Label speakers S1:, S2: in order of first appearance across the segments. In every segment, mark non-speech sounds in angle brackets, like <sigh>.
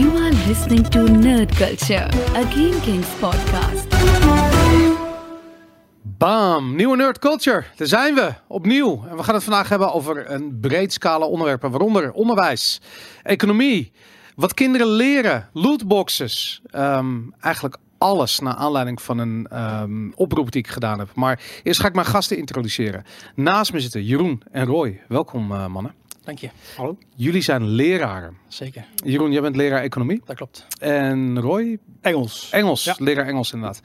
S1: You are listening to Nerd Culture, a Game Kings podcast.
S2: Bam, nieuwe Nerd Culture. Daar zijn we, opnieuw. En we gaan het vandaag hebben over een breed scala onderwerpen, waaronder onderwijs, economie, wat kinderen leren, lootboxes. Ehm, eigenlijk alles naar aanleiding van een ehm, oproep die ik gedaan heb. Maar eerst ga ik mijn gasten introduceren. Naast me zitten Jeroen en Roy. Welkom eh, mannen.
S3: Dank je.
S4: Hallo?
S2: Jullie zijn leraren.
S3: Zeker,
S2: Jeroen, jij bent leraar economie.
S3: dat klopt.
S2: En Roy,
S4: Engels.
S2: Engels,
S4: Ja.
S2: leraar Engels inderdaad.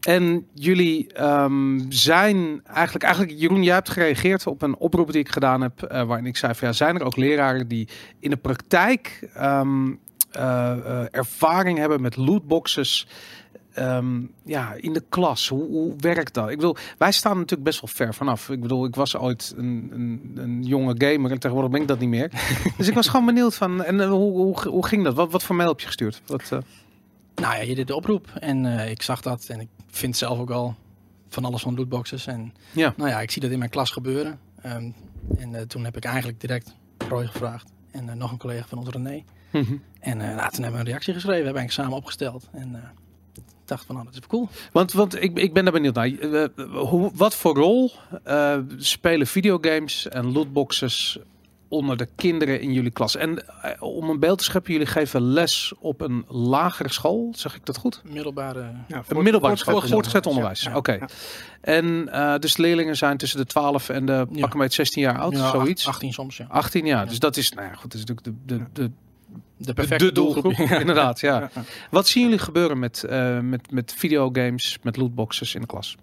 S2: En jullie ehm, zijn eigenlijk, eigenlijk, Jeroen, jij hebt gereageerd op een oproep die ik gedaan heb, eh, waarin ik zei van ja, zijn er ook leraren die in de praktijk ehm, eh, eh, ervaring hebben met lootboxes? Ehm, ja, in de klas. Hoe, hoe werkt dat? Ik bedoel, wij staan natuurlijk best wel ver vanaf. Ik bedoel, ik was ooit een, een, een jonge gamer en tegenwoordig ben ik dat niet meer. <laughs> dus ik was gewoon benieuwd van, en eh, hoe, hoe, hoe ging dat? Wat, wat voor mail heb je gestuurd? Wat, eh,
S3: Nou ja, je deed de oproep en eh, ik zag dat en ik vind zelf ook al van alles van lootboxes. En
S2: Ja.
S3: nou ja, ik zie dat in mijn klas gebeuren. Ehm, en toen heb ik eigenlijk direct Roy gevraagd en nog een collega van ons, René.
S2: mhm.
S3: En nou, toen hebben we een reactie geschreven, we hebben eigenlijk samen opgesteld. En dacht van, nou, dat is cool.
S2: Want, want ik, ik ben daar benieuwd naar. Eh, hoe, wat voor rol eh, spelen videogames en lootboxes onder de kinderen in jullie klas? En om een beeld te scheppen, jullie geven les op een lagere school, zeg ik dat goed?
S3: Middelbare,
S4: Ja,
S2: Een middelbare school,
S4: voortgezet
S2: onderwijs.
S4: Ja, ja,
S2: Oké.
S4: ja.
S2: En eh, dus de leerlingen zijn tussen de 12 en de
S3: Ja.
S2: pak een beetje 16 jaar oud,
S3: ja,
S2: zoiets.
S3: 18 soms, ja.
S2: 18 jaar. Dus dat is, nou ja, goed, dat is natuurlijk de, de, de,
S3: De perfecte
S2: de doelgroep. <laughs> Inderdaad, ja. Wat zien jullie gebeuren met, eh, met, met videogames, met lootboxes in de klas?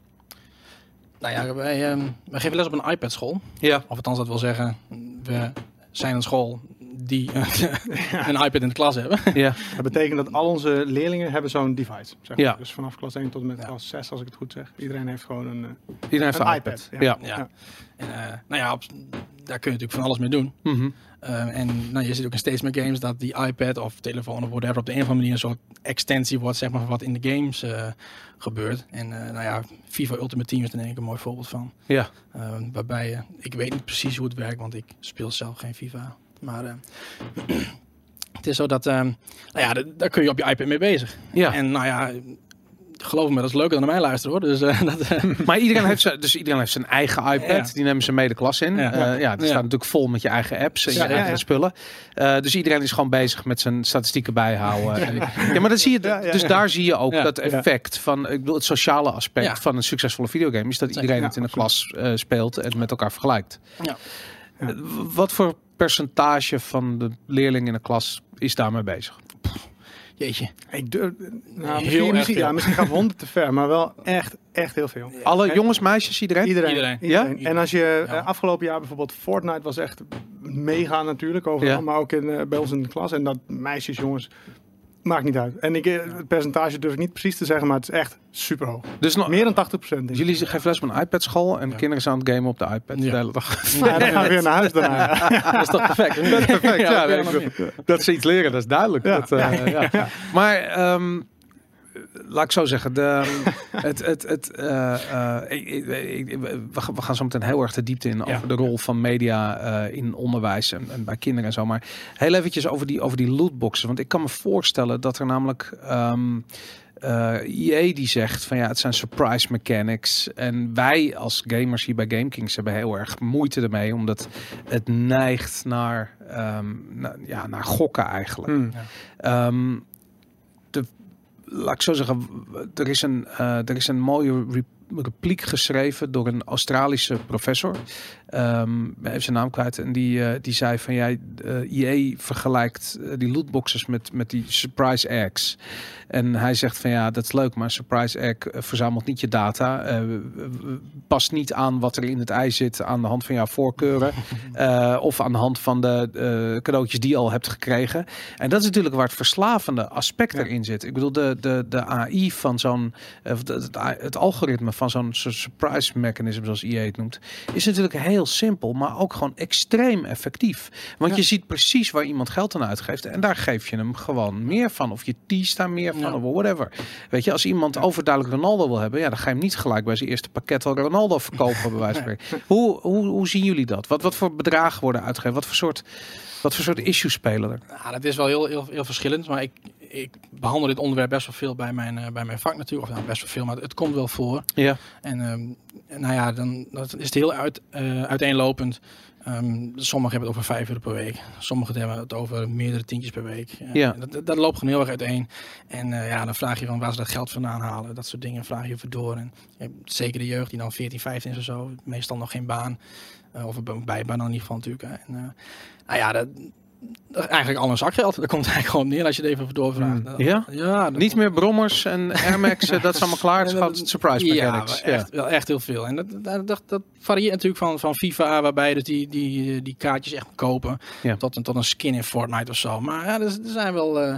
S3: Nou ja, wij, ehm, wij geven les op een iPad school.
S2: Ja.
S3: Of althans, dat wil zeggen, we zijn een school die <laughs> een iPad in de klas hebben.
S2: Ja.
S4: Dat betekent dat al onze leerlingen hebben zo'n device. Zeg maar.
S2: Ja.
S4: Dus vanaf klas 1 tot en met
S3: Ja.
S4: klas 6, als ik het goed zeg. Iedereen heeft gewoon een, eh,
S2: Iedereen heeft
S4: een
S2: een
S4: iPad.
S2: Ja.
S4: Ja.
S3: Ja. En, eh, nou ja, op- daar kun je natuurlijk van alles mee doen.
S2: Mhm.
S3: Eh, en nou, je ziet ook in steeds meer games dat die iPad of telefoon of whatever op de een of andere manier een soort extensie wordt, zeg maar, van wat in de games eh, gebeurt. En eh, nou ja, FIFA Ultimate Team is er denk ik een mooi voorbeeld van.
S2: Ja.
S3: Eh, waarbij, eh, ik weet niet precies hoe het werkt, want ik speel zelf geen FIFA. Maar <clears throat> het is zo dat, eh, nou ja, daar kun je op je iPad mee bezig.
S2: Ja.
S3: En nou ja, geloof me, dat is leuker dan naar mij luisteren hoor. Dus eh, <laughs> dat, eh, <laughs>
S2: Maar iedereen heeft, zijn, dus iedereen heeft zijn eigen iPad.
S3: Ja.
S2: Die nemen ze mee de klas in.
S3: Ja.
S2: Ja, ja die
S3: Ja.
S2: staat natuurlijk vol met je eigen apps en
S3: Ja,
S2: je eigen
S4: ja.
S2: spullen. Eh, dus iedereen is gewoon bezig met zijn statistieken bijhouden. Ja, maar dan zie je,
S4: Ja, ja,
S2: dus
S4: ja.
S2: daar zie je ook
S3: Ja.
S2: dat effect van, ik bedoel, het sociale aspect
S3: Ja.
S2: van een succesvolle videogame is dat iedereen
S4: Ja,
S2: het in de klas eh, speelt en met elkaar vergelijkt.
S3: Ja.
S2: Eh, Wat voor percentage van de leerlingen in de klas is daarmee bezig?
S3: Jeetje.
S4: Ik durf, nou,
S3: Heel
S4: misschien, ja, misschien gaat 100 te ver, maar wel echt, echt heel veel.
S2: Alle
S4: En-
S2: jongens, meisjes, iedereen?
S4: Iedereen.
S3: Iedereen.
S4: iedereen.
S3: Ja?
S4: En als je
S3: Ja.
S4: eh, afgelopen jaar bijvoorbeeld Fortnite was echt mega natuurlijk overal,
S2: Ja.
S4: maar ook in, eh, bij ons in de klas. En dat meisjes, jongens, maakt niet uit. En ik, eh, het percentage durf ik niet precies te zeggen, maar het is echt super hoog.
S2: Dus nog,
S4: Meer dan 80 procent.
S2: jullie geven les op een iPad school en
S3: Ja.
S2: kinderen zijn aan het gamen op de iPad
S3: Ja.
S2: de hele dag. <laughs>
S4: Ja, dan gaan we weer naar huis daarna. <laughs>
S3: Dat is toch perfect?
S2: Dat is perfect. Ja,
S3: dat
S2: dat ze iets leren, dat is duidelijk.
S4: Ja.
S2: Dat, eh, ja. Maar ehm, laat ik zo zeggen, de, <laughs> het, het, het, eh, eh, ik- ik- ik- we gaan- zo meteen heel erg de diepte in
S3: Ja.
S2: over de rol van media eh, in onderwijs en, en bij kinderen en zo. Maar heel eventjes over die, over die lootboxen. Want ik kan me voorstellen dat er namelijk... ehm EA die zegt van ja, het zijn surprise mechanics. En wij als gamers hier bij GameKings hebben heel erg moeite ermee, omdat het neigt naar, ehm, na- ja, naar gokken eigenlijk.
S4: Hmm.
S2: Ehm, de, laat ik zo zeggen, er is een, eh, er is een mooie re- repliek geschreven door een Australische professor. Ben even zijn naam kwijt. En die, eh, die zei van ja, eh EA vergelijkt eh, die lootboxes met, met die surprise eggs. En hij zegt van ja, dat is leuk, maar surprise egg verzamelt niet je data. past niet aan wat er in het ei zit aan de hand van jouw voorkeuren. <laughs> of aan de hand van de cadeautjes die je al hebt gekregen. En dat is natuurlijk waar het verslavende aspect
S4: Ja.
S2: erin zit. Ik bedoel, de, de, de AI van zo'n, het, het, algoritme van zo'n surprise mechanism, zoals EA het noemt, is natuurlijk heel heel simpel, maar ook gewoon extreem effectief. Want
S3: Ja.
S2: je ziet precies waar iemand geld aan uitgeeft. En daar geef je hem gewoon meer van. Of je teest daar meer van,
S3: Ja.
S2: of whatever. Weet je, als iemand overduidelijk Ronaldo wil hebben, ja, dan ga je hem niet gelijk bij zijn eerste pakket al Ronaldo verkopen, bij wijze van spreken. Hoe, hoe, hoe zien jullie dat? Wat, wat voor bedragen worden uitgegeven? Wat voor soort, wat voor soort issues spelen er?
S3: Ja, dat is wel heel, heel, heel verschillend. Maar ik, ik behandel dit onderwerp best wel veel bij mijn, eh, bij mijn vak natuurlijk. Of nou, best wel veel, maar het komt wel voor.
S2: Ja,
S3: En ehm, nou ja, dan dat is het heel uit, eh, uiteenlopend. Ehm, sommigen hebben het over 5 euro per week. Sommigen hebben het over meerdere tientjes per week. Eh,
S2: Ja.
S3: dat, dat, loopt gewoon heel erg uiteen. En ja, dan vraag je van waar ze dat geld vandaan halen. Dat soort dingen vraag je even door. En zeker de jeugd die dan 14, 15 is of zo. Meestal nog geen baan. Of een bijbaan in ieder geval natuurlijk. En, nou ja, dat, eigenlijk al een zakgeld. Daar komt eigenlijk gewoon neer als je het even doorvraagt.
S2: Mm. Ja?
S3: Ja,
S2: niet meer brommers en Air Max, eh, dat is allemaal klaar. Het is
S3: Ja, dat-
S2: surprise
S3: ja,
S2: mechanics.
S3: wel echt, wel echt heel veel. En dat, dat, dat, dat varieert natuurlijk van, van FIFA, waarbij dus die, die, die kaartjes echt moet kopen,
S2: Ja.
S3: tot, een, tot een skin in Fortnite of zo. Maar ja, er, er zijn wel eh,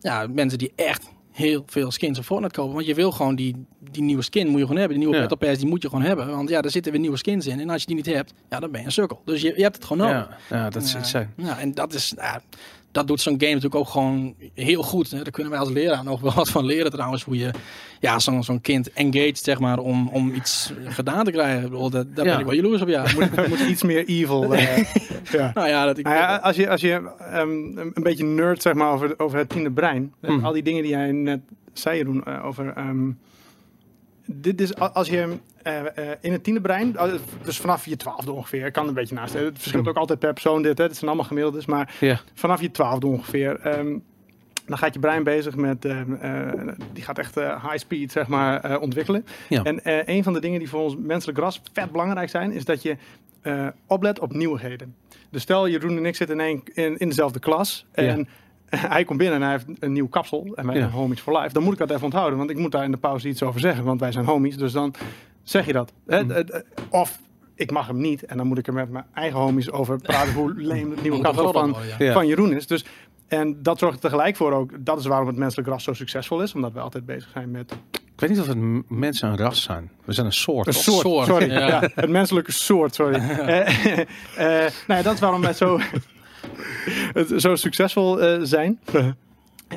S3: ja, mensen die echt heel veel skins in Fortnite kopen. Want je wil gewoon die, die nieuwe skin moet je gewoon hebben. Die nieuwe
S2: Ja.
S3: Battle Pass die moet je gewoon hebben. Want ja, er zitten weer nieuwe skins in. En als je die niet hebt, ja, dan ben je een sukkel. Dus je, je hebt het gewoon nodig.
S2: Ja, ja, dat is
S3: Ja,
S2: insane.
S3: Ja, en dat is... Ja, dat doet zo'n game natuurlijk ook gewoon heel goed. Hè. Daar kunnen wij als leraar nog wel wat van leren trouwens. Hoe je ja, zo'n zo'n kind engaged, zeg maar, om, om iets gedaan te krijgen. Ik bedoel, dat, daar
S2: Ja.
S3: ben ik wel jaloers op, ja. <laughs>
S4: moet, moet iets meer evil. eh, <laughs> ja.
S3: nou ja, dat ik...
S4: Nou ja, als je, als je ehm, een beetje nerd zeg maar, over, over het tiende brein.
S2: Mhm.
S4: Al die dingen die jij net zei, Jeroen, eh, over... ehm, dit is als je eh, eh, in het tiende brein, eh, dus vanaf je twaalfde ongeveer, ik kan een beetje naast. Het verschilt ook altijd per persoon dit, hè, het zijn allemaal gemiddeldes, maar vanaf je twaalfde ongeveer, ehm, dan gaat je brein bezig met, die gaat echt high speed zeg maar ontwikkelen.
S2: Ja.
S4: En een van de dingen die voor ons menselijk ras vet belangrijk zijn, is dat je oplet op nieuwigheden. Dus stel Jeroen en ik zitten in, één, in, in dezelfde klas en <laughs> hij komt binnen en hij heeft een nieuw kapsel en wij
S2: Ja.
S4: zijn homies for life. Dan moet ik dat even onthouden, want ik moet daar in de pauze iets over zeggen, want wij zijn homies. Dus dan zeg je dat. Hè?
S2: Mm.
S4: Eh, eh, Of ik mag hem niet en dan moet ik er met mijn eigen homies over praten hoe leem het nieuwe <laughs> kapsel van,
S3: ja.
S4: Van Jeroen is. Dus, en dat zorgt er tegelijk voor ook, dat is waarom het menselijk ras zo succesvol is, omdat we altijd bezig zijn met
S2: Ik weet niet of het mensen een ras zijn. We zijn een soort.
S4: Een soort,
S3: soort,
S4: sorry.
S3: ja.
S4: Ja. het menselijke soort, sorry. <laughs> Eh, eh, nou ja, dat is waarom wij zo, het- zo succesvol eh, zijn. <laughs>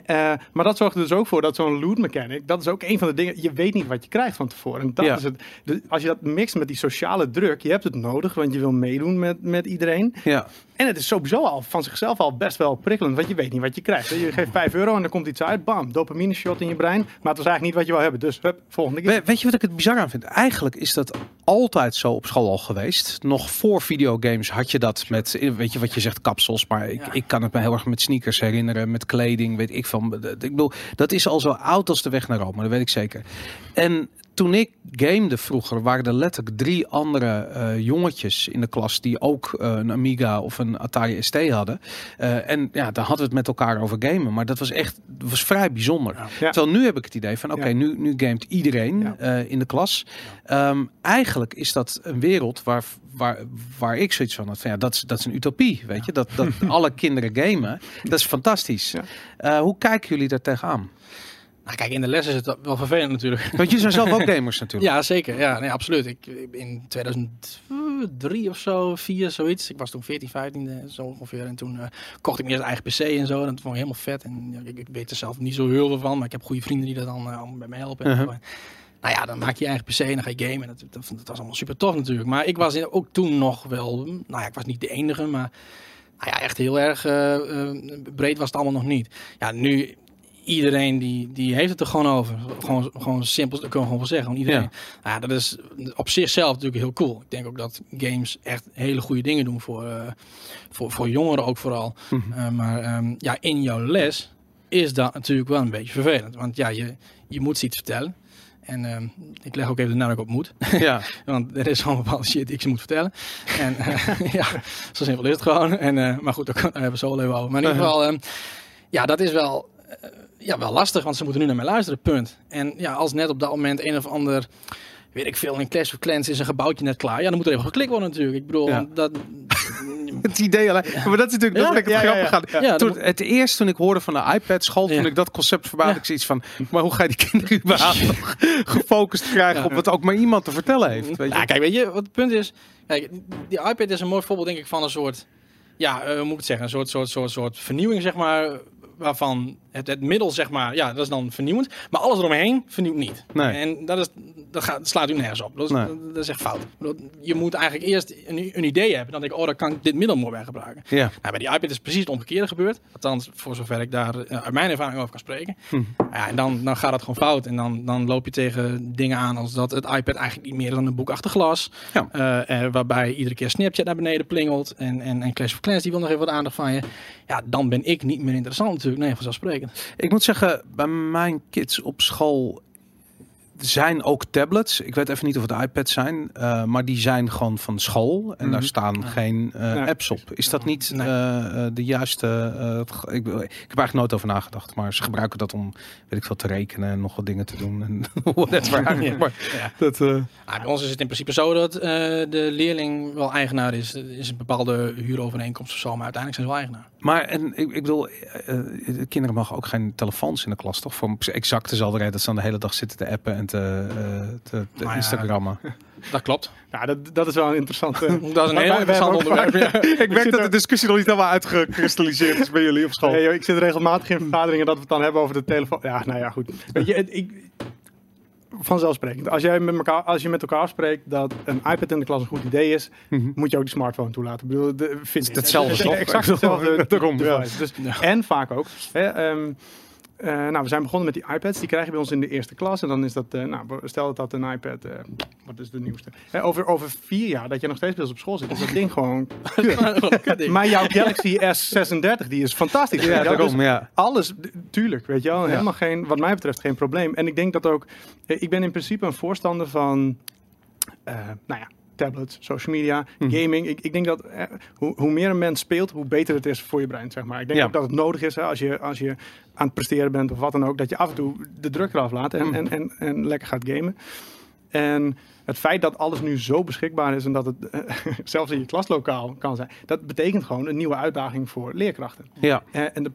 S4: Eh, maar dat zorgt er dus ook voor dat zo'n loot mechanic, dat is ook een van de dingen, je weet niet wat je krijgt van tevoren. En dat
S2: Ja.
S4: is het, als je dat mixt met die sociale druk, je hebt het nodig, want je wil meedoen met, met iedereen.
S2: Ja,
S4: En het is sowieso al van zichzelf al best wel prikkelend, want je weet niet wat je krijgt. Je geeft 5 euro en er komt iets uit, bam, dopamine shot in je brein. Maar het was eigenlijk niet wat je wil hebben, dus hup, volgende keer.
S2: We- weet je wat ik het bizar aan vind? Eigenlijk is dat altijd zo op school al geweest. Nog voor videogames had je dat met, weet je wat je zegt, kapsels. Maar ik,
S3: Ja.
S2: ik kan het me heel erg met sneakers herinneren, met kleding, weet ik van. Ik bedoel, dat is al zo oud als de weg naar Rome, dat weet ik zeker. En toen ik gamede vroeger, waren er letterlijk drie andere eh, jongetjes in de klas die ook eh, een Amiga of een Atari ST hadden. Eh, en ja, daar hadden we het met elkaar over gamen. Maar dat was echt, dat was vrij bijzonder.
S3: Ja.
S2: Terwijl nu heb ik het idee van, oké,
S4: Ja.
S2: nu, nu gamet iedereen
S4: Ja.
S2: eh, in de klas. Ehm, eigenlijk is dat een wereld waar, waar, waar ik zoiets van had. Van, ja, dat, is, dat is een utopie, weet je. Dat, dat <laughs> alle kinderen gamen, dat is fantastisch.
S4: Ja.
S2: Eh, hoe kijken jullie daar tegenaan?
S3: Nou, kijk, in de les is het wel vervelend natuurlijk.
S2: Want jullie zijn zelf ook <laughs> gamers natuurlijk.
S3: Ja, zeker. Ja, nee, absoluut. Ik, in 2003 of zo, 4, zoiets. Ik was toen 14, 15, eh, zo ongeveer. En toen eh, kocht ik mijn eigen PC en zo. En dat vond ik helemaal vet. En ik, ik weet er zelf niet zo heel veel van. Maar ik heb goede vrienden die dat dan allemaal bij me helpen. En zo. Nou ja, dan maak je je eigen PC en dan ga je gamen. Dat, dat, dat was allemaal super tof natuurlijk. Maar ik was in- ook toen nog wel... Nou ja, ik was niet de enige, maar... Nou ja, echt heel erg eh, breed was het allemaal nog niet. Ja, nu... Iedereen die, die heeft het er gewoon over. Gewoon, gewoon simpel, dat kunnen we gewoon wel zeggen. Gewoon iedereen.
S2: Ja.
S3: Ja, dat is op zichzelf natuurlijk heel cool. Ik denk ook dat games echt hele goede dingen doen voor, eh, voor, voor jongeren ook vooral.
S2: Mhm.
S3: Eh, maar ehm, ja, in jouw les is dat natuurlijk wel een beetje vervelend. Want ja, je, je moet ze iets vertellen. En ehm, ik leg ook even de nadruk op moet.
S2: Ja. <laughs>
S3: Want er is gewoon bepaalde shit die ik ze moet vertellen. En eh, <laughs> ja, zo simpel is het gewoon. En, maar goed, daar hebben we zo wel even over. Maar in ieder <laughs> geval, ehm, ja, dat is wel, ja, wel lastig. Want ze moeten nu naar mij luisteren, punt. En ja, als net op dat moment een of ander... Weet ik veel, in Clash of Clans is een gebouwtje net klaar. Ja, dan moet er even geklikt worden natuurlijk. Ik bedoel,
S2: Ja.
S3: dat, <laughs>
S2: het idee alleen. Maar dat is natuurlijk dat
S3: Ja,
S4: ja,
S2: grappig.
S4: Ja,
S2: toen, het eerst toen ik hoorde van de iPad-school, toen
S3: Ja.
S2: ik dat concept verbaasde, ik zoiets van, maar hoe ga je die kinderen <laughs> überhaupt nog gefocust krijgen op wat ook maar iemand te vertellen heeft? Weet je?
S3: Kijk, weet je, wat het punt is? Kijk, die iPad is een mooi voorbeeld, denk ik, van een soort, ja, eh, hoe moet ik het zeggen, een soort, soort, soort, soort vernieuwing, zeg maar, waarvan het, het middel, zeg maar, ja, dat is dan vernieuwend, maar alles eromheen vernieuwt niet.
S2: Nee.
S3: En dat, is, dat gaat, slaat u nergens op. Dat is,
S2: Nee.
S3: dat is echt fout. Je moet eigenlijk eerst een, een idee hebben, dan denk ik, oh, dan kan ik dit middel mooi bij gebruiken.
S2: Ja.
S3: Nou, bij die iPad is precies het omgekeerde gebeurd. Althans, voor zover ik daar eh, uit mijn ervaring over kan spreken.
S2: Hm.
S3: Ja, en dan, dan gaat het gewoon fout. En dan, dan loop je tegen dingen aan als dat het iPad eigenlijk niet meer is dan een boek achter glas.
S2: Ja.
S3: Eh, eh, waarbij iedere keer Snapchat naar beneden plingelt. En, en, en Clash of Clans die wil nog even wat aandacht van je. Ja, dan ben ik niet meer interessant natuurlijk. Nee, vanzelfsprekend.
S2: Ik moet zeggen, bij mijn kids op school zijn ook tablets. Ik weet even niet of het iPads zijn, eh, maar die zijn gewoon van school en daar
S4: Mhm.
S2: staan
S3: Ja.
S2: geen eh, apps op. Is dat niet
S3: Nee.
S2: eh, de juiste? ik, ik heb eigenlijk nooit over nagedacht, maar ze gebruiken dat om, weet ik veel, te rekenen en nog wat dingen te doen en <laughs> whatever. eigenlijk. Maar
S3: Ja.
S2: dat,
S3: Ah, bij ons is het in principe zo dat de leerling wel eigenaar is. Er is een bepaalde huurovereenkomst of zo, maar uiteindelijk zijn ze wel eigenaar.
S2: Maar en ik, ik bedoel, eh, eh, de kinderen mogen ook geen telefoons in de klas, toch? Voor exact dezelfde reden dat ze dan de hele dag zitten te appen en te, eh, te, te
S3: Nou ja.
S2: Instagrammen. <laughs>
S3: Dat klopt.
S4: Ja, dat, dat is wel een interessante... <laughs>
S3: Dat is een heel interessant onderwerp. ja. <laughs>
S2: ik merk dat de discussie nog niet helemaal uitgekristalliseerd is bij jullie op school.
S4: Nee, joh, ik zit regelmatig in vergaderingen dat we het dan hebben over de telefoon. Ja, nou ja, goed. Weet je, ik, vanzelfsprekend. Als, jij met elkaar, als je met elkaar spreekt dat een iPad in de klas een goed idee is,
S2: Mhm.
S4: moet je ook die smartphone toelaten. Ik bedoel, de, vind
S2: hetzelfde,
S4: Het? <laughs> Exact hetzelfde. <laughs>
S2: Daarom, ja.
S4: device. Dus,
S3: Ja.
S4: En vaak ook. Hè, ehm, eh, nou, we zijn begonnen met die iPads. Die krijg je bij ons in de eerste klas. En dan is dat, eh, nou, stel dat dat een iPad, eh, wat is de nieuwste? Hè, over, over vier jaar, dat je nog steeds bij ons op school zit, is dat ding <laughs> gewoon. Maar jouw Galaxy S36, die is fantastisch.
S2: Ja, daarom,
S4: Dus
S2: ja.
S4: alles, tuurlijk, weet je wel.
S2: Ja.
S4: Helemaal geen, wat mij betreft, geen probleem. En ik denk dat ook, ik ben in principe een voorstander van, nou ja, tablets, social media,
S2: Mhm.
S4: gaming. Ik, ik denk dat eh, hoe, hoe meer een mens speelt, hoe beter het is voor je brein, zeg maar. Ik denk
S2: Ja.
S4: ook dat het nodig is, hè, als, je, als je aan het presteren bent of wat dan ook, dat je af en toe de druk eraf laat en,
S2: Mhm.
S4: en, en, en lekker gaat gamen. En het feit dat alles nu zo beschikbaar is en dat het eh, <laughs> zelfs in je klaslokaal kan zijn, dat betekent gewoon een nieuwe uitdaging voor leerkrachten.
S2: Ja,
S4: Eh, en de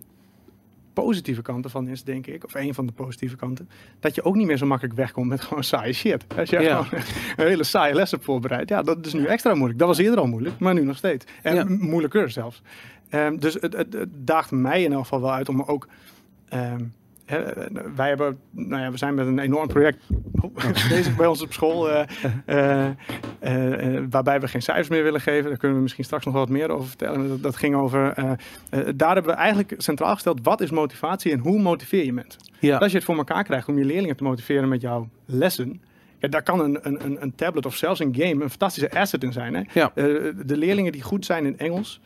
S4: positieve kant ervan is, denk ik, of een van de positieve kanten, dat je ook niet meer zo makkelijk wegkomt met gewoon saaie shit. Als je
S2: Ja.
S4: gewoon een hele saaie les hebt voorbereid, ja, dat is nu extra moeilijk. Dat was eerder al moeilijk, maar nu nog steeds. En
S2: Ja.
S4: moeilijker zelfs. Ehm, dus het, het, het daagt mij in elk geval wel uit om ook... ehm, wij hebben, nou ja, we zijn met een enorm project <laughs> bezig bij ons op school, eh, eh, eh, waarbij we geen cijfers meer willen geven. Daar kunnen we misschien straks nog wat meer over vertellen. Dat, dat ging over, daar hebben we eigenlijk centraal gesteld, wat is motivatie en hoe motiveer je mensen?
S2: ja.
S4: Als je het voor elkaar krijgt om je leerlingen te motiveren met jouw lessen, ja, daar kan een, een, een- tablet of zelfs een game een fantastische asset in zijn. Hè?
S2: Ja.
S4: De leerlingen die goed zijn in Engels,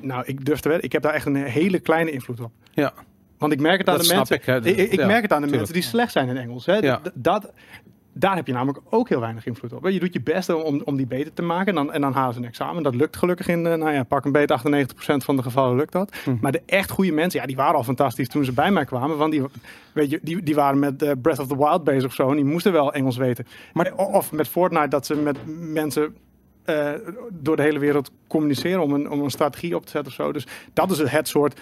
S4: nou, ik durf te wedden, ik heb daar echt een hele kleine invloed op.
S2: ja.
S4: Want ik merk het aan
S2: Dat
S4: de mensen.
S2: ik, hè.
S4: Ik, ik, ik
S2: Ja,
S4: merk het aan de
S2: tuurlijk.
S4: mensen die slecht zijn in Engels. Hè?
S2: Ja.
S4: Dat, daar heb je namelijk ook heel weinig invloed op. Je doet je best om, om die beter te maken en dan, en dan halen ze een examen. Dat lukt gelukkig in, eh, nou ja, pak een beet 98% van de gevallen lukt dat.
S2: Hm.
S4: Maar de echt goede mensen, ja, die waren al fantastisch toen ze bij mij kwamen. Want die, weet je, die, die waren met eh, Breath of the Wild bezig of zo en die moesten wel Engels weten. Maar, of met Fortnite dat ze met mensen eh, door de hele wereld communiceren om een, om een strategie op te zetten of zo. Dus dat is het soort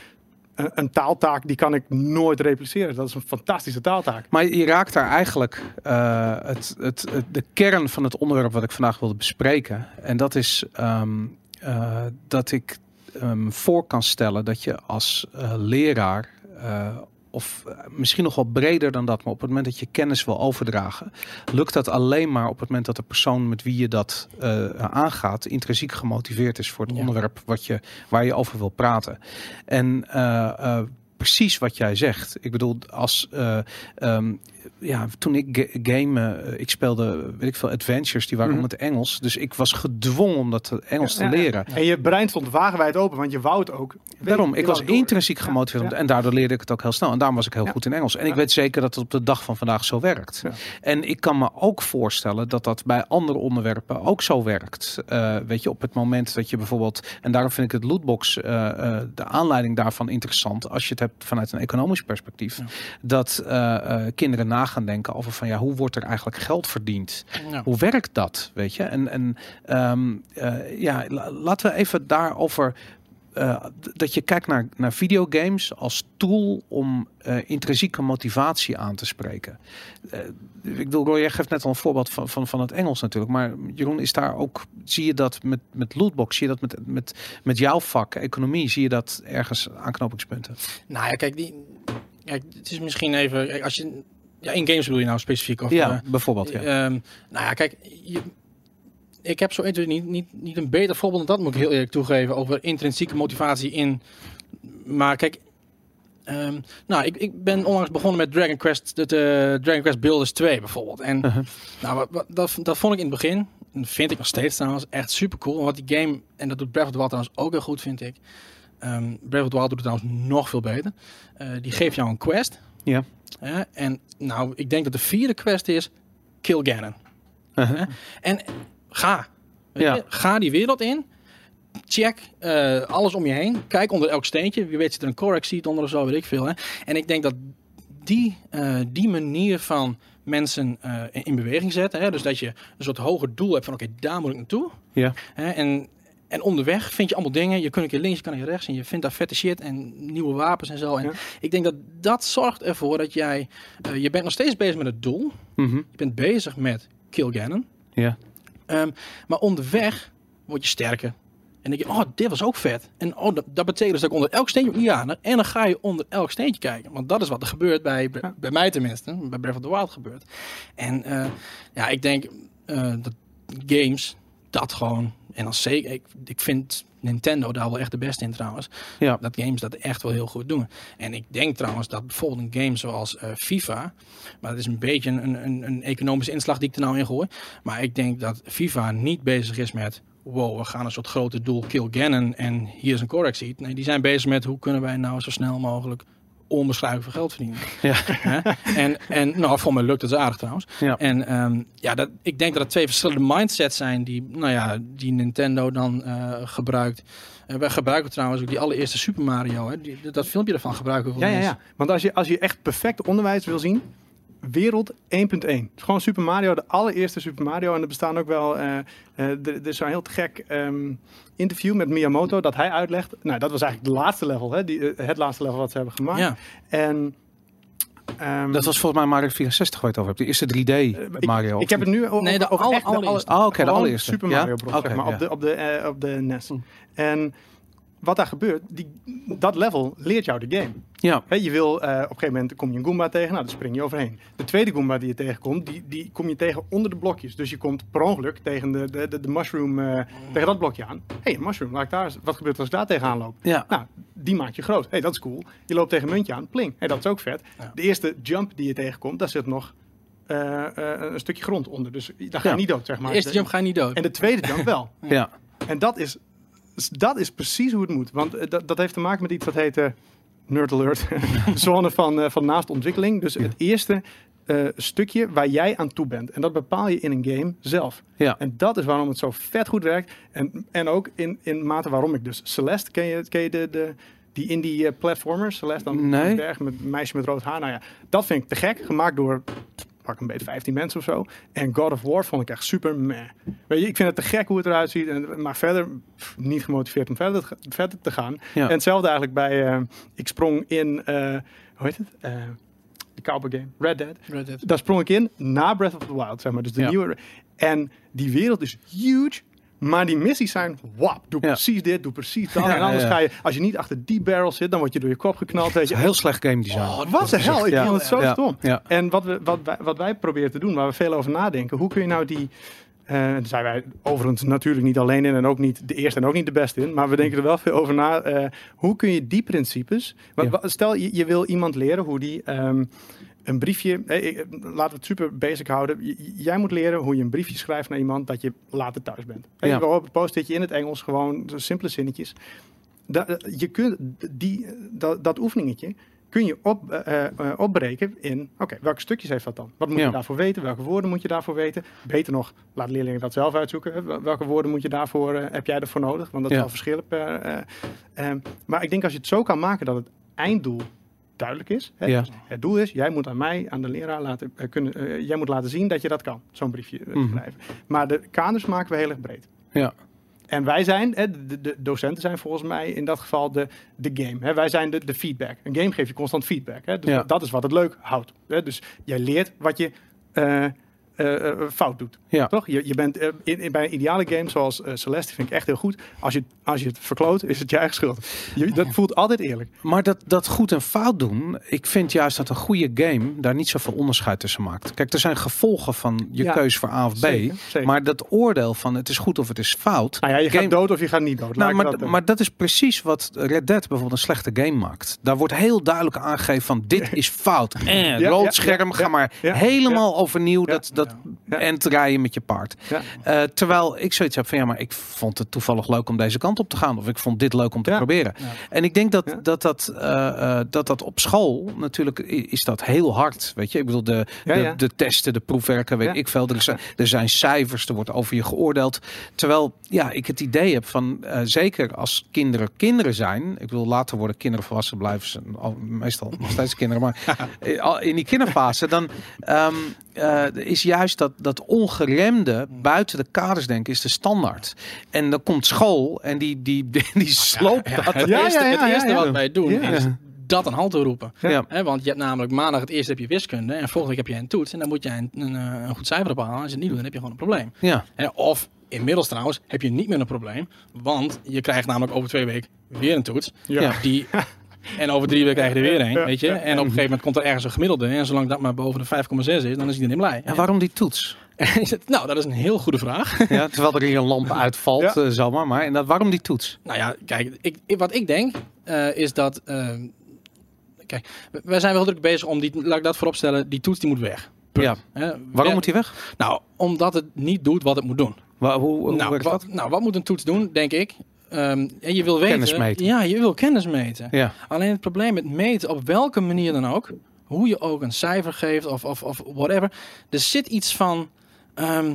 S4: een, taaltaak die kan ik nooit repliceren. Dat is een fantastische taaltaak.
S2: Maar je raakt daar eigenlijk eh, het, het, het- de kern van het onderwerp wat ik vandaag wilde bespreken. En dat is ehm, eh, dat ik ehm, voor kan stellen dat je als eh, leraar, of eh, misschien nog wel breder dan dat, maar op het moment dat je kennis wil overdragen, lukt dat alleen maar op het moment dat de persoon met wie je dat eh, aangaat intrinsiek gemotiveerd is voor het
S3: Ja.
S2: onderwerp wat je, waar je over wil praten. En eh, precies wat jij zegt. Ik bedoel, als eh, ehm, ja, toen ik ga- game, eh, ik speelde, weet ik veel, adventures, die waren om het Engels. Dus ik was gedwongen om dat Engels te leren.
S4: En je brein stond wagenwijd open, want je wou het ook.
S2: Daarom, ik was intrinsiek gemotiveerd en daardoor leerde ik het ook heel snel. En daarom was ik heel goed in Engels. En ik weet zeker dat het op de dag van vandaag zo werkt. En ik kan me ook voorstellen dat dat bij andere onderwerpen ook zo werkt. Eh, weet je, op het moment dat je bijvoorbeeld, en daarom vind ik het lootbox, eh, eh, de aanleiding daarvan interessant. Als je het hebt vanuit een economisch perspectief,
S3: Ja.
S2: dat eh, eh, kinderen na gaan denken over van ja, hoe wordt er eigenlijk geld verdiend?
S3: Ja.
S2: Hoe werkt dat? Weet je? En, en ehm, eh, ja, la- laten we even daarover. d- dat je kijkt naar, naar videogames als tool om eh, intrinsieke motivatie aan te spreken. Ik bedoel, Roy, jij geeft net al een voorbeeld van, van, van het Engels natuurlijk. Maar Jeroen, is daar ook, zie je dat met, met lootbox, zie je dat met, met, met jouw vak, economie, zie je dat ergens aanknopingspunten?
S3: Nou ja, kijk, die, kijk, het is misschien even, als je, ja, in games bedoel je nou specifiek? Of,
S2: ja,
S3: eh,
S2: bijvoorbeeld. Ja.
S3: Ehm, nou ja, kijk, je, ik heb zo 1, 2, niet, niet, niet een beter voorbeeld dan dat, moet ik heel eerlijk toegeven, over intrinsieke motivatie in. Maar kijk, ehm, nou, ik, ik ben onlangs begonnen met Dragon Quest, de, de Dragon Quest Builders 2 bijvoorbeeld. En
S2: Uh-huh.
S3: nou, wat, wat- dat, dat vond ik in het begin, vind ik nog steeds trouwens, echt super cool. Want die game, en dat doet Breath of the Wild trouwens ook heel goed, vind ik. Ehm Breath of the Wild doet het trouwens nog veel beter. Eh, die geeft jou een quest.
S2: Ja.
S3: Hè, en nou, ik denk dat de vierde quest is Kill Ganon.
S2: Uh-huh.
S3: En ga.
S2: Ja.
S3: ga die wereld in. Check eh, alles om je heen. Kijk onder elk steentje. Wie weet zit er een correct seat onder of zo, weet ik veel. Hè? En ik denk dat die, eh, die manier van mensen eh, in, in beweging zetten. Hè? Dus dat je een soort hoger doel hebt van oké, daar moet ik naartoe.
S2: Ja.
S3: Hè? En, en onderweg vind je allemaal dingen. Je kunt een keer links, je kan een keer rechts. En je vindt daar vette shit en nieuwe wapens en zo. En
S4: Ja.
S3: ik denk dat dat zorgt ervoor dat jij... eh, je bent nog steeds bezig met het doel.
S2: Mhm.
S3: Je bent bezig met Kill Ganon.
S2: Ja.
S3: Ehm, maar onderweg word je sterker. En denk je, oh, dit was ook vet. En oh, dat, dat betekent dus dat ik onder elk steentje... Ja, en dan ga je onder elk steentje kijken. Want dat is wat er gebeurt bij, bij, bij mij tenminste. Bij Breath of the Wild gebeurt. En eh, ja, ik denk eh, dat games dat gewoon... En dan zeker, ik, ik vind Nintendo daar wel echt de beste in trouwens.
S2: Ja.
S3: Dat games dat echt wel heel goed doen. En ik denk trouwens dat bijvoorbeeld een game zoals eh, FIFA... Maar dat is een beetje een, een, een economische inslag die ik er nou in gooi. Maar ik denk dat FIFA niet bezig is met... Wow, we gaan een soort grote doel kill Ganon en hier is een correct seat. Nee, die zijn bezig met hoe kunnen wij nou zo snel mogelijk onbeschrijfelijk geld verdienen.
S2: Ja.
S3: En, en nou, voor mij lukt het aardig trouwens.
S2: Ja.
S3: En ehm, ja, dat, ik denk dat het twee verschillende mindsets zijn die, nou ja, die Nintendo dan eh, gebruikt. En wij gebruiken trouwens ook die allereerste Super Mario. Hè? Die, dat filmpje ervan gebruiken we
S4: Ja, ja, ja. Want als je, als je echt perfect onderwijs wil zien, wereld 1.1. Het is gewoon Super Mario, de allereerste Super Mario. En er bestaan ook wel, eh, eh, er, is zo'n heel te gek ehm, interview met Miyamoto dat hij uitlegt. Nou, dat was eigenlijk de laatste level, hè, die, eh, het laatste level wat ze hebben gemaakt.
S3: Ja.
S4: En ehm,
S2: Dat was volgens mij Mario 64 waar je het over hebt. De eerste 3D
S4: eh, ik,
S2: Mario.
S4: Ik heb het nu over,
S3: Nee, de
S4: over
S3: aller-
S4: echt de
S3: allereerste.
S4: aller-
S2: Oh, oké, de allereerste.
S4: Super
S2: Ja?
S4: Mario Bros,
S2: Oké,
S4: zeg maar,
S2: ja.
S4: op, de, op, de, eh, op de NES.
S3: Hm.
S4: En wat daar gebeurt, die, dat level leert jou de game.
S2: Ja.
S4: Hè, je wil, eh, op een gegeven moment kom je een Goomba tegen, nou, daar spring je overheen. De tweede Goomba die je tegenkomt, die, die kom je tegen onder de blokjes. Dus je komt per ongeluk tegen de, de, de, de mushroom, eh, tegen dat blokje aan. Hé, hey, mushroom, laat ik daar, wat gebeurt als ik daar tegenaan loop?
S2: Ja.
S4: Nou, die maak je groot. Hé, hey, dat is cool. Je loopt tegen een muntje aan, pling. Hé, hey, dat is ook vet.
S3: Ja.
S4: De eerste jump die je tegenkomt, daar zit nog eh, een stukje grond onder. Dus daar ga je
S2: Ja.
S4: niet dood, zeg maar.
S3: De eerste jump ga je niet dood.
S4: En de tweede jump wel. <laughs>
S2: Ja.
S4: En dat is, dat is precies hoe het moet. Want eh, dat, dat heeft te maken met iets dat heet eh, Nerd Alert. <laughs> Zone van, eh, van naast ontwikkeling. Dus het eerste stukje waar jij aan toe bent. En dat bepaal je in een game zelf.
S2: Ja.
S4: En dat is waarom het zo vet goed werkt. En, en ook in, in mate waarom ik dus Celeste, ken je, ken je de, de, die indie eh, platformer? Celeste dan
S2: Nee.
S4: berg met meisje met rood haar. Nou ja, dat vind ik te gek. Gemaakt door pak een beetje 15 mensen of zo. En God of War vond ik echt super meh. Weet je, ik vind het te gek hoe het eruit ziet. En, maar verder pff, niet gemotiveerd om verder, te- verder te gaan.
S2: Ja.
S4: En hetzelfde eigenlijk bij... eh, ik sprong in... eh, hoe heet het? Eh, de cowboy game. Red Dead.
S3: Red Dead.
S4: Daar sprong ik in na Breath of the Wild, zeg maar. Dus de
S2: Ja.
S4: nieuwe... En die wereld is huge. Maar die missies zijn, wap, doe
S2: Ja.
S4: precies dit, doe precies dat.
S2: Ja,
S4: en anders
S2: ja,
S4: ga je, als je niet achter die barrel zit, dan word je door je kop geknald. Weet je.
S2: Heel slecht game design.
S3: Oh,
S4: Wat de hel, ik
S2: Ja.
S4: vond het zo stom. En wat, we, wat, wij, wat wij proberen te doen, waar we veel over nadenken, hoe kun je nou die... eh daar zijn wij overigens natuurlijk niet alleen in en ook niet de eerste en ook niet de beste in. Maar we denken er wel veel over na. eh, hoe kun je die principes... Stel, je, je wil iemand leren hoe die ehm, een briefje... eh, ik- laten we het super basic houden. J- jij moet leren hoe je een briefje schrijft naar iemand dat je later thuis bent. Eh,
S2: Ja.
S4: Op het post-itje in het Engels, gewoon simpele zinnetjes. Da- je kunt die, dat, dat oefeningetje kun je op, eh, eh, opbreken in, oké, welke stukjes heeft dat dan? Wat moet
S2: Ja.
S4: je daarvoor weten? Welke woorden moet je daarvoor weten? Beter nog, laat leerlingen dat zelf uitzoeken. Welke woorden moet je daarvoor, eh, heb jij ervoor nodig? Want dat
S2: Ja.
S4: zal verschillen per... eh, maar ik denk als je het zo kan maken dat het einddoel duidelijk is. Hè?
S2: Ja.
S4: Het doel is, jij moet aan mij, aan de leraar laten eh, kunnen, eh, jij moet laten zien dat je dat kan, zo'n briefje eh,
S2: Mhm.
S4: schrijven. Maar de kaders maken we heel erg breed.
S2: Ja.
S4: En wij zijn, hè, de, de docenten zijn volgens mij in dat geval de, de game. Hè. Wij zijn de, de feedback. Een game geeft je constant feedback. Hè. Dus
S2: Ja.
S4: dat is wat het leuk houdt. Hè. Dus jij leert wat je eh, eh, fout doet.
S2: Ja.
S4: Toch? Je, je bent eh, in, in- bij een ideale game zoals eh, Celeste vind ik echt heel goed. Als je, als je het verkloot, is het je eigen schuld. Je, dat voelt altijd eerlijk.
S2: Maar dat, dat goed en fout doen, ik vind juist dat een goede game daar niet zoveel onderscheid tussen maakt. Kijk, er zijn gevolgen van je
S4: Ja,
S2: keus voor A of B.
S4: zeker, zeker.
S2: Maar dat oordeel van het is goed of het is fout.
S4: Nou ja, je
S2: game-
S4: gaat dood of je gaat niet dood.
S2: Nou, maar,
S4: dat,
S2: maar dat is precies wat Red Dead bijvoorbeeld een slechte game maakt. Daar wordt heel duidelijk aangegeven van dit <laughs> is fout. Eh, rood scherm, ga maar helemaal overnieuw dat, dat
S4: Ja.
S2: end rijden met je paard.
S4: ja.
S2: Eh, terwijl ik zoiets heb van ja, maar ik vond het toevallig leuk om deze kant op te gaan. Of ik vond dit leuk om te
S4: Ja.
S2: proberen.
S3: Ja.
S2: En ik denk dat,
S4: Ja.
S2: dat, dat, eh, eh, dat dat op school natuurlijk is dat heel hard. Weet je, ik bedoel de,
S4: Ja,
S2: de,
S4: ja.
S2: de testen, de proefwerken, weet
S4: Ja.
S2: ik veel. Er zijn, er zijn cijfers, er wordt over je geoordeeld. Terwijl ja, ik het idee heb van eh, zeker als kinderen kinderen zijn. Ik wil later worden kinderen volwassen blijven ze al, meestal nog steeds kinderen. Maar <laughs> al in die kinderfase dan ehm, eh, is juist dat, dat ongeremde buiten de kaders denken is de standaard. En dan komt school en die, die, <laughs> die, die sloopt
S3: Ja,
S2: dat.
S3: het
S4: Ja,
S3: eerste,
S4: ja, ja,
S3: het eerste
S4: ja, ja.
S3: wat wij doen
S4: Ja.
S3: is dat een hand toeroepen.
S2: Ja.
S3: Hè, want je hebt namelijk maandag het eerste heb je wiskunde en volgende week heb je een toets en dan moet je een, een, eh, een goed cijfer ophalen. Als je het niet doet, dan heb je gewoon een probleem.
S2: Ja.
S3: Of inmiddels trouwens heb je niet meer een probleem, want je krijgt namelijk over twee weken weer een toets.
S4: Ja.
S2: Ja.
S3: Die, <laughs> en over drie weken krijg je er weer een, weet je. En op een gegeven moment komt er ergens een gemiddelde en zolang dat maar boven de 5,6 is, dan is iedereen blij.
S2: En waarom die toets?
S3: En <laughs> is het- nou, dat is een heel goede vraag. <laughs>
S2: Ja, terwijl er hier een lamp uitvalt,
S4: Ja.
S2: eh, zomaar. Maar en dat, waarom die toets?
S3: Nou ja, kijk, ik, ik- wat ik denk eh, is dat. eh, kijk, wij zijn wel druk bezig om die, laat ik dat vooropstellen, die toets die moet weg. Punt.
S2: Ja.
S3: Hè,
S2: Waarom
S3: weg-
S2: moet die weg?
S3: Nou, omdat het niet doet wat het moet doen.
S2: Wa- hoe hoe
S3: nou,
S2: werkt
S3: wat,
S2: dat?
S3: nou, wat moet een toets doen, denk ik? Ehm, en je wil weten.
S2: Kennis meten.
S3: Ja, je wil kennis meten.
S2: Ja.
S3: Alleen het probleem met meten, op welke manier dan ook, hoe je ook een cijfer geeft of, of, of whatever, er zit iets van, ehm,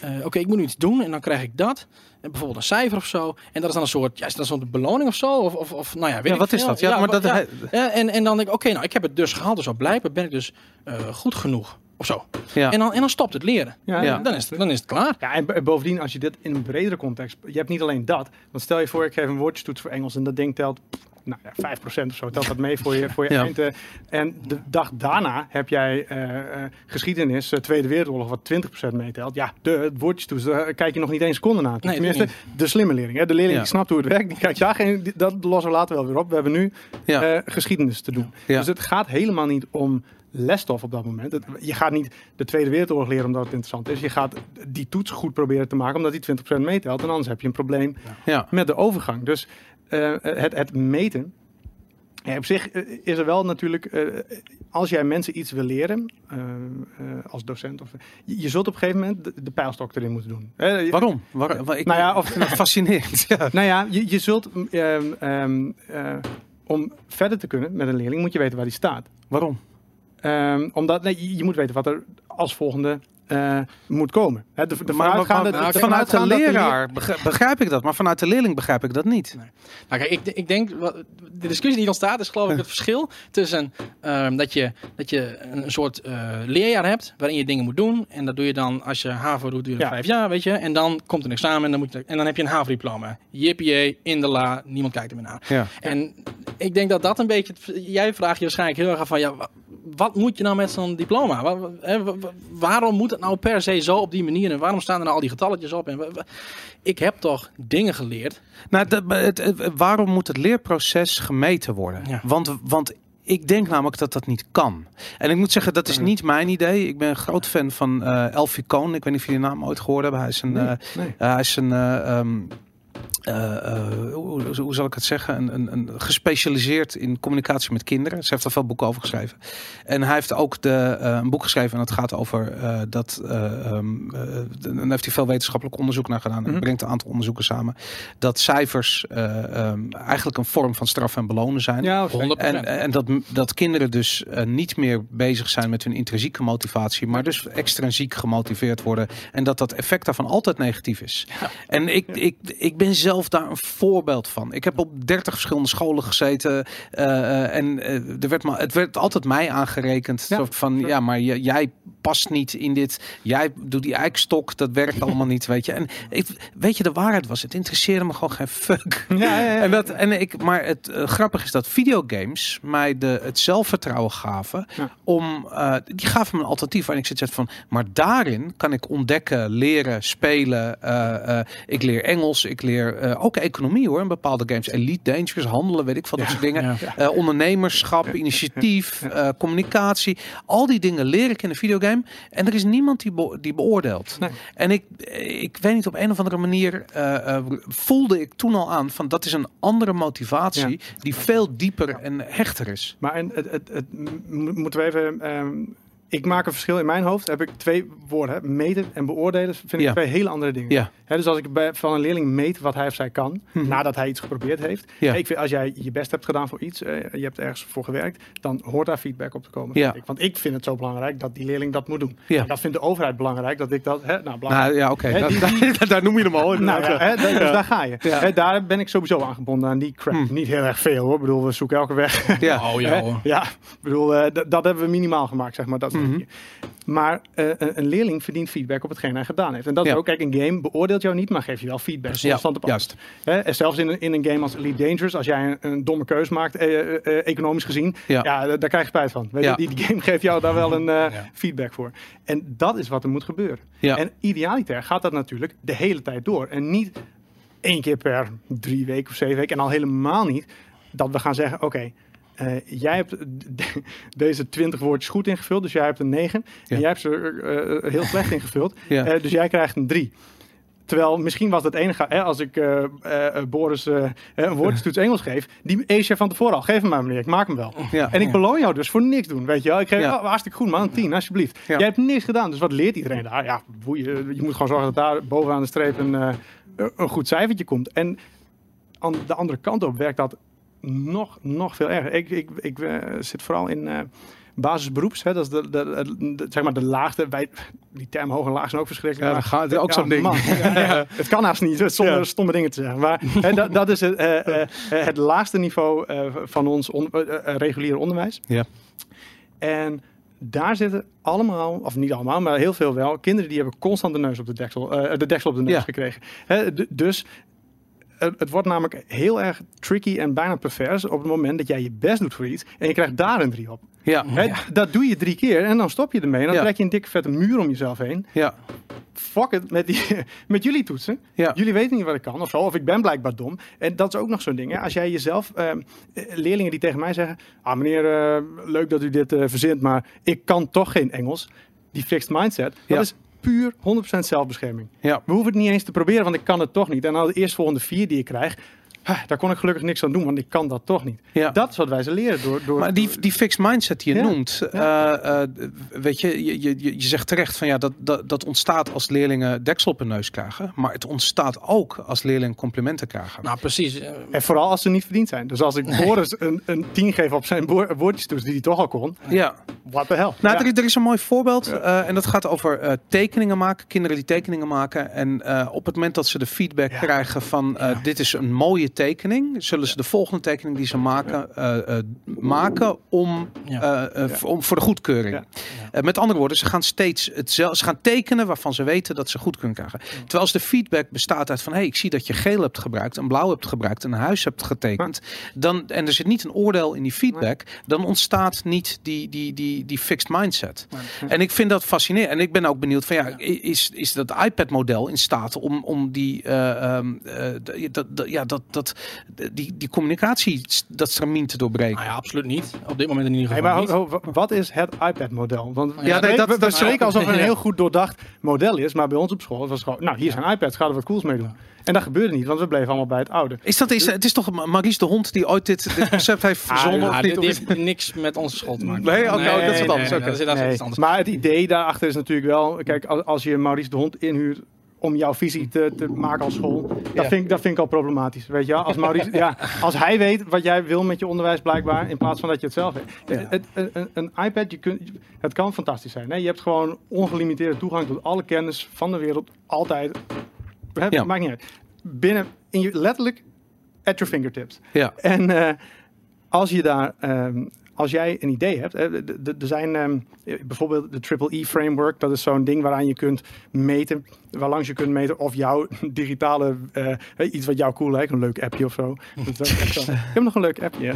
S3: eh, oké, ik moet nu iets doen en dan krijg ik dat. En bijvoorbeeld een cijfer of zo. En dat is dan een soort, ja, is dat een soort beloning of zo? Of, of, of nou ja, weet
S2: Ja,
S3: ik
S2: wat is
S3: veel.
S2: dat? Ja, maar dat,
S3: ja. en, en dan denk ik, oké, nou, ik heb het dus gehaald, dus zo blijkbaar ben ik dus eh, goed genoeg. Of zo.
S2: ja.
S3: En, dan, en dan stopt het leren.
S4: Ja,
S2: Ja.
S3: Dan, is het, dan is het klaar.
S4: Ja, en bovendien, als je dit in een bredere context... Je hebt niet alleen dat. Want stel je voor, ik geef een woordjestoets voor Engels... en dat ding telt nou ja, 5% of zo. Telt dat mee voor je, <laughs> voor je
S2: Ja.
S4: eind. eh. en de dag daarna heb jij eh, eh, geschiedenis, eh, Tweede Wereldoorlog... wat 20% meetelt. Ja, de, het woordjestoets, daar kijk je nog niet één seconde naar.
S3: Nee,
S4: Tenminste, de slimme leerling. Hè? De leerling
S2: Ja.
S4: die snapt hoe het werkt, die kijkt... Ja, geen, die- dat lossen we later wel weer op. We hebben nu
S2: Ja.
S4: eh, geschiedenis te doen.
S2: Ja.
S4: Dus het gaat helemaal niet om lesstof op dat moment. Het- je gaat niet de Tweede Wereldoorlog leren omdat het interessant is. Je gaat die toets goed proberen te maken omdat die 20% meetelt. En anders heb je een probleem
S2: ja.
S4: met de overgang. Dus eh, het, het meten. Ja, op zich eh, is er wel natuurlijk, eh, als jij mensen iets wil leren, als docent, of, je, je zult op een gegeven moment de, de pijlstok erin moeten doen.
S2: Waarom? Waar, waar- ik
S4: Nou ja, of- <laughs>
S2: fascinerend. Ja.
S4: nou ja, je, je zult, ehm, ehm, eh, om verder te kunnen met een leerling, moet je weten waar die staat.
S2: Waarom?
S4: Ehm, omdat nee, je, moet weten wat er als volgende eh, moet komen. De, de
S2: Maar- maar-
S4: vooruitgaande-
S2: maar
S4: de
S2: vanuit de leraar begrijp, ik dat, maar vanuit de leerling begrijp ik dat niet.
S3: Nou, kijk, ik, ik denk, de discussie die ontstaat is geloof ik het verschil tussen ehm, dat, je, dat je een, soort eh, leerjaar hebt waarin je dingen moet doen. En dat doe je dan, als je HAVO doet,
S4: Ja.
S3: vijf jaar, weet je. En dan komt een examen en dan, moet je, en dan heb je een HAVO-diploma. Jippie, in de la, niemand kijkt er meer naar.
S2: Ja.
S3: En ik denk dat dat een beetje, jij vraagt je waarschijnlijk heel erg af van, ja, wat moet je nou met zo'n diploma? Hè, waarom moet het nou per se zo op die manier? En waarom staan er nou al die getalletjes op? En ik heb toch dingen geleerd.
S2: Nou, het, het- waarom moet het leerproces gemeten worden?
S3: Ja.
S2: Want, want ik denk namelijk dat dat niet kan. En ik moet zeggen, dat is niet mijn idee. Ik ben een groot fan van eh Elfie Koon. Ik weet niet of jullie die naam ooit gehoord hebben. Hij is een,
S4: Nee,
S2: eh,
S4: nee.
S2: eh, hij is een eh, eh, eh, hoe, hoe- zal ik het zeggen? Een, een, een gespecialiseerd in communicatie met kinderen. Ze heeft er veel boeken over geschreven. En hij heeft ook de, eh, een boek geschreven en het gaat over dat. eh, dan heeft hij veel wetenschappelijk onderzoek naar gedaan. En
S4: Mhm.
S2: brengt een aantal onderzoeken samen. Dat cijfers eh, ehm, eigenlijk een vorm van straf en belonen zijn.
S4: Ja, of-
S3: 100%.
S2: En, en dat, dat kinderen dus niet meer bezig zijn met hun intrinsieke motivatie, maar dus extrinsiek gemotiveerd worden. En dat dat effect daarvan altijd negatief is.
S3: Ja.
S2: En ik, ik, ik ben ben zelf daar een voorbeeld van. Ik heb op 30 verschillende scholen gezeten. eh, eh, en eh, er werd maar, het werd altijd mij aangerekend.
S4: Ja.
S2: Van ja, maar j- jij past niet in dit. Jij doet die eikstok. Dat werkt allemaal niet, weet je. En ik, weet je, de waarheid was, het interesseerde me gewoon geen fuck.
S4: Ja, ja, ja.
S2: En dat, en ik, maar het grappige is dat videogames mij de, het zelfvertrouwen gaven om, die gaven me een alternatief. En ik zit van, maar daarin kan ik ontdekken, leren, spelen. ik leer Engels, ik leer eh, ook economie hoor, in bepaalde games. Elite Dangerous, handelen, weet ik veel, dat soort dingen. Eh, ondernemerschap, initiatief, eh, communicatie. Al die dingen leer ik in een videogame. En er is niemand die, be- die beoordeelt.
S4: Nee.
S2: En ik, ik weet niet, op een of andere manier voelde ik toen al aan van dat is een andere motivatie die veel dieper en hechter is.
S4: Maar en het, het, het, moeten we even. ehm, ik maak een verschil in mijn hoofd. Heb ik twee woorden. Hè? Meten en beoordelen vind ik
S2: Ja.
S4: twee hele andere dingen.
S2: Ja.
S4: Hè, dus als ik bij, van een leerling meet wat hij of zij kan,
S2: Mhm.
S4: nadat hij iets geprobeerd heeft.
S2: Ja.
S4: Ik vind, als jij je best hebt gedaan voor iets, eh, je hebt ergens voor gewerkt, dan hoort daar feedback op te komen.
S2: Ja.
S4: ik. Want ik vind het zo belangrijk dat die leerling dat moet doen.
S2: Ja.
S4: En dat vindt de overheid belangrijk dat ik dat. Hè, nou, belangrijk.
S2: Nou ja, oké. <laughs> Dat- daar noem je hem al.
S4: Nou hè, dus daar ga je.
S2: Ja.
S4: Hè, daar ben ik sowieso aan gebonden aan die crap.
S2: Hmm.
S4: Niet heel erg veel hoor. Ik bedoel, we zoeken elke weg.
S2: Ja.
S3: Oh ja hoor.
S4: Ja, ik bedoel, eh, dat hebben we minimaal gemaakt, zeg maar. Dat
S2: Mhm.
S4: Maar eh, een, een leerling verdient feedback op hetgeen hij gedaan heeft. En dat
S2: Ja.
S4: is ook, kijk, een game beoordeelt jou niet, maar geeft je wel feedback.
S2: Ja,
S4: Constant op
S2: juist.
S4: Hè, en zelfs in een, in een game als Elite Dangerous, als jij een, een domme keus maakt, eh, eh, eh, economisch gezien,
S2: Ja.
S4: ja. da- daar krijg je spijt van. Weet je, die, die game geeft jou daar wel een eh,
S3: Ja.
S4: feedback voor. En dat is wat er moet gebeuren.
S2: Ja.
S4: En idealiter gaat dat natuurlijk de hele tijd door. En niet één keer per drie weken of zeven weken. En al helemaal niet dat we gaan zeggen, oké, eh, jij hebt deze 20 woordjes goed ingevuld, dus jij hebt een 9.
S2: Ja.
S4: En jij hebt ze eh, heel slecht ingevuld, <laughs>
S2: Ja.
S4: eh, dus jij krijgt een 3. Terwijl misschien was het enige, hè, als ik eh, eh, Boris eh, een woordenstoets Engels geef, die ace je van tevoren al. Geef hem maar meneer, ik maak hem wel.
S2: Ja.
S4: En ik beloon jou dus voor niks doen, weet je wel. Ik geef,
S2: Ja.
S4: oh, hartstikke goed man, een 10, alsjeblieft. Jij hebt niks gedaan, dus wat leert iedereen daar? Ja, boeien, je moet gewoon zorgen dat daar bovenaan de streep een, een goed cijfertje komt. En aan de andere kant op werkt dat nog, nog veel erger. Ik, ik, ik eh, zit vooral in eh, basisberoeps. Hè, dat is de, de, de- de- zeg maar de laagte. Wij, die term hoog en laag zijn ook verschrikkelijk.
S2: Ja, dat gaat ook zo'n ding.
S4: ja, <laughs> het kan haast niet, zonder stomme dingen te zeggen. Maar hè, dat, dat is het, eh, het laagste niveau van ons on, reguliere onderwijs.
S2: Ja.
S4: En daar zitten allemaal, of niet allemaal, maar heel veel wel, kinderen die hebben constant de neus op de deksel, de deksel op de neus
S2: Ja.
S4: gekregen. Dus het, het wordt namelijk heel erg tricky en bijna pervers op het moment dat jij je best doet voor iets en je krijgt daar een drie op.
S2: Ja.
S4: Dat doe je drie keer en dan stop je ermee. En dan
S2: Ja.
S4: trek je een dikke vette muur om jezelf heen.
S2: Ja.
S4: Fuck it met, die, <laughs> met jullie toetsen.
S2: Ja.
S4: Jullie weten niet wat ik kan of zo. Of ik ben blijkbaar dom. En dat is ook nog zo'n ding. Hè. Als jij jezelf... ehm, eh, leerlingen die tegen mij zeggen... Ah meneer, eh, leuk dat u dit eh, verzint, maar ik kan toch geen Engels. Die fixed mindset. Dat
S2: Ja.
S4: is puur 100% zelfbescherming.
S2: Ja.
S4: We hoeven het niet eens te proberen, want ik kan het toch niet. En al de eerstvolgende vier die ik krijg... daar kon ik gelukkig niks aan doen, want ik kan dat toch niet.
S2: Ja.
S4: Dat is wat wij ze leren. Door, door,
S2: Maar die, die fixed mindset die je
S4: Ja.
S2: noemt, eh, eh, weet je, je, je, je zegt terecht van ja, dat, dat, dat ontstaat als leerlingen deksel op hun neus krijgen. Maar het ontstaat ook als leerlingen complimenten krijgen.
S3: Nou, precies. eh,
S4: En vooral als ze niet verdiend zijn. Dus als ik Boris een, een 10 geef op zijn woor- woordjestoets die hij toch al kon.
S2: ja.
S4: What the hell?
S2: Nou,
S4: Ja.
S2: er, is, er is een mooi voorbeeld eh, en dat gaat over eh, tekeningen maken. Kinderen die tekeningen maken. En eh, op het moment dat ze de feedback
S4: Ja.
S2: krijgen van eh, dit is een mooie tekening, zullen ze de volgende tekening die ze maken, eh, eh, maken om,
S3: Ja.
S2: eh, eh, voor- om, voor de goedkeuring.
S4: Ja.
S2: Eh, met andere woorden, ze gaan steeds hetzelfde, ze gaan tekenen waarvan ze weten dat ze goed kunnen krijgen. Terwijl als de feedback bestaat uit van hey, ik zie dat je geel hebt gebruikt, en blauw hebt gebruikt, en een huis hebt getekend, dan, en er zit niet een oordeel in die feedback, dan ontstaat niet die, die, die, die fixed mindset. En ik vind dat fascinerend. En ik ben ook benieuwd van ja, is, is dat iPad-model in staat om, om die, eh, ehm, eh, d- dat, dat- ja, dat, dat, die, die communicatie, dat stramien te doorbreken?
S3: nou ja, absoluut niet. Op dit moment in ieder
S4: Hey,
S3: geval
S4: maar
S3: niet.
S4: ho- ho- wat is het iPad-model? Want
S3: Ja,
S4: ja,
S2: nee, dat-
S4: we, we
S2: dat-
S4: spreken alsof het een <laughs> heel goed doordacht model is. Maar bij ons op school was het gewoon, nou hier zijn iPads, ga er wat cools mee doen. En dat gebeurde niet, want we bleven allemaal bij het oude.
S2: Is dat, is, het is toch Maries de Hond die ooit dit, dit <laughs> concept heeft verzonnen?
S3: Ja,
S2: of
S3: dit,
S2: niet? Of
S3: dit
S2: is-
S3: heeft niks met onze school te maken.
S2: Nee, dat is wat anders, oké.
S3: dat is, dat is
S4: Nee,
S3: iets anders.
S4: Maar het idee daarachter is natuurlijk wel, kijk, als, als je Maurice de Hond inhuurt om jouw visie te, te maken als school, dat,
S2: Ja.
S4: vind ik, dat vind ik al problematisch. Weet je wel? Als, Maurice, ja, als hij weet wat jij wil met je onderwijs blijkbaar, in plaats van dat je het zelf weet.
S2: Ja.
S4: Een, een, een iPad, je kunt, het kan fantastisch zijn. Hè? Je hebt gewoon ongelimiteerde toegang tot alle kennis van de wereld, altijd. Hè,
S2: Ja.
S4: Maakt niet uit. Binnen in je, letterlijk at your fingertips.
S2: Ja.
S4: En eh, als je daar, ehm, als jij een idee hebt, er zijn ehm, bijvoorbeeld de Triple E framework, dat is zo'n ding waaraan je kunt meten, waarlangs je kunt meten of jouw <laughs> digitale, eh, iets wat jou cool lijkt, een leuk appje of zo. <laughs> Dat is ook echt zo. Ik heb nog een leuk appje.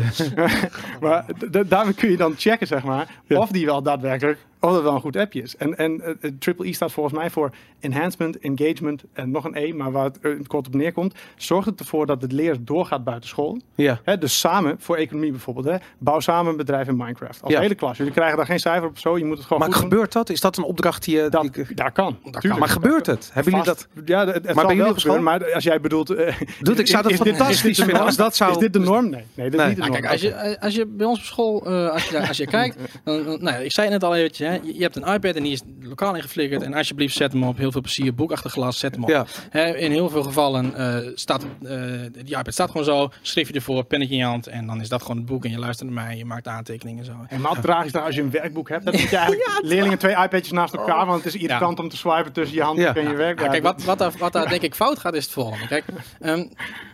S4: <laughs> maar daarmee kun je dan checken, zeg maar, of die wel daadwerkelijk, of dat wel een goed appje is. En, en eh, eh, Triple E staat volgens mij voor enhancement, engagement en nog een E, maar waar het eh, kort op neerkomt, zorgt het ervoor dat het leren doorgaat buiten school.
S2: Ja.
S4: Hè, dus samen, voor economie bijvoorbeeld, hè, bouw samen een bedrijf in Minecraft. Als
S2: Ja.
S4: hele klas. Jullie krijgen daar geen cijfer op zo, je moet het gewoon
S2: Maar
S4: goed doen.
S2: gebeurt dat? Is dat een opdracht die je...
S4: Dat,
S2: die-
S4: daar kan. Tuurlijk.
S2: maar gebeurt het? Hebben jullie dat...
S4: Ja, het, het zal
S2: jullie
S4: wel gebeuren, maar als jij bedoelt... <laughs>
S2: Doet, ik zou dat <laughs>
S4: is dit-
S2: fantastisch
S4: is dit de
S2: vinden
S4: norm?
S2: als dat zou...
S4: Is dit de norm? Nee, nee dat
S2: Nee.
S4: is niet de
S3: Nou,
S4: norm.
S3: kijk, als je, als je bij ons op school, eh, als, je, als je kijkt, nou, ja, ik zei het net al eventjes, hè, je, je hebt een iPad en die is lokaal ingeflikkerd en alsjeblieft zet hem op, heel veel plezier, boek achter glas, zet hem op.
S2: Ja.
S3: Hè, in heel veel gevallen eh, staat eh, die iPad staat gewoon zo, schrijf je ervoor, pennetje in je hand en dan is dat gewoon het boek en je luistert naar mij, je maakt aantekeningen en zo.
S4: Helemaal tragisch dat als je een werkboek hebt, dan moet je eigenlijk <laughs> leerlingen twee iPadjes naast elkaar, want het is irritant om te swipen tussen je handboek
S2: Ja.
S4: en je werk.
S3: Ja, kijk, wat, wat, daar, wat daar denk ik fout gaat, is het volgende. Kijk, ehm,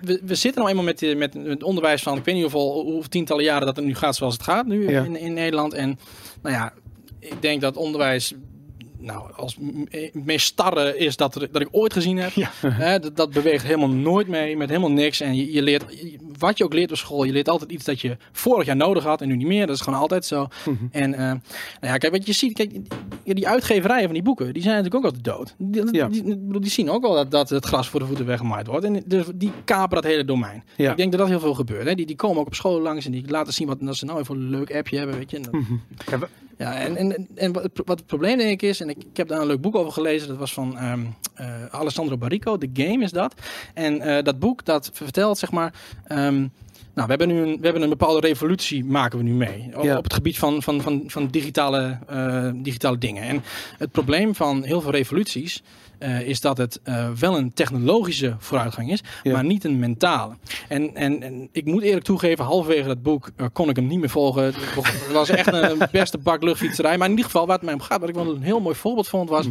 S3: we, we zitten nou eenmaal met, die- met het onderwijs van, ik weet niet hoeveel, hoeveel tientallen jaren dat het nu gaat zoals het gaat nu
S2: Ja.
S3: in, in Nederland. En nou ja, ik denk dat onderwijs nou, als eh, meest starre is dat, er- dat ik ooit gezien heb. <laughs>
S4: Ja.
S3: Dat, dat beweegt helemaal nooit mee, met helemaal niks. En je, je leert, wat je ook leert op school, je leert altijd iets dat je vorig jaar nodig had en nu niet meer. Dat is gewoon altijd zo.
S2: Mhm.
S3: En eh, nou ja, kijk, wat je ziet, kijk, die, uitgeverijen van die boeken, die zijn natuurlijk ook altijd dood. Die,
S2: Ja.
S3: die, zien ook wel dat, dat het gras voor de voeten weggemaaid wordt. En dus die kapen dat hele domein.
S2: Ja.
S3: Ik denk dat dat heel veel gebeurt. Hè. Die, die komen ook op school langs en die laten zien wat dat ze nou even een leuk appje hebben, weet je. En dat-
S2: Mhm.
S4: Ja,
S3: en, en, en wat, het, pro- wat het probleem denk ik is, en ik, ik heb daar een leuk boek over gelezen, dat was van ehm, eh, Alessandro Barrico, The Game is dat. En eh, dat boek dat vertelt, zeg maar, ehm, nou, we hebben nu een, we hebben een bepaalde revolutie, maken we nu mee, op,
S2: Ja.
S3: op het gebied van, van, van, van digitale, eh, digitale dingen. En het probleem van heel veel revoluties eh, is dat het eh, wel een technologische vooruitgang is,
S2: Ja.
S3: maar niet een mentale. En, en, en ik moet eerlijk toegeven, halverwege dat boek eh, kon ik hem niet meer volgen. Het was echt een beste bak luchtfietserij. Maar in ieder geval, waar het mij om gaat, wat ik wel een heel mooi voorbeeld vond, was... Ja,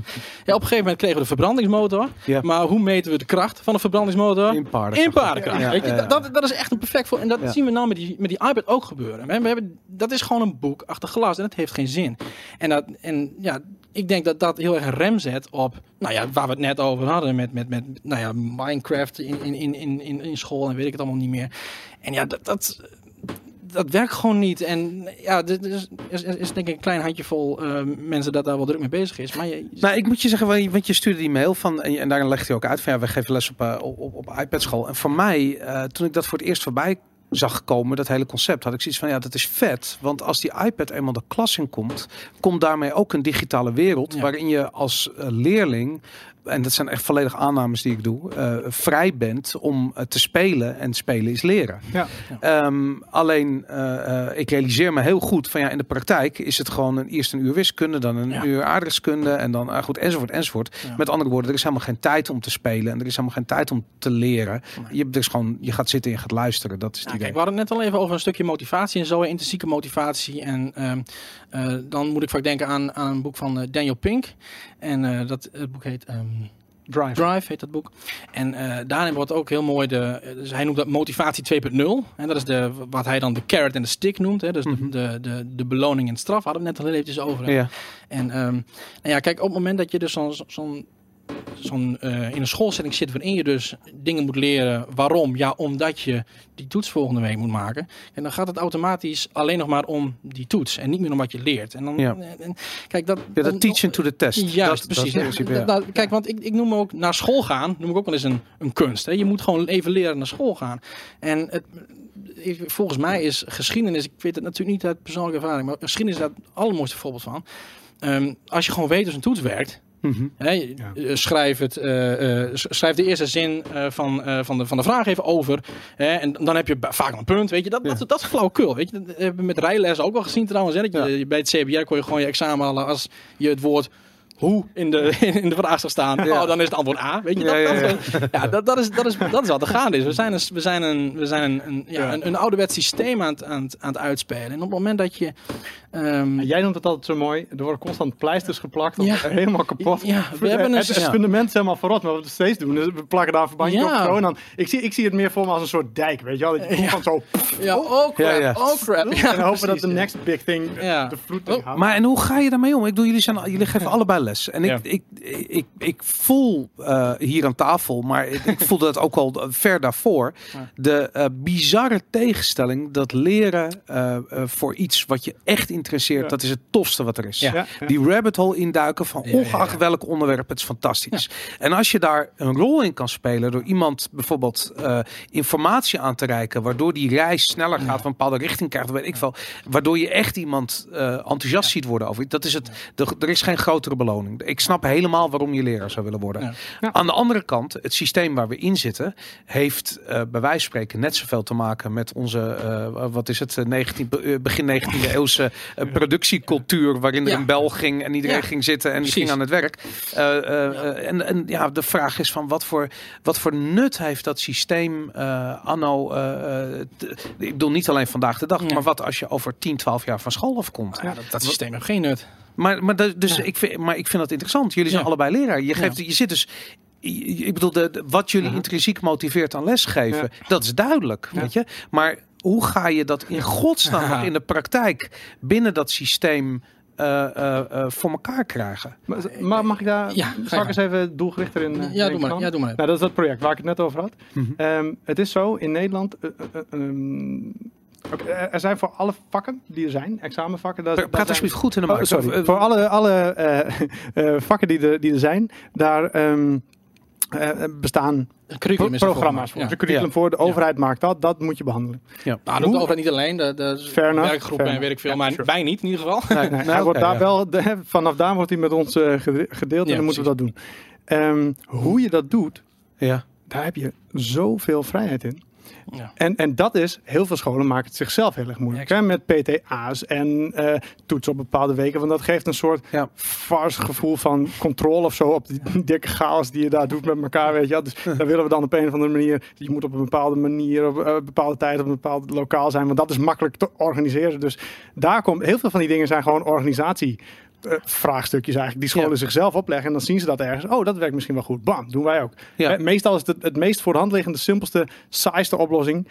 S3: op een gegeven moment kregen we de verbrandingsmotor.
S2: Ja.
S3: Maar hoe meten we de kracht van een verbrandingsmotor?
S2: In paardenkracht.
S3: In paardenkracht. Weet je. Dat, dat is echt een perfect voor. En dat zien we nou met die, met die iPad ook gebeuren. We, we hebben, dat is gewoon een boek achter glas en het heeft geen zin. En, dat, en ja, ik denk dat dat heel erg een rem zet op, nou ja, waar we het net over hadden met, met, met nou ja, Minecraft in, in, in, in, in, school en weet ik het allemaal niet meer. En ja, dat, dat, dat werkt gewoon niet. En ja, er is, is, is denk ik een klein handjevol eh mensen dat daar wel druk mee bezig is. Maar je,
S2: Nou, ik moet je zeggen, want je- stuurde die mail van, en, en daarin legt hij ook uit van, ja, we geven les op, eh, op, op, op iPad school. En voor mij, eh, toen ik dat voor het eerst voorbij zag komen, dat hele concept, had ik zoiets van, ja, dat is vet. Want als die iPad eenmaal de klas in komt, komt daarmee ook een digitale wereld,
S3: Ja.
S2: waarin je als eh, leerling, en dat zijn echt volledig aannames die ik doe, eh, vrij bent om eh, te spelen. En spelen is leren.
S4: Ja.
S2: Ehm, alleen, eh, ik realiseer me heel goed van ja, in de praktijk is het gewoon een, eerst een uur wiskunde, dan een
S3: Ja.
S2: uur aardrijkskunde en dan uh, goed, enzovoort, enzovoort.
S3: Ja.
S2: Met andere woorden, er is helemaal geen tijd om te spelen en er is helemaal geen tijd om te leren. Je, hebt dus gewoon, je gaat zitten en je gaat luisteren. Dat is het
S3: Ja,
S2: idee.
S3: kijk, we hadden het net al even over een stukje motivatie en zo, intrinsieke motivatie. En ehm, eh, dan moet ik vaak denken aan, aan een boek van Daniel Pink. En dat het boek heet ehm,
S4: Drive.
S3: Drive, heet dat boek. En eh, daarin wordt ook heel mooi de, dus hij noemt dat motivatie 2.0. En dat is de, wat hij dan de carrot en de stick noemt. Hè? Dus
S2: Mhm.
S3: de, de, de, de beloning en straf. Hadden we het net al heel eventjes over.
S2: Ja.
S3: En ehm, nou ja, kijk, op het moment dat je dus zo'n zo'n zo'n eh, in een schoolsetting zit waarin je dus dingen moet leren. Waarom? Ja, omdat je die toets volgende week moet maken. En dan gaat het automatisch alleen nog maar om die toets en niet meer om wat je leert. En dan,
S2: Ja.
S3: en, en- kijk, dat,
S2: Ja, dat teaching to the test.
S3: Juist,
S2: dat,
S3: precies.
S2: Dat principe, ja.
S3: nou, kijk, want ik, ik noem ook naar school gaan, noem ik ook wel eens een, een kunst. Hè. Je moet gewoon even leren naar school gaan. En het, volgens mij is geschiedenis, ik weet het natuurlijk niet uit persoonlijke ervaring, maar geschiedenis is daar het allermooiste voorbeeld van. Ehm, als je gewoon weet hoe een toets werkt,
S2: Mhm.
S4: Ja.
S3: eh, schrijf, het, eh, eh, schrijf de eerste zin van, van, de, van de vraag even over. En dan heb je vaak een punt. Weet je. Dat,
S2: Ja.
S3: dat, dat is flauwekul. Weet je. Dat hebben we met rijles ook wel gezien trouwens. Hè, dat je,
S2: Ja.
S3: Bij het CBR kon je gewoon je examen halen als je het woord hoe in de, <laughs> in de vraag zou staan,
S2: Ja.
S3: oh, dan is het antwoord A. Weet je,
S2: Ja,
S3: dat,
S2: ja,
S3: dat, <laughs> ja, dat, dat, is, dat, is, dat is wat er gaande is. We zijn een, we zijn een, we zijn een, een, ja,
S4: Ja.
S3: een, een ouderwets systeem aan het, aan, het, aan het uitspelen. En op het moment dat je... ehm,
S4: Jij noemt het altijd zo mooi. Er worden constant pleisters geplakt.
S3: Ja. <laughs>
S4: Helemaal kapot.
S3: Ja, we hebben een
S4: het, het
S3: ja.
S4: fundament is helemaal verrot. Maar wat we steeds doen, is we plakken daar een verbandje
S3: Ja.
S4: op. Zo, en dan, ik, zie, ik zie het meer voor me als een soort dijk. Weet je wel? Dat je zo...
S3: ja, oh crap,
S2: Ja, ja.
S3: oh crap. Ja,
S4: en hopen dat de
S3: ja.
S4: next big thing
S3: Ja.
S4: de vloed
S3: Oh,
S4: houdt.
S2: Maar en hoe ga je daarmee om? Ik bedoel, jullie, zijn, jullie geven allebei les. En ik,
S4: Ja.
S2: ik, ik, ik voel eh, hier aan tafel, maar ik, ik voelde dat ook al ver daarvoor.
S3: Ja.
S2: De eh, bizarre tegenstelling dat leren eh, voor iets wat je echt interesseert,
S4: Ja.
S2: dat is het tofste wat er is.
S3: Ja.
S4: Ja, ja.
S2: Die rabbit hole induiken van
S3: Ja, ja,
S2: ongeacht
S3: ja.
S2: welk onderwerp, het is fantastisch. En als je daar een rol in kan spelen door iemand bijvoorbeeld eh, informatie aan te reiken, waardoor die reis sneller gaat, van een bepaalde richting krijgt, weet ik veel, waardoor je echt iemand eh, enthousiast ziet worden over. Dat is het. de- er is geen grotere beloning. Ik snap helemaal waarom je leraar zou willen worden.
S3: Ja.
S4: Ja.
S2: Aan de andere kant, het systeem waar we in zitten, heeft eh, bij wijze van spreken net zoveel te maken met onze, eh, wat is het, eh, 19, be- eh, begin 19e eeuwse productiecultuur, waarin er een bel ging en iedereen
S3: Ja.
S2: ging zitten en die
S3: Precies.
S2: ging aan het werk. Eh, eh, eh, en, en ja, de vraag is van wat voor, wat voor nut heeft dat systeem eh, anno, t- ik bedoel niet alleen vandaag de dag,
S3: Ja.
S2: maar wat als je over 10, 12 jaar van school afkomt.
S3: Ja, dat, dat systeem heeft geen nut.
S2: Maar, maar, dus
S3: Ja.
S2: ik vind, maar ik vind dat interessant. Jullie zijn
S3: Ja.
S2: allebei leraar. Je, geeft, je zit dus. Ik bedoel, de, de- wat jullie
S3: Mhm.
S2: intrinsiek motiveert aan lesgeven, dat is duidelijk. Weet je? Maar hoe ga je dat in godsnaam
S3: Ja.
S2: in de praktijk binnen dat systeem eh, eh, eh, voor elkaar krijgen?
S4: Maar, mag ik daar
S3: Ja, ga
S4: ik eens even doelgerichter in eh,
S3: Ja, doe maar. Ja, doe maar.
S4: Nou, dat is dat project waar ik het net over had.
S2: Mhm.
S4: Ehm, het is zo, in Nederland... eh, eh, er zijn voor alle vakken die er zijn, examenvakken... daar
S2: Praat
S4: zijn-
S2: alsjeblieft goed in de
S4: Oh, sorry.
S2: Eh,
S4: Voor alle, alle eh, <laughs> eh, vakken die er, die er zijn, daar ehm, eh, bestaan
S3: curriculum
S4: programma's voor.
S3: Ja.
S4: De curriculum
S2: Ja.
S4: voor, de overheid maakt dat, dat moet je behandelen.
S2: ja.
S3: Nou, dat doet de overheid niet alleen. De, de
S4: fair
S3: en weet ik veel. maar wij niet in ieder geval.
S2: Nee,
S4: Nee, <laughs>
S2: nee,
S4: hij wordt
S2: oké,
S4: daar
S2: ja.
S4: wel, de- vanaf daar wordt hij met ons gede- gedeeld
S3: Ja,
S4: en dan moeten we dat doen. Ehm, hoe je dat doet,
S2: Ja.
S4: daar heb je zoveel vrijheid in.
S3: Ja.
S4: En, en dat is, heel veel scholen maken het zichzelf heel erg moeilijk.
S3: Ja,
S4: hè? Met PTA's en eh, toetsen op bepaalde weken. Want dat geeft een soort
S2: Ja.
S4: vars gevoel van controle of zo op die dikke chaos die je daar doet met elkaar. Weet je? Dus daar willen we dan op een of andere manier. Je moet op een bepaalde manier, op een bepaalde tijd, op een bepaald lokaal zijn. Want dat is makkelijk te organiseren. Dus daar komt heel veel van die dingen zijn gewoon organisatie. Eh, vraagstukjes eigenlijk die scholen
S2: Ja.
S4: zichzelf opleggen en dan zien ze dat ergens. Oh, dat werkt misschien wel goed. Bam, doen wij ook.
S2: Ja.
S4: Eh, Meestal is het het meest voor de hand liggende, simpelste, saaiste oplossing.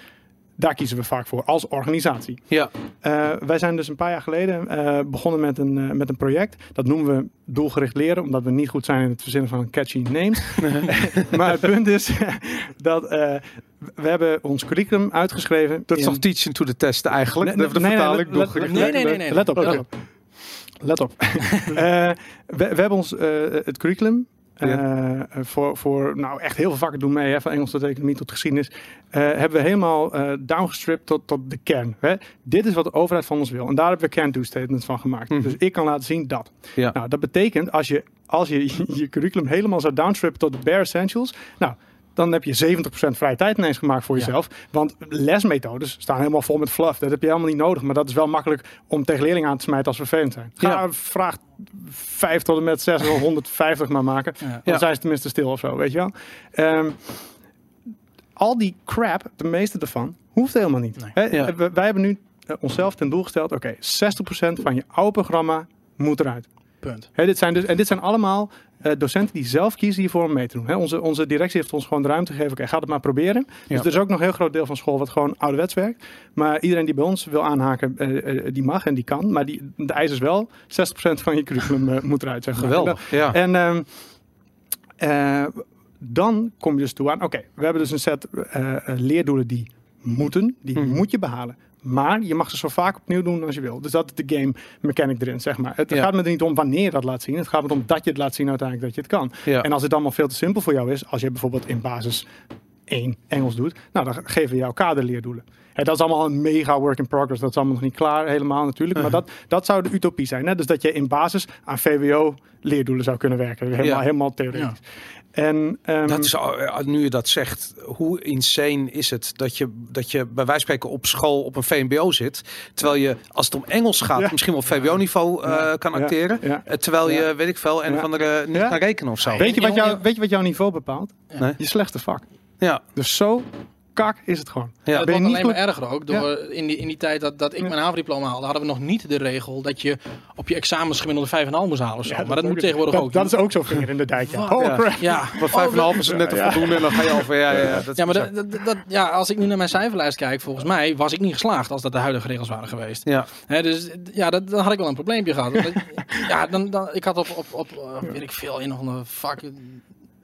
S4: Daar kiezen we vaak voor als organisatie.
S2: Ja.
S4: Eh, wij zijn dus een paar jaar geleden begonnen met een, met een project. Dat noemen we doelgericht leren, omdat we niet goed zijn in het verzinnen van catchy names. <laughs> <laughs> maar het punt is <laughs> dat we hebben ons curriculum uitgeschreven.
S2: Dat is toch teaching to the test eigenlijk?
S4: Nee, nee, nee, let- let-.
S3: Nee, nee, nee, nee.
S4: Let op,
S2: Oké.
S4: let op. Let op. <laughs> Eh, we, we hebben ons eh, het curriculum. eh, voor, voor nou echt heel veel vakken doen mee, hè, van Engels tot economie tot geschiedenis. hebben we helemaal eh downgestript tot, tot de kern. Hè. Dit is wat de overheid van ons wil. En daar hebben we can-do statements van gemaakt.
S2: Mhm.
S4: Dus ik kan laten zien dat.
S2: Ja.
S4: Nou, dat betekent als je, als je <laughs> je curriculum helemaal zou downstrippen tot de bare essentials. Nou, dan heb je 70% vrije tijd ineens gemaakt voor
S3: Ja.
S4: jezelf. Want lesmethodes staan helemaal vol met fluff. Dat heb je helemaal niet nodig. Maar dat is wel makkelijk om tegen leerlingen aan te smijten als ze vervelend zijn. Ga
S2: Ja.
S4: vraag 5 tot en met 6 of 150 maar maken.
S3: Ja.
S4: Dan zijn ze tenminste stil of zo, weet je wel. Ehm, al die crap, de meeste ervan, hoeft helemaal niet.
S3: Nee.
S4: We- wij hebben nu eh, onszelf ten doel gesteld, oké, 60% van je oude programma moet eruit.
S3: Punt.
S4: Dit zijn dus, en dit zijn allemaal eh, docenten die zelf kiezen hiervoor om mee te doen. Onze, onze directie heeft ons gewoon de ruimte gegeven. Oké, ga het maar proberen.
S2: Ja.
S4: Dus er is ook nog een heel groot deel van school wat gewoon ouderwets werkt. Maar iedereen die bij ons wil aanhaken, eh, eh, die mag en die kan. Maar die, de eis is wel, 60% van je curriculum moet eruit. Zeg maar.
S2: Geweldig. Ja.
S4: En ehm, eh, dan kom je dus toe aan, oké, we hebben dus een set leerdoelen die moeten, die
S2: Mhm.
S4: moet je behalen. Maar je mag ze zo vaak opnieuw doen als je wil. Dus dat is de game mechanic erin, zeg maar. Het
S2: Ja.
S4: gaat me er niet om wanneer je dat laat zien. Het gaat me om dat je het laat zien uiteindelijk dat je het kan.
S2: Ja.
S4: En als het allemaal veel te simpel voor jou is, als je bijvoorbeeld in basis één Engels doet, nou dan geven we jou kaderleerdoelen. Hè, dat is allemaal een mega work in progress. Dat is allemaal nog niet klaar helemaal natuurlijk. Maar dat, dat zou de utopie zijn. Hè? Dus dat je in basis aan VWO leerdoelen zou kunnen werken. Helemaal,
S2: Ja.
S4: helemaal theoretisch. En, ehm,
S2: Dat is, eh, nu je dat zegt, hoe insane is het dat je, dat je bij wijze van spreken op school op een VMBO zit, terwijl je als het om Engels gaat
S4: Ja.
S2: misschien wel op VWO-niveau eh, kan acteren,
S4: Ja.
S2: eh, terwijl je, weet ik veel, een
S4: Ja.
S2: of andere niet
S4: Ja.
S2: kan rekenen of zo.
S4: weet, je wat
S3: En-
S4: jou,
S3: en-
S4: weet je wat jouw niveau bepaalt?
S2: Nee.
S4: Je slechtste vak.
S2: Ja,
S4: Dus zo kak is het gewoon.
S2: Ja.
S3: dat
S4: Ben je
S3: wordt
S4: niet
S3: alleen maar erger ook. Door, in, die, in die tijd dat, dat ik
S4: Ja.
S3: mijn havendiploma haalde, hadden we nog niet de regel dat je op je examens gemiddelde 5,5 moest halen of zo.
S4: Ja,
S3: maar dat moet tegenwoordig
S4: dat,
S3: ook.
S4: Dat is ook zo'n vinger in de dijk. Ja.
S3: Wat?
S4: Oh,
S2: Ja.
S4: crap.
S3: Ja,
S2: maar vijf en een half is net
S4: Ja.
S2: voldoende en dan ga je over. Ja, ja, ja, dat
S3: ja, maar dat, dat, dat- ja, als ik nu naar mijn cijferlijst kijk, volgens mij was ik niet geslaagd als dat de huidige regels waren geweest.
S2: ja.
S3: Hè, dus ja, dat, dan had ik wel een probleempje gehad. Ja, dan, dan, ik had op, op, op eh, weet ik veel, in nog een vak,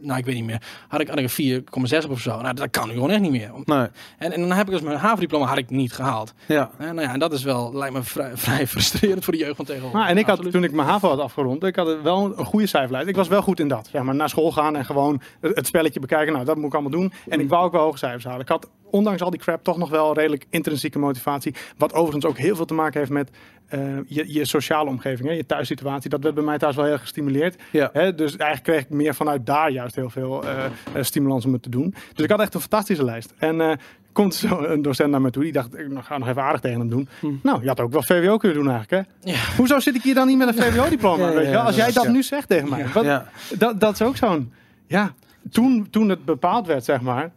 S3: nou ik weet niet meer, had ik, had ik een 4,6 op of zo. Nou, dat kan nu gewoon echt niet meer.
S2: Nee,
S3: En, en dan heb ik dus mijn havendiploma had ik niet gehaald.
S2: ja.
S3: Hè, nou ja, en dat is wel, lijkt me vrij, <laughs> vrij frustrerend voor de jeugd van tegenwoordig.
S4: Maar, en ik had,
S3: Absoluut.
S4: toen ik mijn HAVO had afgerond, ik had wel een goede cijferlijst. Ik was wel goed in dat. Zeg maar naar school gaan en gewoon het, het spelletje bekijken. Nou, dat moet ik allemaal doen. En ik wou ook wel hoge cijfers halen. Ik had ondanks al die crap toch nog wel redelijk intrinsieke motivatie. Wat overigens ook heel veel te maken heeft met eh, je, je sociale omgeving, hè, je thuissituatie. Dat werd bij mij thuis wel heel erg gestimuleerd.
S2: Ja.
S4: Hè, dus eigenlijk kreeg ik meer vanuit daar juist heel veel eh, eh, stimulans om het te doen. Dus ik had echt een fantastische lijst. En eh, komt zo een docent naar me toe, die dacht, ik ga nog even aardig tegen hem doen. Nou, je had ook wel VWO kunnen doen eigenlijk, hè?
S3: Ja.
S4: Hoezo zit ik hier dan niet met een VWO-diploma?
S2: Ja, ja,
S4: Als jij
S2: dat
S4: nu zegt tegen mij. Wat,
S2: Ja.
S4: dat, dat is ook zo'n... Ja, toen, toen het bepaald werd, zeg maar...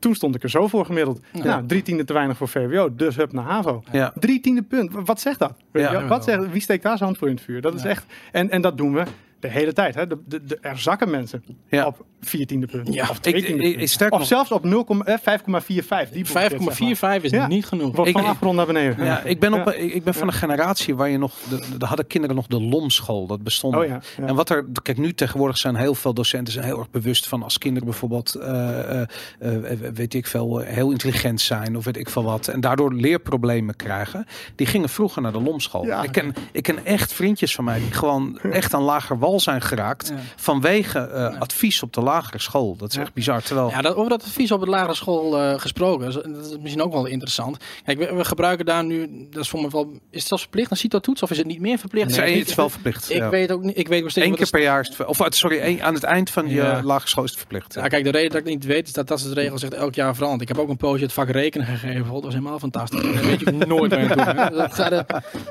S3: Ja.
S4: Toen stond ik er zo voor gemiddeld. Nou, drie tienden te weinig voor VWO, dus hup naar HAVO.
S2: Ja.
S4: Drie tiende punt. Wat zegt dat? Weet
S2: Ja.
S4: Wat zegt, wie steekt daar zijn hand voor in het vuur? Dat is echt... En, en dat doen we de hele tijd. Hè? De, de, de- er zakken mensen
S2: Ja.
S4: op vier tiende punt.
S3: Ja.
S4: Of
S2: Ik- ik- sterker
S4: Of
S2: nog-
S4: zelfs op 0, eh, 5,45. Die bullshit, zeg maar.
S3: 5,45 is
S4: Ja.
S3: niet genoeg.
S4: Wordt
S2: Ik-
S4: van afgerond naar beneden.
S2: Ja, ik ben, op,
S4: Ja.
S2: ik ben van een generatie waar je nog, de, de hadden kinderen nog de lomschool, dat bestond.
S4: Oh ja, ja.
S2: En wat er, kijk nu tegenwoordig zijn heel veel docenten zijn heel erg bewust van als kinderen bijvoorbeeld, eh, eh, eh, weet ik veel, eh, heel intelligent zijn of weet ik veel wat. En daardoor leerproblemen krijgen. Die gingen vroeger naar de lomschool.
S4: Ja.
S2: Ik, ken, ik ken echt vriendjes van mij die gewoon echt aan lager wal zijn geraakt
S3: Ja.
S2: vanwege eh, advies op de lagere school. Dat is echt bizar. Terwijl,
S3: Ja, dat, over dat advies op de lagere school eh, gesproken, dat is misschien ook wel interessant. Kijk, we, we gebruiken daar nu, dat is voor me wel, is het zelfs verplicht een CITO-toets of is het niet meer verplicht?
S2: het,
S3: Nee,
S2: is, het is wel verplicht.
S3: Ik
S2: ja.
S3: weet ook niet, ik weet nog steeds
S2: Eén keer per jaar is het, of eh, sorry, één- aan het eind van je
S3: Ja.
S2: lagere school is het verplicht.
S3: Ja, kijk, de reden dat ik het niet weet is dat dat is de regel zegt elk jaar veranderd. Ik heb ook een poosje het vak rekenen gegeven. Dat was helemaal fantastisch. Dat weet je nooit meer doen. hè. <laughs> Dat de,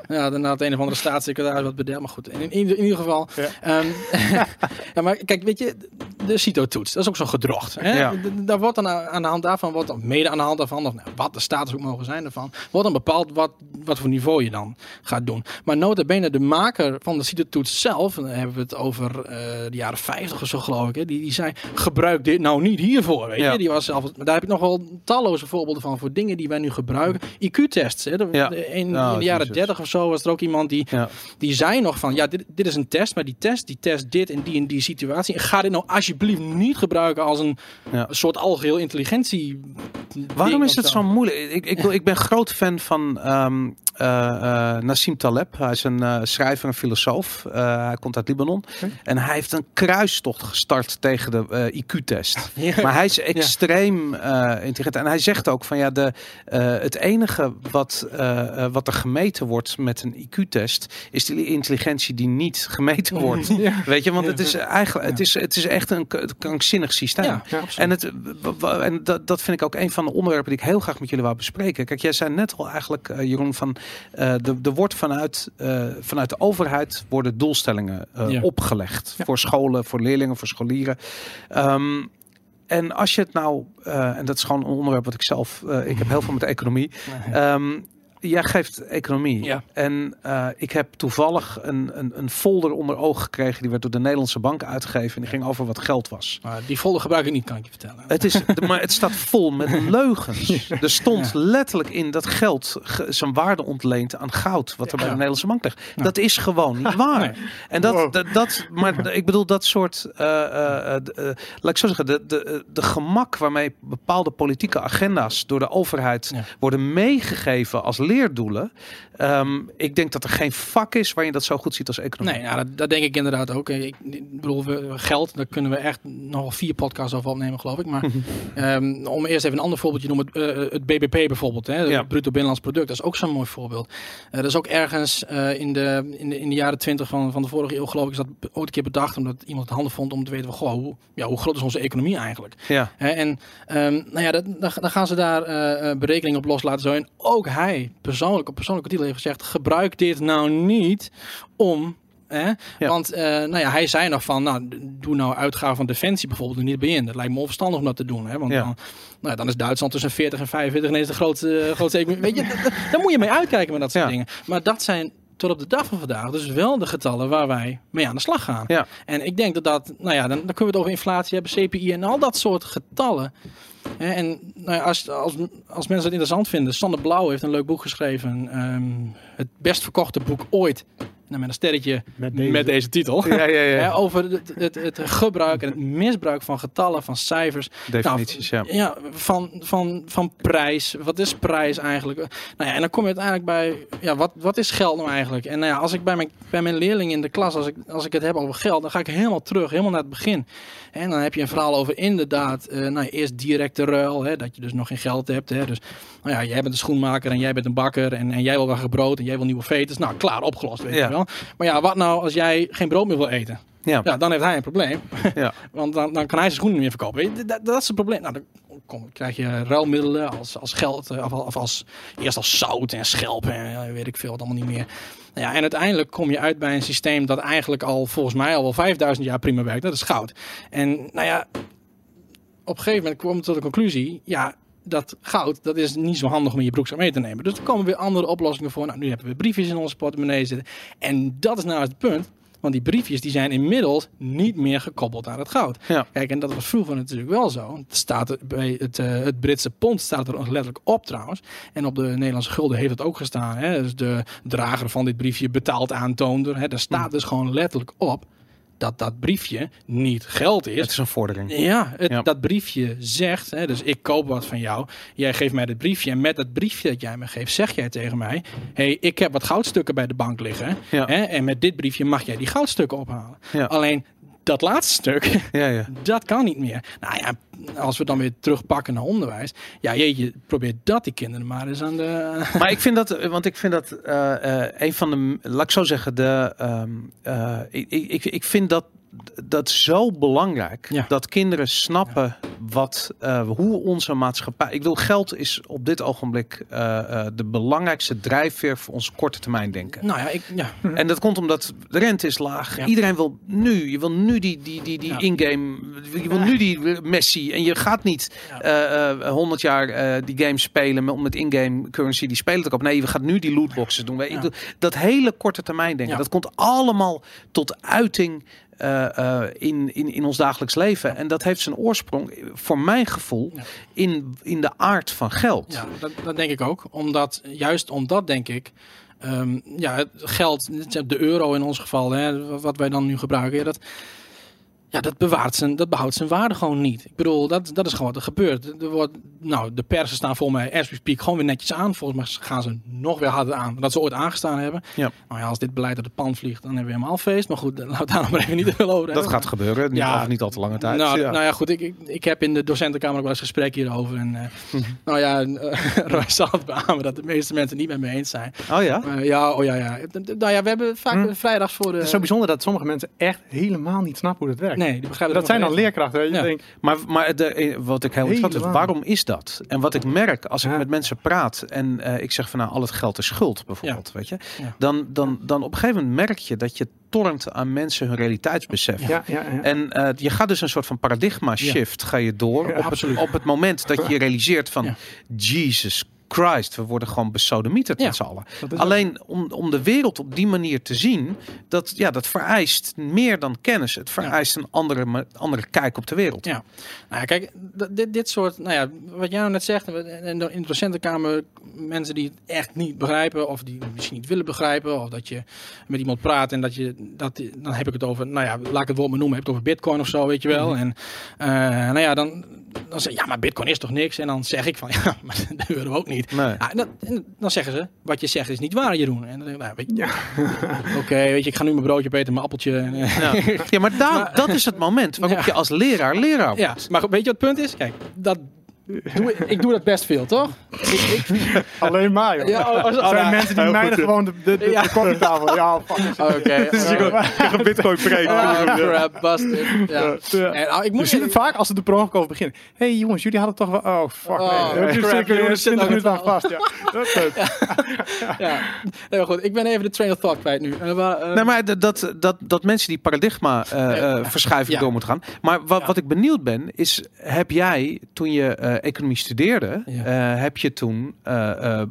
S3: ja, daarna het een of andere staatssecretaris wat bedel. Maar goed, in, in, in ieder geval. Ehm, <laughs> ja, maar kijk, weet je, de CITO-toets, dat is ook zo gedrocht. Hè?
S2: Ja.
S3: Daar wordt dan aan de hand daarvan, wordt dan mede aan de hand daarvan, of nou, wat de status ook mogen zijn ervan, wordt dan bepaald wat, wat voor niveau je dan gaat doen. Maar nota bene, de maker van de CITO-toets zelf, dan hebben we het over eh, de jaren 50 of zo geloof ik, hè, die, die zei, gebruik dit nou niet hiervoor. Weet
S2: Ja.
S3: je? Die was zelf, maar daar heb ik nog wel talloze voorbeelden van, voor dingen die wij nu gebruiken. IQ-tests. hè. De-
S2: Ja.
S3: In, in de jaren
S2: Jezus.
S3: 30 of zo was er ook iemand die die zei nog van, ja, dit, dit is een test, maar die test, die test dit en die en die situatie. En ga dit nou alsjeblieft niet gebruiken als een,
S2: Ja.
S3: soort algeheel intelligentie.
S2: Waarom is het zo moeilijk? Ik, ik, wil- ik ben groot fan van eh, Nassim Taleb. Hij is een eh, schrijver en filosoof. Hij komt uit Libanon. En hij heeft een kruistocht gestart tegen de IQ-test. <laughs>
S3: Ja.
S2: Maar hij is extreem intelligent. En hij zegt ook van ja, de, het enige wat, wat er gemeten wordt met een IQ-test is die intelligentie die niet gemeten wordt. <laughs> Weet je, want het is eigenlijk het is, het is echt een k- krankzinnig systeem.
S3: Ja, ja,
S2: en het, en dat, dat vind ik ook een van de onderwerpen die ik heel graag met jullie wou bespreken. Kijk, jij zei net al eigenlijk, eh, Jeroen, van eh de, er wordt vanuit, eh, vanuit de overheid worden doelstellingen
S3: Ja.
S2: opgelegd voor scholen, voor leerlingen, voor scholieren. Ehm, en als je het nou, en dat is gewoon een onderwerp wat ik zelf, ik heb heel veel met economie. <laughs> Ehm, jij geeft economie.
S3: Ja.
S2: En eh, ik heb toevallig een, een, een folder onder ogen gekregen. Die werd door de Nederlandse bank uitgegeven. En die ging over wat geld was.
S3: Maar die folder gebruik ik niet, kan ik je vertellen.
S2: Het is, maar het staat vol met <laughs> leugens. Er stond letterlijk in dat geld ge- zijn waarde ontleent aan goud. Wat er bij de Nederlandse bank ligt. Dat is gewoon niet <laughs> waar.
S3: Nee.
S2: En dat,
S4: Wow.
S2: dat, dat, maar ik bedoel dat soort, eh, eh, laat ik zo zeggen, de, de, de gemak waarmee bepaalde politieke agenda's door de overheid worden meegegeven als leerdoelen. Ehm, ik denk dat er geen vak is waar je dat zo goed ziet als economie.
S3: Nee, nou, dat, dat denk ik inderdaad ook. Ik, ik bedoel, we, geld, daar kunnen we echt nog wel vier podcasts over opnemen, geloof ik. Maar <laughs> ehm, om eerst even een ander voorbeeldje te noemen. Het, eh, het BBP bijvoorbeeld, hè, het
S2: Ja.
S3: bruto binnenlands product. Dat is ook zo'n mooi voorbeeld. Eh, dat is ook ergens eh, in, de, in, de, in de jaren twintig van, van de vorige eeuw, geloof ik, is dat ooit een keer bedacht. Omdat iemand het handen vond om te weten van, goh, hoe, ja, hoe groot is onze economie eigenlijk?
S2: Ja,
S3: Hè, en ehm, nou ja, dat, dan, dan gaan ze daar berekeningen op loslaten. Zo. En ook hij, persoonlijk, op persoonlijke titel, heeft gezegd: gebruik dit nou niet om. Hè? Want eh, nou ja, hij zei nog van, nou, doe nou uitgaven van defensie bijvoorbeeld niet bij in. Dat lijkt me onverstandig om dat te doen. Hè? Want
S2: Ja.
S3: dan, nou, ja, dan is Duitsland tussen 40 en 45 ineens de grootste, eh, grootste economie. Weet je, daar moet je mee uitkijken met dat soort dingen. Maar dat zijn tot op de dag van vandaag dus wel de getallen waar wij mee aan de slag gaan. En ik denk dat dat, nou ja, dan, dan kunnen we het over inflatie hebben, CPI en al dat soort getallen. En nou als, als, als mensen het interessant vinden, Sander Blauw heeft een leuk boek geschreven. ehm, het best verkochte boek ooit. Dan met een sterretje
S4: Met
S3: met
S4: deze.
S3: titel.
S2: ja, ja, ja. <laughs>
S3: Hè, over het, het, het gebruik en het misbruik van getallen, van cijfers.
S2: definities. ja.
S3: Ja, van, van, van prijs. Wat is prijs eigenlijk? Nou ja, en dan kom je uiteindelijk bij, ja, wat, wat is geld nou eigenlijk? En nou ja, als ik bij mijn, bij mijn leerlingen in de klas, als ik, als ik het heb over geld, dan ga ik helemaal terug, helemaal naar het begin. En dan heb je een verhaal over inderdaad, eh, nou eerst directe ruil, hè, dat je dus nog geen geld hebt. Hè, dus, nou ja, jij bent een schoenmaker en jij bent een bakker en, en jij wil wel brood en jij wil nieuwe veters. Nou, klaar, opgelost, weet
S2: Ja.
S3: je wel. Maar ja, wat nou als jij geen brood meer wil eten?
S2: Ja.
S3: Ja, dan heeft hij een probleem.
S2: Ja. <laughs>
S3: Want dan, dan kan hij zijn schoenen niet meer verkopen. Dat, dat is het probleem. Nou, dan kom, krijg je ruilmiddelen als, als geld. eh, Of, of als, eerst als zout en schelpen en weet ik veel wat allemaal niet meer. Nou ja, en uiteindelijk kom je uit bij een systeem dat eigenlijk al volgens mij al wel 5000 jaar prima werkt. Dat is goud. En nou ja, op een gegeven moment kwam ik tot de conclusie. Ja, dat goud, dat is niet zo handig om in je broekzak mee te nemen. Dus er komen weer andere oplossingen voor. Nou, nu hebben we briefjes in onze portemonnee zitten. En dat is nou het punt. Want die briefjes die zijn inmiddels niet meer gekoppeld aan het goud.
S2: Ja.
S3: Kijk, en dat was vroeger natuurlijk wel zo. Het staat er bij het, eh, het Britse pond staat er letterlijk op trouwens. En op de Nederlandse gulden heeft het ook gestaan. Hè? Dus de drager van dit briefje betaalt aantoonder. Hè? Daar staat dus gewoon letterlijk op dat dat briefje niet geld is.
S2: Het is een vordering.
S3: Ja, het,
S2: Ja.
S3: dat briefje zegt, hè, dus ik koop wat van jou, jij geeft mij dat briefje en met dat briefje dat jij me geeft, zeg jij tegen mij, hey, ik heb wat goudstukken bij de bank liggen
S2: Ja.
S3: hè, en met dit briefje mag jij die goudstukken ophalen.
S2: Ja.
S3: Alleen dat laatste stuk, <laughs>
S2: Ja, ja.
S3: dat kan niet meer. Nou ja, als we dan weer terugpakken naar onderwijs, ja jeetje, probeer dat die kinderen maar eens aan de... <laughs>
S2: Maar ik vind dat, want ik vind dat eh, eh, een van de, laat ik zo zeggen, de, ehm, eh, ik, ik, ik vind dat dat zo belangrijk
S3: Ja.
S2: dat kinderen snappen wat, eh, hoe onze maatschappij. Ik wil geld is op dit ogenblik eh, eh, de belangrijkste drijfveer voor ons korte termijn denken.
S3: Nou ja, ik, ja.
S2: En dat komt omdat de rente is laag.
S3: Ja.
S2: Iedereen wil nu. Je wil nu die, die, die, die in-game. Je wil nu die Messi. En je gaat niet
S3: Ja.
S2: eh, eh, 100 jaar die game spelen met, met in-game currency die spelen te kopen. Nee, we gaan nu die lootboxes doen. Dat hele korte termijn denken. Dat komt allemaal tot uiting. Eh, eh, in, in, in ons dagelijks leven. En dat heeft zijn oorsprong, voor mijn gevoel, in, in de aard van geld.
S3: Ja, dat, dat denk ik ook. Omdat, juist omdat denk ik, ehm, ja, het geld, de euro in ons geval, hè, wat wij dan nu gebruiken, ja, dat, ja, dat, bewaart zijn, dat behoudt zijn waarde gewoon niet. Ik bedoel, dat, dat is gewoon wat er gebeurt. Er wordt, nou, de persen staan volgens mij, as we speak, gewoon weer netjes aan. Volgens mij gaan ze nog weer harder aan, dat ze ooit aangestaan hebben.
S2: Ja.
S3: Nou ja, als dit beleid uit de pan vliegt, dan hebben we helemaal feest. Maar goed, laten we daar nog maar even niet over
S2: Dat
S3: hebben.
S2: gaat gebeuren. Niet,
S3: Ja.
S2: over niet al te lange tijd.
S3: Nou,
S2: ja.
S3: nou ja, goed. Ik, ik, ik heb in de docentenkamer ook wel eens gesprek hierover. En, eh, <laughs> nou ja, uh, zal het beamen dat de meeste mensen het niet met me eens zijn.
S2: oh ja?
S3: Ja, oh ja, ja. Nou ja, we hebben vaak
S4: Hm.
S3: vrijdags voor de...
S4: Het is zo bijzonder dat sommige mensen echt helemaal niet snappen hoe dat werkt.
S3: Nee, die begrijpen
S4: dat zijn dan leerkrachten. Je
S3: Ja.
S4: denkt,
S2: Maar, maar de, eh, wat ik heel interessant vind,
S4: Helemaal.
S2: waarom is dat? En wat ik merk als ik met mensen praat en eh, ik zeg van nou, al het geld is schuld bijvoorbeeld, weet je, dan, dan, dan op een gegeven moment merk je dat je tornt aan mensen hun realiteitsbesef.
S4: ja, ja, ja.
S2: En eh, je gaat dus een soort van paradigma shift ga je door op, het, op het moment dat je <laughs> realiseert van. Jesus Christ, we worden gewoon besodemieterd
S3: Ja.
S2: met z'n allen. Alleen om, om de wereld op die manier te zien, dat, ja, dat vereist meer dan kennis. Het vereist een andere, andere kijk op de wereld.
S3: Ja. Nou ja, kijk, dit, dit soort, nou ja, wat jij nou net zegt, en in de docentenkamer mensen die het echt niet begrijpen, of die misschien niet willen begrijpen, of dat je met iemand praat en dat je, dat, dan heb ik het over, nou ja, laat ik het woord maar noemen, heb ik het over bitcoin of zo, weet je wel. En eh, nou ja, dan, dan zeg je, ja, maar bitcoin is toch niks? En dan zeg ik van, <laughs> ja, maar de euro ook niet.
S2: Nee.
S3: Ja, en dan, en dan zeggen ze, wat je zegt is niet waar, Jeroen. En dan denk ik, nou, weet je,
S4: Ja. <laughs>
S3: oké, weet je, ik ga nu mijn broodje opeten, mijn appeltje. En, eh,
S2: Ja, <laughs> ja maar, daar,
S3: Maar-
S2: dat is het moment waarop
S3: Ja.
S2: je als leraar leraar wordt.
S3: ja, maar weet je wat het punt is? Kijk, dat doe, ik- doe dat best veel, toch? Ik, ik, <laughs>
S4: Alleen maar, joh.
S3: ja, oh, oh,
S4: Er zijn
S3: nou,
S4: mensen die mijden
S5: ja.
S4: gewoon de, de, de,
S3: Ja.
S4: de koffietafel. Ja, <laughs> fuck.
S3: Oké. <laughs>
S5: Een bitcoin preken.
S3: Oh, crap, busted. Ja.
S4: Ja.
S3: En, oh, ik
S4: Je
S3: moet
S4: ziet het vaak als ze de per ongeluk over beginnen. Hé hey, jongens, jullie hadden toch wel... Oh, fuck.
S3: Oh,
S4: nee.
S3: crap,
S4: Dus ik
S3: Jeroen,
S4: er
S3: zit
S4: 20
S3: nog
S4: minuten
S3: het
S4: aan vast. Ja. Dat is leuk.
S3: Ja, nee, goed. Ik ben even de train of thought kwijt nu. Eh, maar, eh,
S2: Nee, maar dat, dat, dat mensen die paradigma eh, eh, verschuiving
S3: Ja.
S2: door moeten gaan. Maar wat,
S3: Ja.
S2: wat ik benieuwd ben, is heb jij toen je eh, economie studeerde,
S3: Ja.
S2: eh, heb je toen, eh, eh,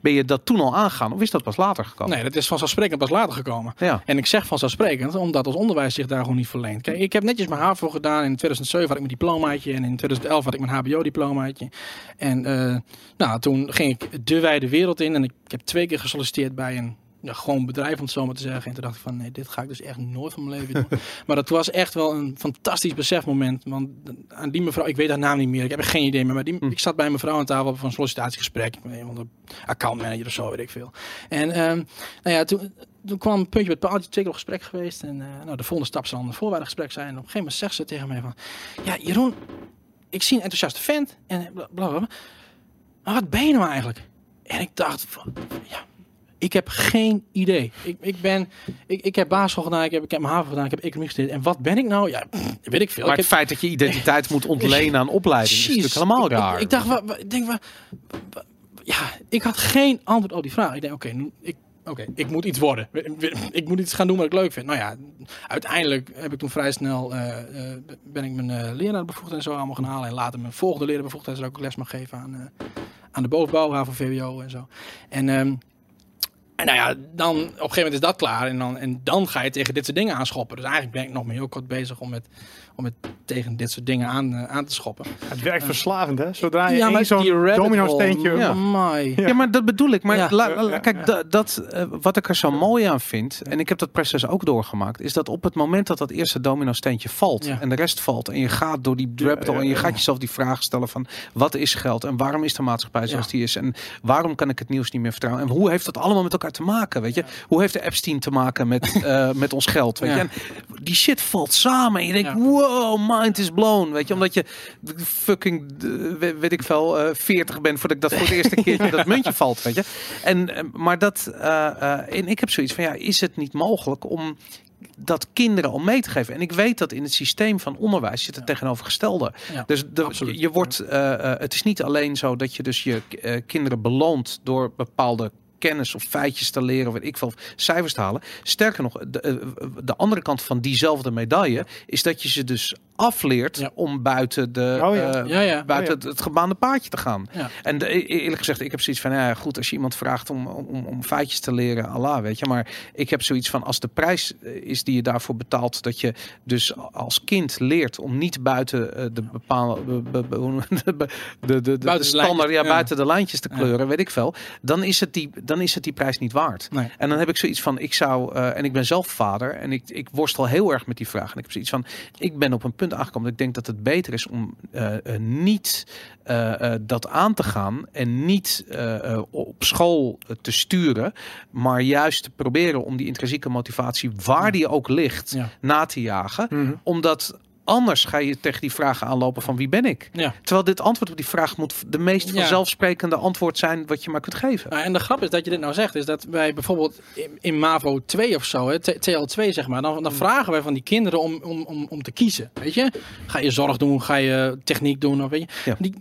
S2: ben je dat toen al aangegaan of is dat pas later gekomen?
S3: Nee, dat is vanzelfsprekend pas later gekomen.
S2: Ja.
S3: En ik zeg vanzelfsprekend, omdat ons onderwijs zich daar gewoon niet verleent. Kijk, ik heb netjes mijn HAVO gedaan. In 2007 had ik mijn diplomaatje. En in 2011 had ik mijn HBO-diplomaatje. En eh, nou, toen ging ik de wijde wereld in. En ik heb twee keer gesolliciteerd bij een ja, gewoon bedrijf, om het zo maar te zeggen. En toen dacht ik van, nee, dit ga ik dus echt nooit van mijn leven doen. <laughs> maar dat was echt wel een fantastisch besefmoment. Want aan die mevrouw, ik weet haar naam niet meer. Ik heb er geen idee meer. Maar die,
S2: Hm.
S3: ik zat bij mijn vrouw aan tafel voor een sollicitatiegesprek. Ben een van accountmanager of zo, weet ik veel. En ehm, nou ja, toen, toen kwam een puntje met paaltje, twee keer op gesprek geweest. En eh, nou, de volgende stap zal een voorwaardengesprek zijn. En op een gegeven moment zegt ze tegen mij van... Ja, Jeroen, ik zie een enthousiaste vent. En bla bla bla. Maar wat ben je nou eigenlijk? En ik dacht van... Ja, ik heb geen idee. Ik, ik ben... Ik, ik heb basisschool gedaan, ik heb, ik heb mijn haven gedaan, ik heb economie gestudeerd. En wat ben ik nou? Ja, pff, weet ik veel.
S2: Maar
S3: ik
S2: het feit dat je identiteit moet ontlenen aan opleiding is
S3: Precies.
S2: natuurlijk helemaal
S3: ik-
S2: raar.
S3: Ik, dacht, wa- wa- ik denk, ja, ik had geen antwoord op die vraag. Ik denk, oké, ik, oké, ik moet iets worden. Ik moet iets gaan doen wat ik leuk vind. Nou ja, uiteindelijk heb ik toen vrij snel, eh, eh, ben ik mijn uh, leraarbevoegdheid en zo allemaal gaan halen. En later mijn volgende leraarbevoegdheid, ook les mag geven aan, eh, aan de bovenbouw, HAVO, VWO en zo. En... ehm, en nou ja, dan op een gegeven moment is dat klaar. En dan, en dan ga je tegen dit soort dingen aanschoppen. Dus eigenlijk ben ik nog maar heel kort bezig om met, om met tegen dit soort dingen aan, eh, aan te schoppen.
S4: Het werkt verslavend, hè? Zodra je
S3: Ja,
S4: zo'n
S3: die rabbit
S4: domino
S3: hole,
S4: steentje...
S2: Ja. Ja, maar dat bedoel ik. Maar
S3: Ja.
S2: la-
S4: Ja,
S2: la-
S4: ja,
S2: kijk, da- dat, eh, wat ik er zo mooi aan vind, en ik heb dat proces ook doorgemaakt, is dat op het moment dat dat eerste domino steentje valt
S3: Ja.
S2: en de rest valt en je gaat door die
S4: ja,
S2: en je gaat jezelf die vragen stellen van wat is geld en waarom is de maatschappij zoals
S3: Ja.
S2: die is en waarom kan ik het nieuws niet meer vertrouwen en hoe heeft dat allemaal met elkaar te maken, weet je? Hoe heeft de Epstein te maken met, <laughs> eh, met ons geld, weet je? En die shit valt samen en je denkt, wow, mind is blown, weet je? Omdat je fucking, we- weet ik veel, eh 40 bent voordat ik dat voor het eerste <laughs> keertje dat muntje valt, weet je? En, eh, maar dat, en ik heb zoiets van, ja, is het niet mogelijk om dat kinderen al mee te geven? En ik weet dat in het systeem van onderwijs zit het tegenovergestelde.
S3: Ja,
S2: Dus de, je, je wordt, het is niet alleen zo dat je dus je kinderen beloont door bepaalde kennis of feitjes te leren, of weet ik veel, cijfers te halen. Sterker nog, eh, de andere kant van diezelfde medaille is dat je ze dus afleert
S3: Ja.
S2: om buiten, de,
S4: Oh ja.
S2: eh,
S3: Ja, ja.
S2: buiten
S4: Oh
S2: het, het gebaande paadje te gaan.
S3: Ja.
S2: En de, e- eerlijk gezegd, ik heb zoiets van, ja goed, als je iemand vraagt om, om, om feitjes te leren, Allah, weet je. Maar ik heb zoiets van, als de prijs eh, is die je daarvoor betaalt, dat je dus als kind leert om niet buiten eh, de bepaalde, be- be- be- de, de, <laughs> de, de, de
S3: Buiten de
S2: standaard, ja, buiten de lijntjes te
S3: Ja.
S2: kleuren, weet ik veel. Dan is het die, dan is het die prijs niet waard.
S3: Nee.
S2: En dan heb ik zoiets van, ik zou, eh, en ik ben zelf vader en ik, ik worstel heel erg met die vraag. En ik heb zoiets van, ik ben op een punt aangekomen dat ik denk dat het beter is om eh, eh, niet eh, dat aan te gaan en niet op school te sturen, maar juist te proberen om die intrinsieke motivatie, waar die ook ligt,
S3: Ja.
S2: na te jagen.
S4: Mhm.
S2: Omdat anders ga je tegen die vragen aanlopen van wie ben ik?
S3: Ja.
S2: Terwijl dit antwoord op die vraag moet de meest vanzelfsprekende antwoord zijn wat je maar kunt geven.
S3: En de grap is dat je dit nou zegt, is dat wij bijvoorbeeld in, in MAVO 2 of zo, hè, T- TL2 zeg maar, dan, dan vragen wij van die kinderen om, om, om, om te kiezen. Weet je? Ga je zorg doen, ga je techniek doen, of weet je?
S2: Ja.
S3: Die,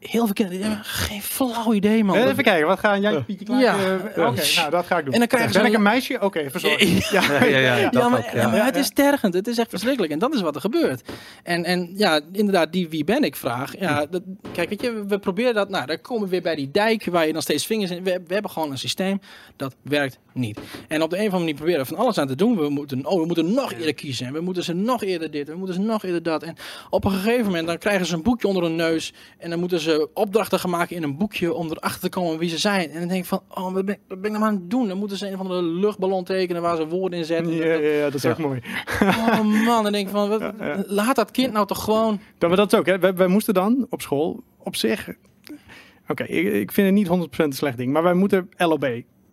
S3: heel veel kinderen die hebben geen flauw idee, man.
S4: Eh, Even kijken, wat gaan jij, Pietje?
S3: Ja.
S4: eh, Oké, nou dat ga ik doen.
S3: En dan krijgen ze
S4: ben ik
S3: dan-
S4: een meisje? Oké, verzorgd. Ja.
S2: Ja, ja, ja, dat
S3: ja, maar,
S2: ook, ja.
S3: ja, maar het is tergend. Het is echt verschrikkelijk. En dat is wat er gebeurt. En, en ja, inderdaad, die wie ben ik vraag. Ja, dat, kijk, weet je, we proberen dat. Nou, daar komen we weer bij die dijk waar je dan steeds vingers in. We, we hebben gewoon een systeem dat werkt niet. En op de een of andere manier proberen we van alles aan te doen. We moeten, oh, we moeten nog eerder kiezen. En we moeten ze nog eerder dit. En we moeten ze nog eerder dat. En op een gegeven moment dan krijgen ze een boekje onder hun neus. En dan moeten ze opdrachten gaan maken in een boekje om erachter te komen wie ze zijn. En dan denk ik van, oh, wat ben, ik- wat ben ik nou aan het doen? Dan moeten ze een of andere luchtballon tekenen waar ze woorden in zetten.
S4: Ja, ja, ja, dat is echt mooi.
S3: Oh man, dan denk ik van, wat, laat dat kind nou toch gewoon...
S4: Dat, dat is ook, hè. Wij, wij moesten dan op school op zich... Oké, ik, ik vind het niet 100% een slecht ding. Maar wij moeten LOB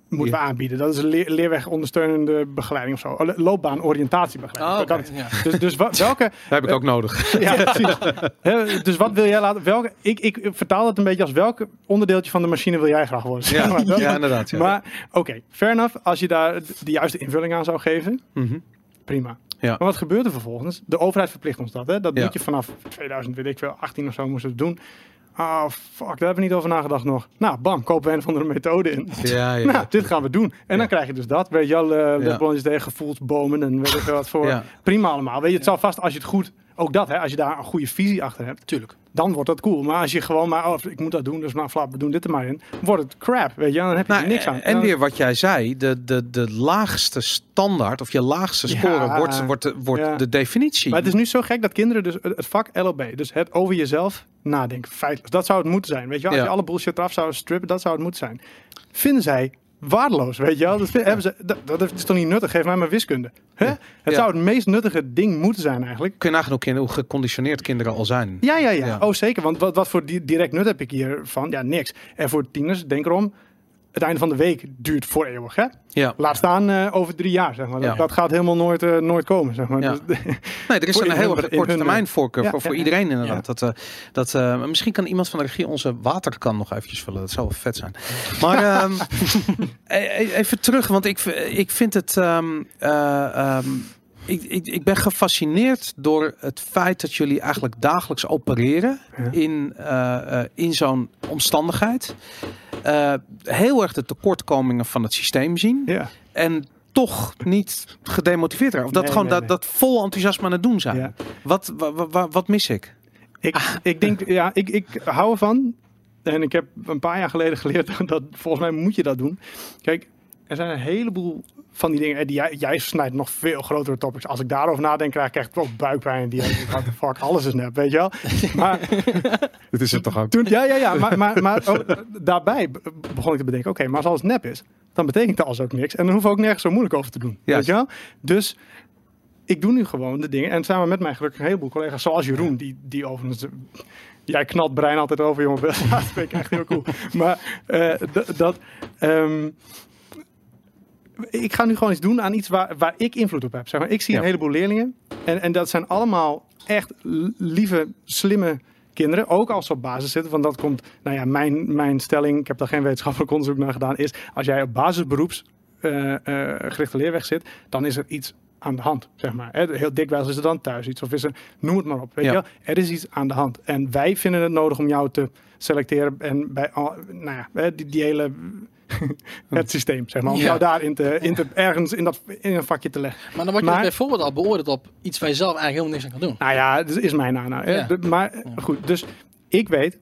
S4: moeten we aanbieden. Dat is een leer, leerweg ondersteunende begeleiding of zo. Oh, Loopbaan oriëntatiebegeleiding.
S2: Oh.
S4: Dat-
S3: Ja.
S4: Dus, dus welke...
S2: Dat heb ik ook nodig. <laughs>
S4: Ja, precies. Dus wat wil jij laten... Welke, ik, ik vertaal het een beetje als welke onderdeeltje van de machine wil jij graag worden?
S2: Ja, <laughs>
S4: maar. Dat-
S2: ja inderdaad. Ja.
S4: Maar oké, fair enough. Als je daar de juiste invulling aan zou geven,
S2: Mhm.
S4: prima.
S2: Ja.
S4: Maar wat gebeurt er vervolgens? De overheid verplicht ons dat. Hè? Dat moet je vanaf 2000, weet ik veel, 18 of zo moesten doen. Ah, fuck, daar hebben we niet over nagedacht nog. Nou, bam, kopen we een of andere methode in. <laughs>
S2: Ja, ja.
S4: Nou, dit gaan we doen. En dan krijg je dus dat. Weet je al, uh,
S2: Ja.
S4: tegen gevoelsbomen en weet ik wat voor.
S2: Ja.
S4: Prima allemaal. Weet je, het zal vast als je het goed, ook dat, hè, als je daar een goede visie achter hebt,
S3: Tuurlijk.
S4: dan wordt dat cool. Maar als je gewoon maar, oh, ik moet dat doen, dus nou, flap, we doen dit er maar in, wordt het crap, weet je, dan heb je
S2: Nou,
S4: er niks aan.
S2: En
S4: Dan-
S2: weer wat jij zei, de, de, de laagste standaard of je laagste
S4: Ja.
S2: score wordt, wordt, de- wordt
S4: Ja.
S2: de definitie.
S4: Maar het is nu zo gek dat kinderen dus het vak LOB, dus het over jezelf nadenken, feitelijk, dat zou het moeten zijn. Weet je, wel? als
S2: Ja.
S4: je alle bullshit eraf zou strippen, dat zou het moeten zijn. Vinden zij waardeloos, weet je wel? Dat, hebben ze, dat, dat is toch niet nuttig? Geef mij maar wiskunde. Hè? Het
S2: Ja.
S4: zou het meest nuttige ding moeten zijn eigenlijk.
S2: Kun je hoe, kinderen, hoe geconditioneerd kinderen al zijn.
S4: Ja, ja, ja. Oh, zeker. Want wat, wat voor di- direct nut heb ik hiervan? Ja, niks. En voor tieners, denk erom, het einde van de week duurt voor eeuwig, hè?
S2: Ja.
S4: Laat staan eh, over drie jaar, zeg maar. Dat,
S2: Ja.
S4: dat gaat helemaal nooit, eh, nooit komen, zeg maar.
S2: Ja.
S4: Dus- <laughs>
S2: Nee, er is een
S4: hun- in
S2: korte
S4: hun-
S2: termijn voorkeur
S4: Ja,
S2: voor, voor iedereen inderdaad. Dat, eh, dat, misschien kan iemand van de regie onze waterkan nog eventjes vullen. Dat zou wel vet zijn. <laughs> Maar ehm, <laughs> e- e- even terug, want ik, ik vind het... ehm, eh, ehm, ik, ik, ik ben gefascineerd door het feit dat jullie eigenlijk dagelijks opereren
S4: Ja.
S2: in, eh, eh, in zo'n omstandigheid. Eh, heel erg de tekortkomingen van het systeem zien.
S4: ja.
S2: En toch niet gedemotiveerd raken. Of dat
S4: Nee,
S2: gewoon
S4: nee,
S2: dat,
S4: nee.
S2: dat vol enthousiasme aan het doen zijn.
S4: Ja.
S2: Wat, wa- wa- wat mis ik?
S4: Ik, ik denk, ja, ik, ik hou ervan. En ik heb een paar jaar geleden geleerd <laughs> dat volgens mij moet je dat doen. Kijk, er zijn een heleboel van die dingen. Die jij, jij snijdt nog veel grotere topics. Als ik daarover nadenk, krijg ik echt ook buikpijn. Die what the <laughs> fuck, alles is nep, weet je wel. <laughs> Maar
S2: Dit is het toch ook?
S4: toen, ja, ja, ja. Maar, maar, maar oh, daarbij be- begon ik te bedenken, oké, maar als alles nep is, dan betekent alles ook niks. En dan hoef ik ook nergens zo moeilijk over te doen. Weet je wel? Dus ik doe nu gewoon de dingen. En samen met mij gelukkig een heleboel collega's, zoals Jeroen, die, die overigens... Jij knalt brein altijd over, jongen. Ja, <laughs> dat vind ik echt heel cool. Maar eh, dat... ehm, ik ga nu gewoon iets doen aan iets waar, waar ik invloed op heb. Zeg maar. Ik zie
S2: Ja.
S4: een heleboel leerlingen. En, en dat zijn allemaal echt lieve, slimme kinderen. Ook als ze op basis zitten. Want dat komt, nou ja, mijn, mijn stelling, ik heb daar geen wetenschappelijk onderzoek naar gedaan, is als jij op basisberoeps eh, eh, gerichte leerweg zit, dan is er iets aan de hand, zeg maar. Heel dikwijls is er dan thuis iets of is er, noem het maar op. Weet
S2: Ja.
S4: je wel? Er is iets aan de hand. En wij vinden het nodig om jou te selecteren en bij nou ja, die, die hele <laughs> het systeem, zeg maar, om
S3: Ja.
S4: jou daarin te, in te ergens in dat in een vakje te leggen.
S3: Maar dan word je
S4: Maar-
S3: dus bijvoorbeeld al beoordeeld op iets waar je zelf eigenlijk helemaal niks aan kan doen.
S4: Nou ja, dat is mijn.
S3: Ja.
S4: De- Maar eh, goed, dus ik weet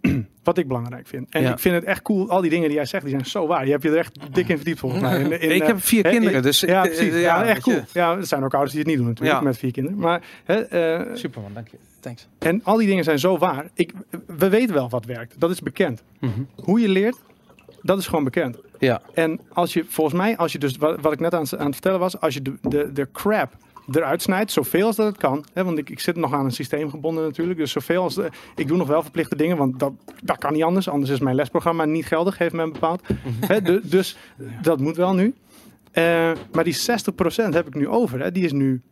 S4: <clears throat> wat ik belangrijk vind. En
S2: Ja.
S4: ik vind het echt cool. Al die dingen die jij zegt, die zijn zo waar. Je hebt je er echt dik in verdiept volgens mij. In- in,
S2: ik
S4: eh,
S2: heb vier kinderen, dus
S4: ja,
S2: ik-
S4: precies.
S2: eh,
S4: Ja,
S2: ja,
S4: echt cool.
S2: je.
S4: Ja, er zijn ook ouders die het niet doen natuurlijk
S2: Ja.
S4: met vier kinderen. Maar hè, eh,
S2: Superman, dank je.
S3: Thanks.
S4: en al die dingen zijn zo waar. Ik, we weten wel wat werkt. Dat is bekend.
S2: Mhm.
S4: Hoe je leert, dat is gewoon bekend.
S2: Ja,
S4: En als je, volgens mij, als je dus, wat, wat ik net aan, aan het vertellen was, als je de, de, de crap eruit snijdt, zoveel als dat het kan. Hè, want ik, ik zit nog aan een systeem gebonden natuurlijk. Dus zoveel als, de- ik doe nog wel verplichte dingen, want dat, dat kan niet anders. Anders is mijn lesprogramma niet geldig, heeft men bepaald. Hè, de- dus dat moet wel nu. Eh, maar die 60% heb ik nu over. Hè, die is nu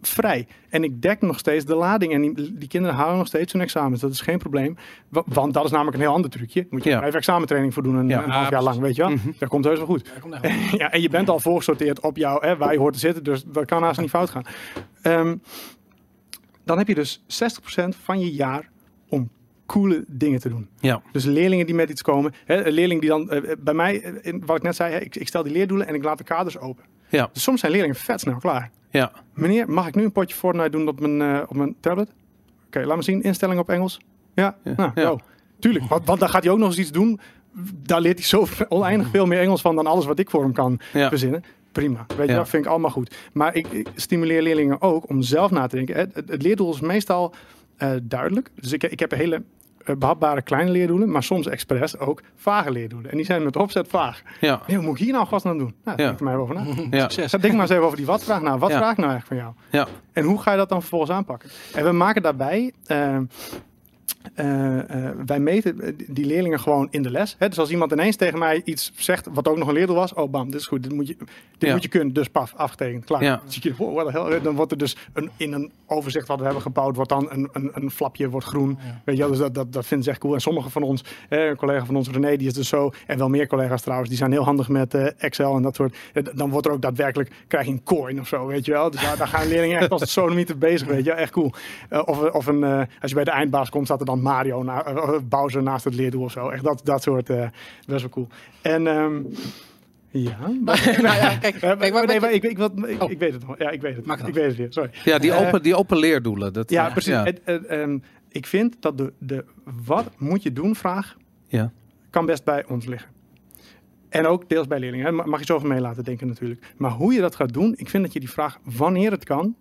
S4: vrij. En ik dek nog steeds de lading. En die, die kinderen halen nog steeds hun examens. Dat is geen probleem. Wa- Want dat is namelijk een heel ander trucje. Moet je
S2: Ja.
S4: even examentraining voor doen een,
S2: Ja.
S4: een half jaar lang, weet je wel.
S2: Mhm.
S4: Dat komt heus wel goed.
S3: Daar komt echt wel. <laughs>
S4: Ja, en je bent al voorgesorteerd op jou, hè, waar je hoort te zitten. Dus dat kan haast niet fout gaan. Ehm, dan heb je dus 60% van je jaar om coole dingen te doen.
S2: ja.
S4: Dus leerlingen die met iets komen. Hè, een leerling die dan, eh, bij mij, eh, in, wat ik net zei, hè, ik, ik stel die leerdoelen en ik laat de kaders open.
S2: Ja.
S4: Dus soms zijn leerlingen vet snel klaar.
S2: Ja.
S4: Meneer, mag ik nu een potje Fortnite doen op mijn, eh, op mijn tablet? Oké, laat me zien. Instelling op Engels. Ja,
S2: Ja.
S4: nou,
S2: Ja.
S4: Tuurlijk, want, want dan gaat hij ook nog eens iets doen. Daar leert hij zo <laughs> oneindig veel meer Engels van dan alles wat ik voor hem kan
S2: Ja.
S4: verzinnen. Prima, weet je, dat vind ik allemaal goed. Maar ik, ik stimuleer leerlingen ook om zelf na te denken. Het, leerdoel is meestal eh, duidelijk. Dus ik, ik heb hele eh, behapbare kleine leerdoelen, maar soms expres ook vage leerdoelen. En die zijn met opzet vaag.
S2: Ja.
S4: Nee, wat moet ik hier nou godsnaam doen? Nou,
S2: Ja.
S4: denk er maar even over na. <laughs>
S2: Ja.
S3: Succes.
S4: Denk maar eens even over die wat-vraag na. Wat
S2: Ja.
S4: vraag ik nou eigenlijk van jou?
S2: Ja.
S4: En hoe ga je dat dan vervolgens aanpakken? En we maken daarbij, eh, eh, eh, wij meten eh, die leerlingen gewoon in de les. Hè? Dus als iemand ineens tegen mij iets zegt, wat ook nog een leerdoel was, oh bam, dit is goed, dit moet je, dit
S2: Ja.
S4: moet je kunnen, dus paf, afgetekend, klaar.
S2: Ja.
S4: Dan zie je, wow, what the hell. Dan wordt er dus een, in een overzicht wat we hebben gebouwd, wordt dan een, een, een flapje wordt groen. Weet je, wel, dus dat, dat, dat vinden ze echt cool. En sommige van ons, eh, een collega van ons, René, die is dus zo, en wel meer collega's trouwens, die zijn heel handig met eh, Excel en dat soort. eh, dan wordt er ook daadwerkelijk, krijg je een coin of zo, weet je wel. Dus daar, daar gaan leerlingen echt als het sodomieter bezig, weet je wel. Echt cool. Eh, of of een, eh, als je bij de eindbaas komt, staat er dan Mario, na, eh, Bowser naast het leerdoel of zo. Echt dat, dat soort, eh, best wel cool. En, ehm, ja. <laughs>
S3: nou ja, kijk, <laughs> kijk wat,
S4: nee,
S3: wat-
S4: maar ik, ik, wat, ik,
S3: Oh.
S4: ik weet het nog. Ja, ik weet het.
S3: Maak
S4: Ik weet het weer. Sorry.
S2: Ja, die open, die open leerdoelen. Dat,
S4: Ja, precies. Het, het, ehm, ik vind dat de, de wat moet je doen vraag
S2: Ja.
S4: kan best bij ons liggen. En ook deels bij leerlingen. Mag je zoveel mee laten denken natuurlijk. Maar hoe je dat gaat doen, ik vind dat je die vraag wanneer het kan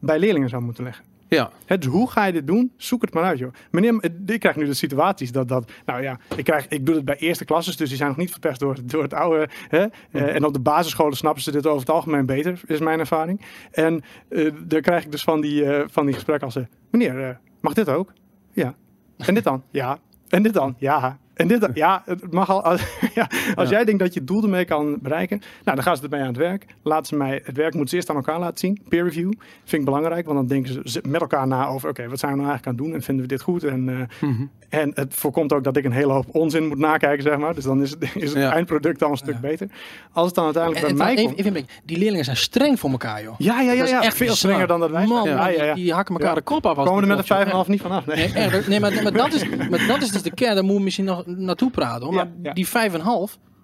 S4: bij leerlingen zou moeten leggen.
S2: Ja,
S4: Hè, dus hoe ga je dit doen? Zoek het maar uit, joh. Meneer, eh, ik krijg nu de situaties dat, dat nou ja, ik, krijg, ik doe het bij eerste klasses, dus die zijn nog niet verpest door, door het oude. Hè? Eh, en op de basisscholen snappen ze dit over het algemeen beter, is mijn ervaring. En eh dan krijg ik dus van die, eh, van die gesprekken als, meneer, mag dit ook? Ja. En dit dan? Ja. En dit dan? Ja. En dit dan? Ja, het mag al. <laughs> Als, ja, als
S2: Ja.
S4: jij denkt dat je het doel ermee kan bereiken, nou, dan gaan ze ermee aan het werk. Laten ze mij, het werk moeten ze eerst aan elkaar laten zien. Peer review vind ik belangrijk, want dan denken ze- met elkaar na over, oké, wat zijn we nou eigenlijk aan het doen en vinden we dit goed? En, eh,
S2: Mhm.
S4: en het voorkomt ook dat ik een hele hoop onzin moet nakijken, zeg maar. Dus dan is het, <laughs> is het
S2: Ja.
S4: eindproduct al een stuk beter. Als het dan uiteindelijk
S3: en,
S4: bij
S3: en
S4: mij
S3: even,
S4: komt.
S3: die leerlingen zijn streng voor elkaar, joh.
S4: Ja, ja, ja, ja.
S3: echt
S4: veel
S3: bizar.
S4: strenger dan dat wij
S3: Man,
S4: Ja, ja, ja.
S3: Die, die hakken elkaar
S4: Ja.
S3: de kop af. als
S4: Komen er met een
S3: klopt,
S4: 5,5 niet vanaf. Nee.
S3: Nee, echt, nee maar, maar, dat is, maar dat is dus de kern. Daar moet je misschien nog naartoe praten. Hoor. Maar
S4: ja.
S3: die 5,5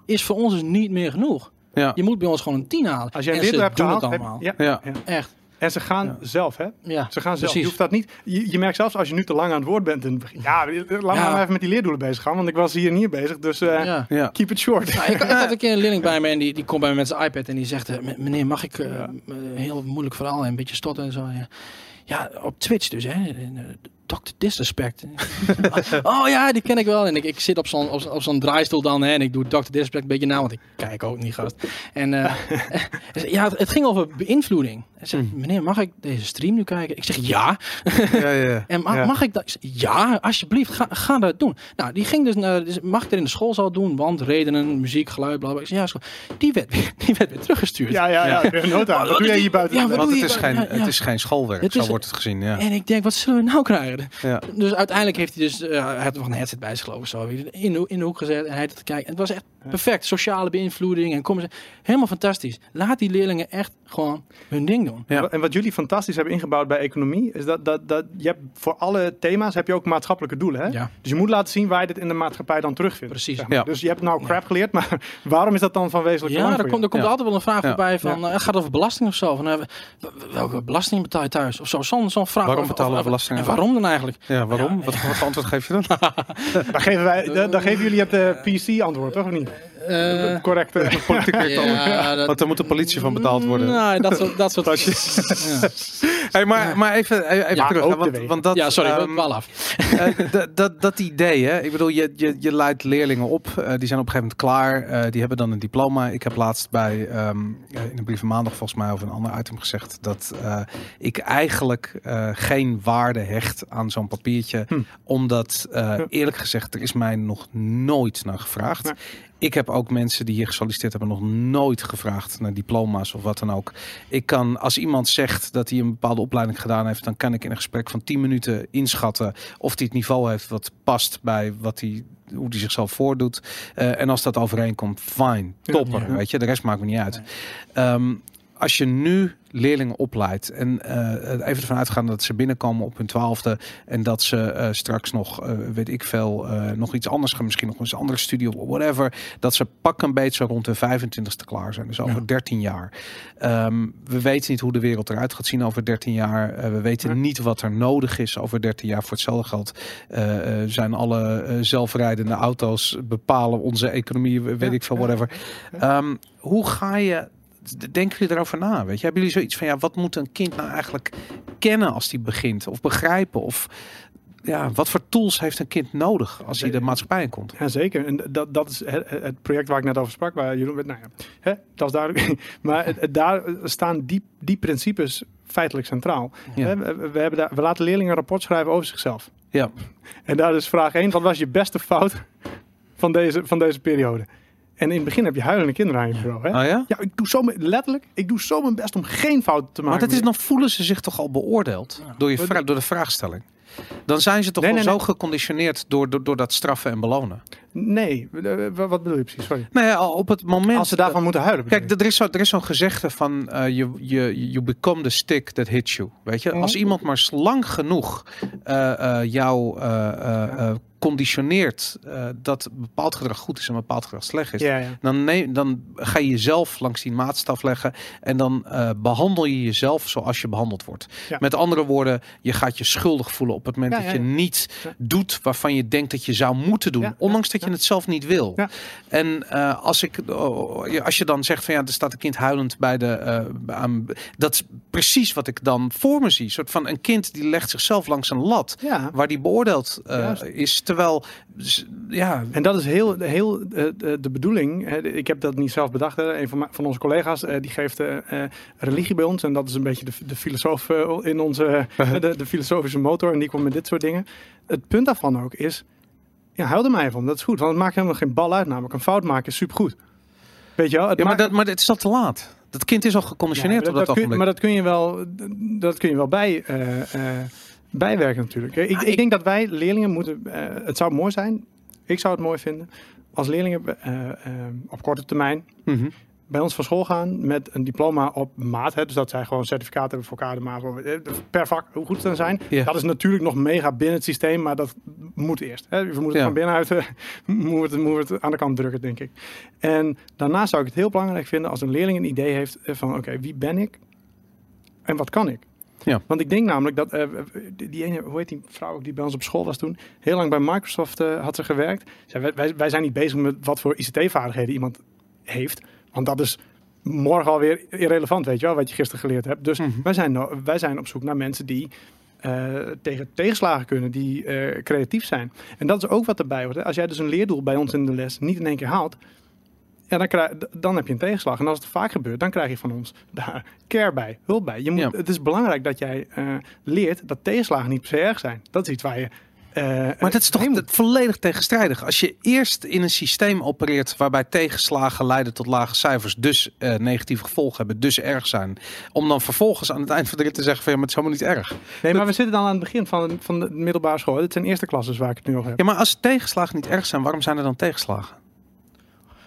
S3: is voor ons dus niet meer genoeg.
S2: ja,
S3: Je moet bij ons gewoon een 10 halen.
S4: Als jij
S3: en
S4: leerdoel hebt gehaald,
S3: het
S4: heb-
S3: allemaal.
S4: ja,
S2: ja.
S4: ja.
S3: Echt.
S4: En ze gaan
S2: Ja.
S4: zelf, hè?
S3: Ja,
S4: Ze gaan zelf.
S3: precies.
S4: Je hoeft dat niet. Je, je merkt zelfs als je nu te lang aan het woord bent in het begin. Ja, laat me
S3: Ja.
S4: maar even met die leerdoelen bezig gaan, want ik was hier en hier bezig. Dus eh,
S3: ja.
S2: ja.
S4: keep it short.
S3: Nou, ik, ik had <laughs> een keer een leerling bij me en die, die komt bij me met zijn iPad en die zegt: eh, "M- Meneer, mag ik. eh, een heel moeilijk verhaal en een beetje stotten en zo. Ja, ja op Twitch dus, hè? Eh, Dr. Disrespect. <laughs> oh ja, die ken ik wel. En ik, ik zit op zo'n op, zo'n- op zo'n draaistoel dan hè, en ik doe Dr. Disrespect een beetje na, want ik kijk ook niet, gast. En <laughs> eh, ja, het, het ging over beïnvloeding. Hij zegt:
S2: Hmm.
S3: Meneer, mag ik deze stream nu kijken? Ik zeg: Ja.
S2: ja, ja. <laughs>
S3: En
S4: Ja.
S3: mag ik dat? Ik zeg, Ja, alsjeblieft, ga, ga dat doen. Nou, die ging dus naar, dus mag ik er in de schoolzaal doen, want redenen, muziek, geluid, bla bla. Ik zeg, ja, goed. die werd, weer- die werd weer teruggestuurd.
S4: Ja, ja, ja. ja. Nota. Wat doe jij hier buiten?
S2: Want het is, geen, het is geen schoolwerk,
S3: Het
S2: zo
S3: is-
S2: wordt het gezien. Ja.
S3: En ik denk, wat zullen we nou krijgen?
S2: Ja.
S3: Dus uiteindelijk heeft hij dus, eh, hij had nog een headset bij zich geloof ik zo, in de, in de hoek gezet en hij had te kijken. En het was echt perfect, sociale beïnvloeding en kom helemaal fantastisch. Laat die leerlingen echt gewoon hun ding doen.
S2: Ja.
S4: En wat jullie fantastisch hebben ingebouwd bij economie, is dat, dat, dat je hebt voor alle thema's heb je ook maatschappelijke doelen. Hè?
S3: Ja.
S4: Dus je moet laten zien waar je dit in de maatschappij dan terugvindt.
S3: Precies.
S4: zeg maar.
S2: Ja.
S4: Dus je hebt nou crap geleerd, maar <laughs> waarom is dat dan van wezenlijk
S3: Ja,
S4: belang
S3: er komt, er komt
S2: Ja.
S3: altijd wel een vraag
S2: Ja.
S3: voorbij van, eh, het gaat over belasting of zo. Van, eh, w- welke belasting betaal je thuis? Of zo, zo'n zo'n vraag.
S2: Waarom betalen we belasting?
S3: En waarom dan eigenlijk?
S2: Ja, waarom? Wat, wat voor antwoord geef je dan? <laughs>
S4: Dan geven, wij, dan, dan geven jullie het eh, PC-antwoord, toch? Of niet?
S3: Eh,
S4: Correct. eh. <laughs>
S3: ja, dat,
S2: Want er moet de politie van betaald worden.
S3: Nee, dat soort... Dat soort <laughs> ja. <laughs>
S2: Hey, maar, maar even, even
S4: Ja,
S2: terug. Want, want dat,
S3: ja, sorry, um, wel af.
S2: Eh, dat- dat, dat idee, hè? Ik bedoel, je, je, je leidt leerlingen op. eh, die zijn op een gegeven moment klaar. eh, die hebben dan een diploma. Ik heb laatst bij ehm, eh, in een brief van maandag volgens mij over een ander item gezegd dat eh, ik eigenlijk eh, geen waarde hecht aan zo'n papiertje,
S4: Hm.
S2: omdat eh, eerlijk gezegd er is mij nog nooit naar gevraagd.
S4: Nee.
S2: Ik heb ook mensen die hier gesolliciteerd hebben nog nooit gevraagd naar diploma's of wat dan ook. Ik kan, als iemand zegt dat hij een bepaalde opleiding gedaan heeft, dan kan ik in een gesprek van 10 minuten inschatten of hij het niveau heeft wat past bij wat hij, hoe hij zichzelf voordoet. Eh, en als dat overeenkomt, fine, topper.
S3: Ja.
S2: Weet je, de rest maakt me niet uit.
S3: Nee.
S2: Als je nu leerlingen opleidt en eh, even ervan uitgaan dat ze binnenkomen op hun twaalfde en dat ze eh, straks nog, eh, weet ik veel, nog iets anders gaan, misschien nog eens een andere studie of whatever, dat ze pak een beetje zo rond de 25ste klaar zijn. Dus over
S3: Ja.
S2: 13 jaar. Ehm, we weten niet hoe de wereld eruit gaat zien over 13 jaar. We weten
S4: Ja.
S2: niet wat er nodig is over 13 jaar. Voor hetzelfde geld zijn alle zelfrijdende auto's bepalen onze economie, weet
S4: Ja,
S2: ik veel, whatever. Ehm, hoe ga je, denken jullie erover na? Weet je? Hebben jullie zoiets van, ja, wat moet een kind nou eigenlijk kennen als die begint? Of begrijpen? Of ja, wat voor tools heeft een kind nodig als hij de maatschappij in komt?
S4: Ja, zeker. En dat, dat is het, project waar ik net over sprak. Waar Jeroen, nou ja, hè, dat is duidelijk. <laughs> Maar het, daar staan die, die principes feitelijk centraal.
S2: Ja.
S4: We, we hebben daar, we laten leerlingen een rapport schrijven over zichzelf.
S2: Ja. <laughs>
S4: En daar is vraag 1. Wat was je beste fout van deze, van deze periode? En in het begin heb je huilende kinderen aan je bureau. Hè?
S2: Oh ja?
S4: Ja, ik doe zo mijn- letterlijk. Ik doe zo mijn best om geen fouten te maken.
S2: Maar dat is, dan voelen ze zich toch al beoordeeld door, je vra- door de vraagstelling. Dan zijn ze toch
S4: Nee,
S2: al
S4: nee,
S2: zo
S4: nee.
S2: geconditioneerd door, door, door dat straffen en belonen.
S4: Nee, eh, wa- wat bedoel je precies? Sorry.
S2: Nou ja, al op het moment.
S4: Als ze daarvan moeten huilen.
S2: Kijk,
S4: je?
S2: er is, zo, er is zo'n gezegde van eh, you, you, you become the stick that hits you. Weet je,
S4: Mhm.
S2: als iemand maar lang genoeg eh, jou eh, eh, conditioneert dat bepaald gedrag goed is en bepaald gedrag slecht is.
S4: ja, ja.
S2: Dan, neem, dan ga je jezelf langs die maatstaf leggen en dan eh, behandel je jezelf zoals je behandeld wordt.
S4: Ja.
S2: Met andere woorden, je gaat je schuldig voelen op het moment dat je niet doet waarvan je denkt dat je zou moeten doen, ondanks dat je het zelf niet wil. En eh, als, ik, oh, ja, als je dan zegt van ja, er staat een kind huilend bij de. aan, dat is precies wat ik dan voor me zie. Een soort van een kind die legt zichzelf langs een lat. Waar die beoordeeld eh,
S4: Juist.
S2: Terwijl, ja,
S4: En dat is heel, heel eh, de, bedoeling. hè. Ik heb dat niet zelf bedacht. Hè. Een van, van onze collega's eh, die geeft eh, religie bij ons. En dat is een beetje de, de filosoof in onze <laughs> de, de filosofische motor. En die komt met dit soort dingen. Het punt daarvan ook is. Ja, hou er maar even om. Dat is goed. Want het maakt helemaal geen bal uit. Namelijk een fout maken is supergoed. Weet je wel? Het
S2: ja maar,
S4: maakt-
S2: dat, maar het is al te laat. Dat kind is al geconditioneerd
S4: Ja,
S2: op dat,
S4: kun,
S2: ogenblik.
S4: Maar dat kun je wel, dat kun je wel bij, bijwerken natuurlijk. Ik,
S3: Ah,
S4: ik
S3: ik-
S4: denk dat wij leerlingen moeten... eh, het zou mooi zijn, ik zou het mooi vinden... als leerlingen eh, eh, op korte termijn
S2: Mhm.
S4: bij ons van school gaan met een diploma op maat. Hè, dus dat zij gewoon certificaat hebben voor KDE, MAVO, eh, per vak, hoe goed ze dan zijn. Dat is natuurlijk nog mega binnen het systeem, maar dat moet eerst. Hè. We moeten het
S2: Ja.
S4: van binnenuit <laughs> moeten we het, aan de kant drukken, denk ik. En daarnaast zou ik het heel belangrijk vinden als een leerling een idee heeft van oké, wie ben ik en wat kan ik?
S2: Ja.
S4: Want ik denk namelijk dat eh, die ene, hoe heet die vrouw ook die bij ons op school was toen, heel lang bij Microsoft eh, had ze gewerkt. Zij, wij- wij, zijn niet bezig met wat voor ICT-vaardigheden iemand heeft, want dat is morgen alweer irrelevant, weet je wel, wat je gisteren geleerd hebt. Dus
S2: Mhm.
S4: wij, zijn, wij zijn op zoek naar mensen die eh, tegen tegenslagen kunnen, die creatief zijn. En dat is ook wat erbij hoort. hè. Als jij dus een leerdoel bij ons in de les niet in één keer haalt, ja, dan, krijg, dan heb je een tegenslag. En als het vaak gebeurt, dan krijg je van ons daar care bij, hulp bij. Je moet,
S2: Ja.
S4: Het is belangrijk dat jij eh, leert dat tegenslagen niet per se erg zijn. Dat is iets waar je... eh,
S2: Maar dat is toch dat volledig tegenstrijdig. Als je eerst in een systeem opereert waarbij tegenslagen leiden tot lage cijfers, dus eh, negatieve gevolgen hebben, dus erg zijn. Om dan vervolgens aan het eind van de rit te zeggen van ja, maar het is helemaal niet erg.
S4: Nee, maar we zitten dan aan het begin van, van de middelbare school. Dit zijn eerste klasses waar ik het nu over heb.
S2: Ja, maar als tegenslagen niet erg zijn, waarom zijn er dan tegenslagen?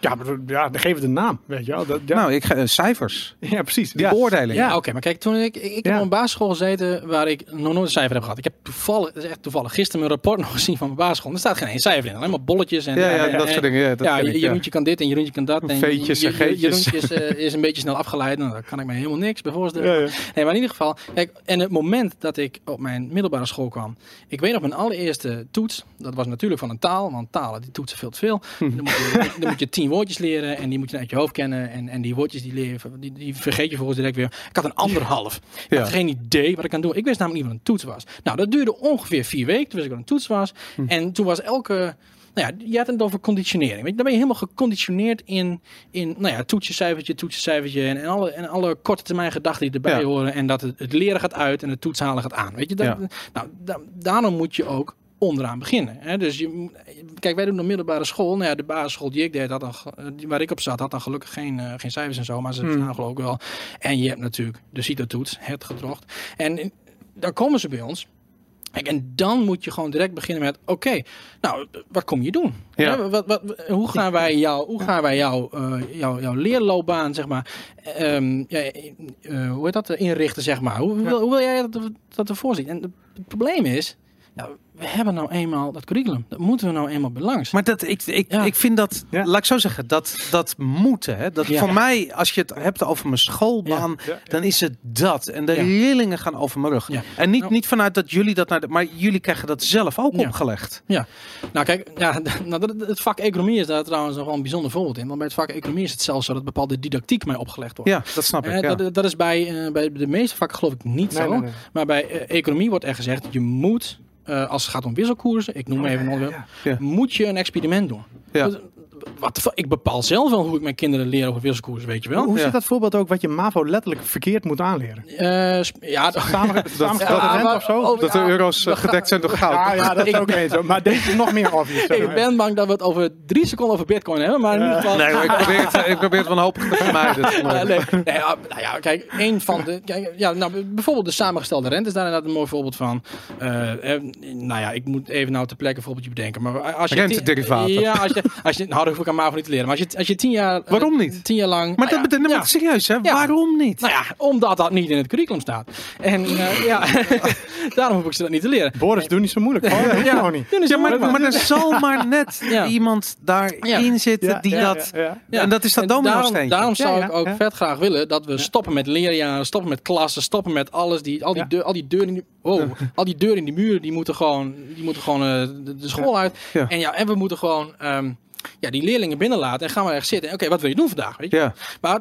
S4: Ja, maar, ja dan geven we de naam, weet je wel. Dat, ja.
S2: Nou, ik ga, eh, cijfers,
S4: ja, precies.
S2: die
S4: ja.
S2: beoordeling.
S3: Ja, oké, maar kijk, toen ik, ik, ik heb op een basisschool gezeten waar ik nog nooit een cijfer heb gehad. Ik heb toevallig, dat is echt toevallig, gisteren mijn rapport <laughs> nog gezien van mijn basisschool. Er staat geen één cijfer in, alleen maar bolletjes en
S2: Ja, ja,
S3: en-
S2: dat
S3: en-
S2: soort dingen. Ja, dat
S3: ja, je,
S2: ik, ja.
S3: Jeroentje kan dit en Jeroentje kan dat. En
S2: Veetjes
S3: je,
S2: en
S3: je-
S2: geetjes.
S3: Jeroentje is, eh, <laughs> is een beetje snel afgeleid. Nou, daar kan ik me helemaal niks bij voorstellen.
S4: Ja, ja.
S3: Nee, maar in ieder geval, kijk, en het moment dat ik op mijn middelbare school kwam, ik weet nog mijn allereerste toets, dat was natuurlijk van een taal, want talen die toetsen veel te veel. Dan, moet je, dan moet je tien woordjes leren en die moet je uit je hoofd kennen en, en die woordjes die, leren, die, die vergeet je vervolgens direct weer. Ik had een anderhalf. Ik
S2: Ja.
S3: had geen idee wat ik aan doen. Ik wist namelijk niet wat een toets was. Nou, dat duurde ongeveer vier weken, toen wist ik wat een toets was. En toen was elke... Nou ja, je had het over conditionering. Weet je, dan ben je helemaal geconditioneerd in, in nou ja, toetsje, cijfertje, toetsje, cijfertje. En, en, alle, en alle korte termijn gedachten die erbij
S2: Ja.
S3: horen. En dat het, het leren gaat uit en het toetshalen gaat aan. Weet je, dat,
S2: Ja.
S3: nou, da- daarom moet je ook onderaan beginnen. Hè? Dus je, kijk, wij doen een middelbare school. Nou ja, de basisschool die ik deed, had dan, die waar ik op zat, had dan gelukkig geen, eh, geen cijfers en zo. Maar ze
S4: Hmm.
S3: staan geloof ik wel. En je hebt natuurlijk de CITO-toets, het gedrocht. En dan komen ze bij ons. En dan moet je gewoon direct beginnen met: oké, nou, wat kom je doen?
S2: Ja.
S3: Wat, wat, hoe gaan wij jou, hoe gaan wij jou, eh, jou, jouw leerloopbaan, zeg maar, ehm, ja, eh, hoe heet dat, eh, inrichten, zeg maar? Hoe, hoe, wil, hoe wil jij dat, dat ervoor zien? En het probleem is, nou, we hebben nou eenmaal dat curriculum. Dat moeten we nou eenmaal belangs.
S2: Maar dat, ik, ik,
S3: Ja.
S2: ik vind dat,
S4: Ja.
S2: laat ik zo zeggen, dat, dat moeten. Hè, dat
S3: Ja.
S2: Voor mij, als je het hebt over mijn schoolbaan,
S4: Ja.
S2: dan is het dat. En de
S3: Ja.
S2: leerlingen gaan over mijn rug.
S3: Ja.
S2: En niet,
S3: Nou.
S2: niet vanuit dat jullie dat naar de, maar jullie krijgen dat zelf ook
S3: Ja.
S2: opgelegd.
S3: Nou kijk, ja, <laughs> nou, het vak economie is daar trouwens nog wel een bijzonder voorbeeld in. Want bij het vak economie is het zelfs zo dat bepaalde didactiek mij opgelegd wordt.
S2: Ja, dat snap ik. Ja.
S3: dat, dat is bij, eh, bij de meeste vakken geloof ik niet
S4: Nee,
S3: zo.
S4: nee, nee.
S3: Maar bij eh, economie wordt er gezegd, je moet, eh, als het gaat om wisselkoersen, ik noem even een onderwerp,
S4: Ja.
S2: Ja.
S3: moet je een experiment doen.
S2: Ja.
S3: Wat, de fuck, ik bepaal zelf wel hoe ik mijn kinderen leer over wisselkoers, weet je wel.
S4: Hoe
S2: Ja.
S4: zit dat voorbeeld ook wat je MAVO letterlijk verkeerd moet aanleren?
S3: Eh, sp- ja,
S4: Samen, samengestelde <laughs>
S3: Ja,
S4: of zo?
S3: oh,
S2: Dat de euro's eh, gedekt zijn door goud.
S4: ja, ja, dat is ook eens zo. Maar deze is nog meer obvious. <laughs>
S3: ik ben bang dat we het over drie seconden over bitcoin hebben, maar in ieder geval...
S2: Nee, ik probeer het, eh, ik probeer het wanhopig te vermijden. <laughs>
S3: Nee, nou ja, kijk, een van de. Kijk, ja, nou, bijvoorbeeld de samengestelde rente is daar inderdaad een mooi voorbeeld van. Nou ja, ik moet even nou ter plekke een voorbeeldje bedenken. Maar als je
S2: Rentederivaten.
S3: Ja, als je, als je, nou, dat hoef ik aan MAVO niet te leren. Maar als je, als je tien jaar. eh,
S2: Waarom niet?
S3: Tien jaar lang.
S2: Maar
S3: nou
S2: dat
S3: ja,
S2: betekent,
S3: ja.
S2: maar serieus hè,
S3: Ja.
S2: waarom niet?
S3: Nou ja, omdat dat niet in het curriculum staat. En eh, ja, <laughs> daarom hoef ik ze dat niet te leren.
S4: Boris, doe niet zo moeilijk. Oh,
S3: Ja.
S4: gewoon niet.
S3: Doen is
S2: Ja, maar,
S3: moeilijk,
S2: maar er zal <laughs> maar net
S3: Ja.
S2: iemand daarin zitten
S4: Ja,
S2: die
S4: ja,
S2: dat...
S4: ja, ja.
S3: Ja.
S2: En dat is dat domino
S3: daarom,
S2: steentje.
S3: daarom zou
S4: Ja, ja,
S3: ik ook
S4: ja.
S3: vet graag willen dat we stoppen met leerjaren, stoppen met klassen, stoppen met alles. Die, al, die
S4: Ja.
S3: deur, al die deuren in die, oh, al die deuren in die muren, die moeten gewoon, die moeten gewoon eh, de, de school uit.
S2: Ja.
S3: En ja, en we moeten gewoon ehm, ja, die leerlingen binnenlaten en gaan we echt zitten. Oké, wat wil je doen vandaag? Weet je?
S2: Ja.
S3: Maar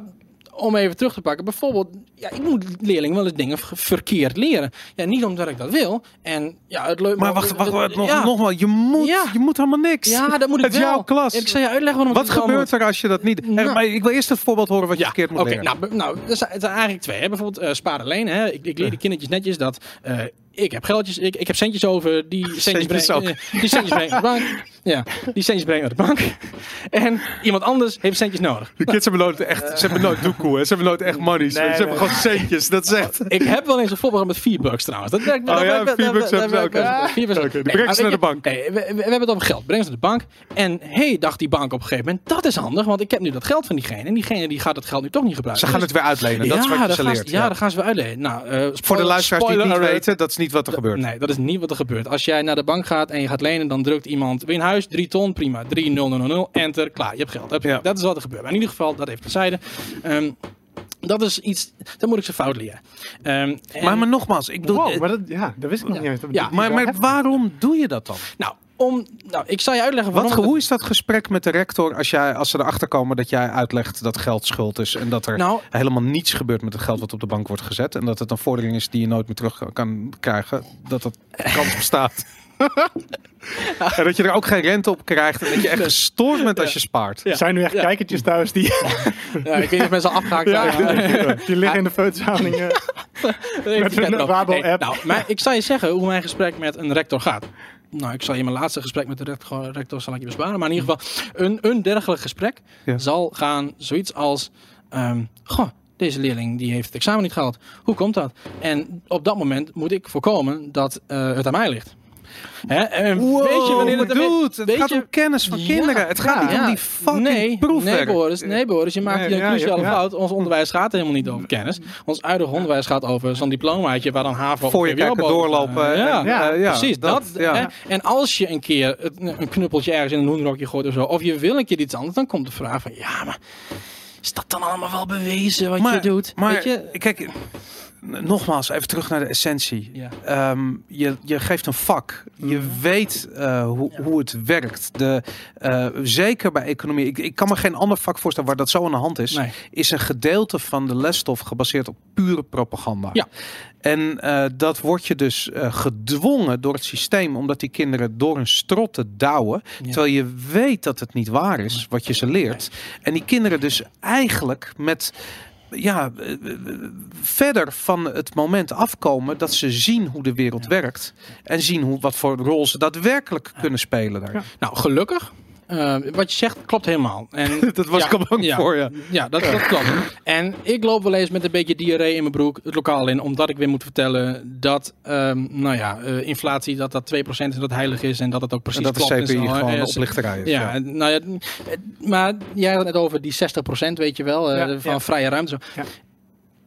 S3: om even terug te pakken, bijvoorbeeld, ja, ik moet leerlingen wel eens dingen verkeerd leren. Ja, niet omdat ik dat wil. En ja, het leuk.
S2: Maar wacht, wacht, wacht nog,
S3: ja.
S2: nogmaals, je moet,
S3: Ja.
S2: je moet helemaal niks.
S3: Ja, dat moet <laughs> ik
S2: Het is jouw klas.
S3: Ik zal je uitleggen waarom
S2: Wat gebeurt er als je dat niet... Eh,
S3: Nou.
S2: maar ik wil eerst het voorbeeld horen wat je verkeerd moet
S3: Oké,
S2: leren.
S3: nou, nou, er zijn, er zijn eigenlijk twee. Hè. Bijvoorbeeld uh, spaar alleen. Hè. Ik, ik leer die kindertjes netjes dat eh, ik heb geldjes, ik, ik heb centjes over. Die <laughs> centjes, breng, eh, die centjes brengen naar de bank. <laughs> Ja, die centjes brengen naar de bank. En iemand anders heeft centjes nodig.
S2: De kids hebben nooit echt, ze hebben nooit doekoe, hè. ze hebben nooit echt money, ze
S4: Nee,
S2: hebben
S4: nee.
S2: gewoon centjes. Dat is echt...
S3: Ik heb wel eens een voorbeeld met vier bucks trouwens. Dat werkt,
S2: Oh
S3: dat
S2: ja,
S3: werkt- dat-
S2: vier bucks
S3: dat-
S2: hebben ze
S3: dat
S2: ook, ja.
S3: Vier bucks.
S2: Brengen
S3: maar
S2: ze naar de bank.
S3: nee, we, we- we hebben het over geld. Breng ze naar de bank. En hey, dacht die bank op een gegeven moment, dat is handig, want ik heb nu dat geld van diegene. En diegene die gaat dat geld nu toch niet gebruiken.
S2: Ze gaan
S3: Dus-
S2: het weer uitlenen, dat is wat je leert.
S3: ja, dan gaan ze weer uitlenen. Nou, eh,
S2: Voor de luisteraars die het niet weten, dat is niet wat er gebeurt.
S3: Nee, dat is niet wat er gebeurt. Als jij naar de bank gaat en je gaat lenen, dan drukt iemand weer in huis, 3 ton, prima. 3000, enter, klaar, je hebt geld. Heb je-
S2: Ja.
S3: Dat is wat er gebeurt. Maar in ieder geval, dat even terzijde. Ehm dat is iets, dat moet ik ze fout leren. Ehm, en-
S2: Maar, maar nogmaals, ik bedoel...
S4: Wow,
S2: eh,
S4: maar dat, ja, dat wist ik nog
S3: Ja.
S4: niet eens.
S3: Ja,
S2: maar, maar waarom doe je dat dan?
S3: nou, om, nou, ik zal je uitleggen waarom.
S2: Wat, hoe is dat gesprek met de rector als, jij, als ze erachter komen dat jij uitlegt dat geld schuld is en dat er
S3: Nou,
S2: helemaal niets gebeurt met het geld wat op de bank wordt gezet en dat het een vordering is die je nooit meer terug kan- krijgen, dat dat kans <laughs> bestaat. en dat je er ook geen rente op krijgt en dat je echt gestoord bent als je spaart.
S3: Ja.
S4: Zijn nu echt
S3: Ja.
S4: kijkertjes thuis die,
S3: ja, ik weet niet of mensen al afgehaakt
S4: ja,
S3: zijn.
S4: die liggen in de feutushouding. <laughs> eh. Met een Rabo-app.
S3: nou, maar ik zal je zeggen hoe mijn gesprek met een rector gaat. Nou, ik zal je mijn laatste gesprek met de rector, rector zal ik je besparen. Maar in ieder geval, een, een dergelijk gesprek
S2: Ja.
S3: zal gaan zoiets als... ehm, goh, deze leerling die heeft het examen niet gehaald. Hoe komt dat? En op dat moment moet ik voorkomen dat eh, het aan mij ligt. Hè? En weet je wanneer het...
S2: dude, het gaat
S3: je-
S2: om kennis van
S3: Ja,
S2: kinderen. Het gaat
S4: ja,
S2: niet om die fucking
S3: nee,
S2: proefwerk.
S3: Nee Boris, nee Boris, je maakt hier een cruciale fout. Ons onderwijs gaat helemaal niet over kennis. Ons huidige onderwijs gaat over zo'n diplomaatje waar dan HAVO
S2: Voor je kijken doorlopen.
S3: Ja, precies. Dat, hè. En als je een keer een knuppeltje ergens in een hoenrokje gooit of zo, of je wil een keer iets anders, dan komt de vraag van, ja, maar is dat dan allemaal wel bewezen wat je doet?
S2: Maar
S3: Weet je?
S2: kijk, nogmaals, even terug naar de essentie.
S3: Ja.
S2: Ehm, je, je geeft een vak. Je weet eh, hoe, hoe het werkt. De, eh, zeker bij economie. Ik, ik kan me geen ander vak voorstellen waar dat zo aan de hand is.
S3: Nee.
S2: Is een gedeelte van de lesstof gebaseerd op pure propaganda.
S3: Ja.
S2: En eh, dat wordt je dus gedwongen door het systeem, omdat die kinderen door hun strot te douwen.
S3: Ja.
S2: Terwijl je weet dat het niet waar is wat je ze leert. En die kinderen dus eigenlijk met ja, eh, eh, verder van het moment afkomen dat ze zien hoe de wereld werkt. En zien hoe, wat voor rol ze daadwerkelijk kunnen spelen daar.
S4: Ja.
S3: Nou, gelukkig. Eh, wat je zegt klopt helemaal. En <laughs>
S2: Dat was
S3: Ja,
S2: ik al bang
S3: ja.
S2: voor, ja.
S3: Ja, dat, dat klopt. En ik loop wel eens met een beetje diarree in mijn broek het lokaal in, omdat ik weer moet vertellen dat, ehm, nou ja, eh, inflatie dat dat 2% is en dat heilig is en dat het ook precies
S2: En dat de
S3: klopt. en
S2: CPI
S3: zo.
S2: gewoon
S3: En,
S2: de oplichterij is.
S3: ja, nou ja, eh, maar jij had het net over die 60% weet je wel, eh, van vrije ruimte.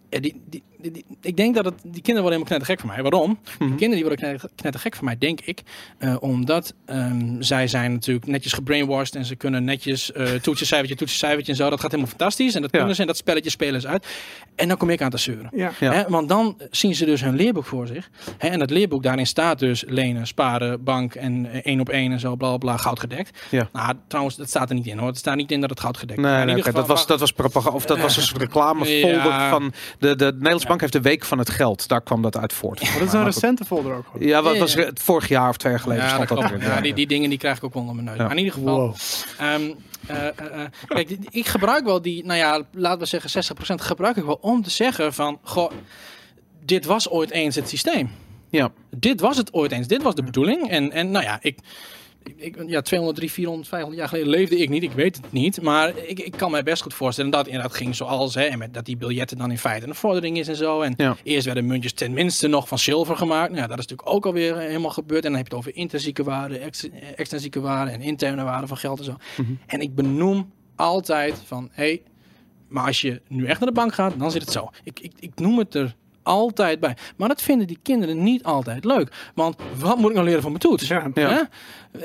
S4: Ja,
S3: die, die, die, ik denk dat het, die kinderen worden helemaal knettergek van mij. Waarom?
S2: Mhm.
S3: Die kinderen die worden knetter- knettergek van mij, denk ik. eh, omdat ehm, zij zijn natuurlijk netjes gebrainwashed en ze kunnen netjes eh <laughs> toetje, cijfertje, toetje, cijfertje en zo. Dat gaat helemaal fantastisch. En dat
S2: Ja.
S3: kunnen ze en dat spelletje spelen ze uit. En dan kom ik aan te zeuren.
S4: Ja.
S2: Ja.
S3: Hè, want dan zien ze dus hun leerboek voor zich. Hè, en dat leerboek, daarin staat dus lenen, sparen, bank en eh, één op één en zo, bla bla, goud gedekt.
S2: Ja.
S3: Nou, trouwens, dat staat er niet in hoor. Het staat niet in dat het goud gedekt.
S2: Nee, nee, dat, was, dat was propaganda. Of dat was een soort <laughs> reclamefolder van de, de Nederlandse bank heeft de Week van het Geld. Daar kwam dat uit voort.
S4: Maar dat is een recente folder ook. gewoon.
S2: Ja, wat
S3: Ja,
S2: was
S3: ja.
S2: het vorig jaar of twee jaar geleden
S3: Ja,
S2: stond
S3: dat
S2: dat
S3: klopt.
S2: erin.
S3: Ja, die, die dingen die krijg ik ook wel onder mijn neus.
S2: Ja.
S3: Maar in ieder geval,
S4: Wow.
S3: Ehm, eh, eh, eh, kijk, ik gebruik wel die, nou ja, laten we zeggen 60% gebruik ik wel om te zeggen van, goh, dit was ooit eens het systeem.
S2: Ja.
S3: Dit was het ooit eens, dit was de bedoeling. En, en nou ja, ik, ik, ja, 200, 300, 400, 500 jaar geleden leefde ik niet, ik weet het niet. Maar ik, ik kan mij best goed voorstellen dat het inderdaad ging zoals, hè, en met, dat die biljetten dan in feite een vordering is en zo. En
S2: Ja.
S3: eerst werden muntjes tenminste nog van zilver gemaakt. Nou, ja, dat is natuurlijk ook alweer eh, helemaal gebeurd. En dan heb je het over intrinsieke waarde, ex, eh, extrinsieke waarde en interne waarde van geld en zo.
S2: Mhm.
S3: En ik benoem altijd van, hé, hey, maar als je nu echt naar de bank gaat, dan zit het zo. Ik, ik, ik noem het er altijd bij. Maar dat vinden die kinderen niet altijd leuk. Want wat moet ik nou leren van mijn toets?
S4: Ja.
S2: Ja.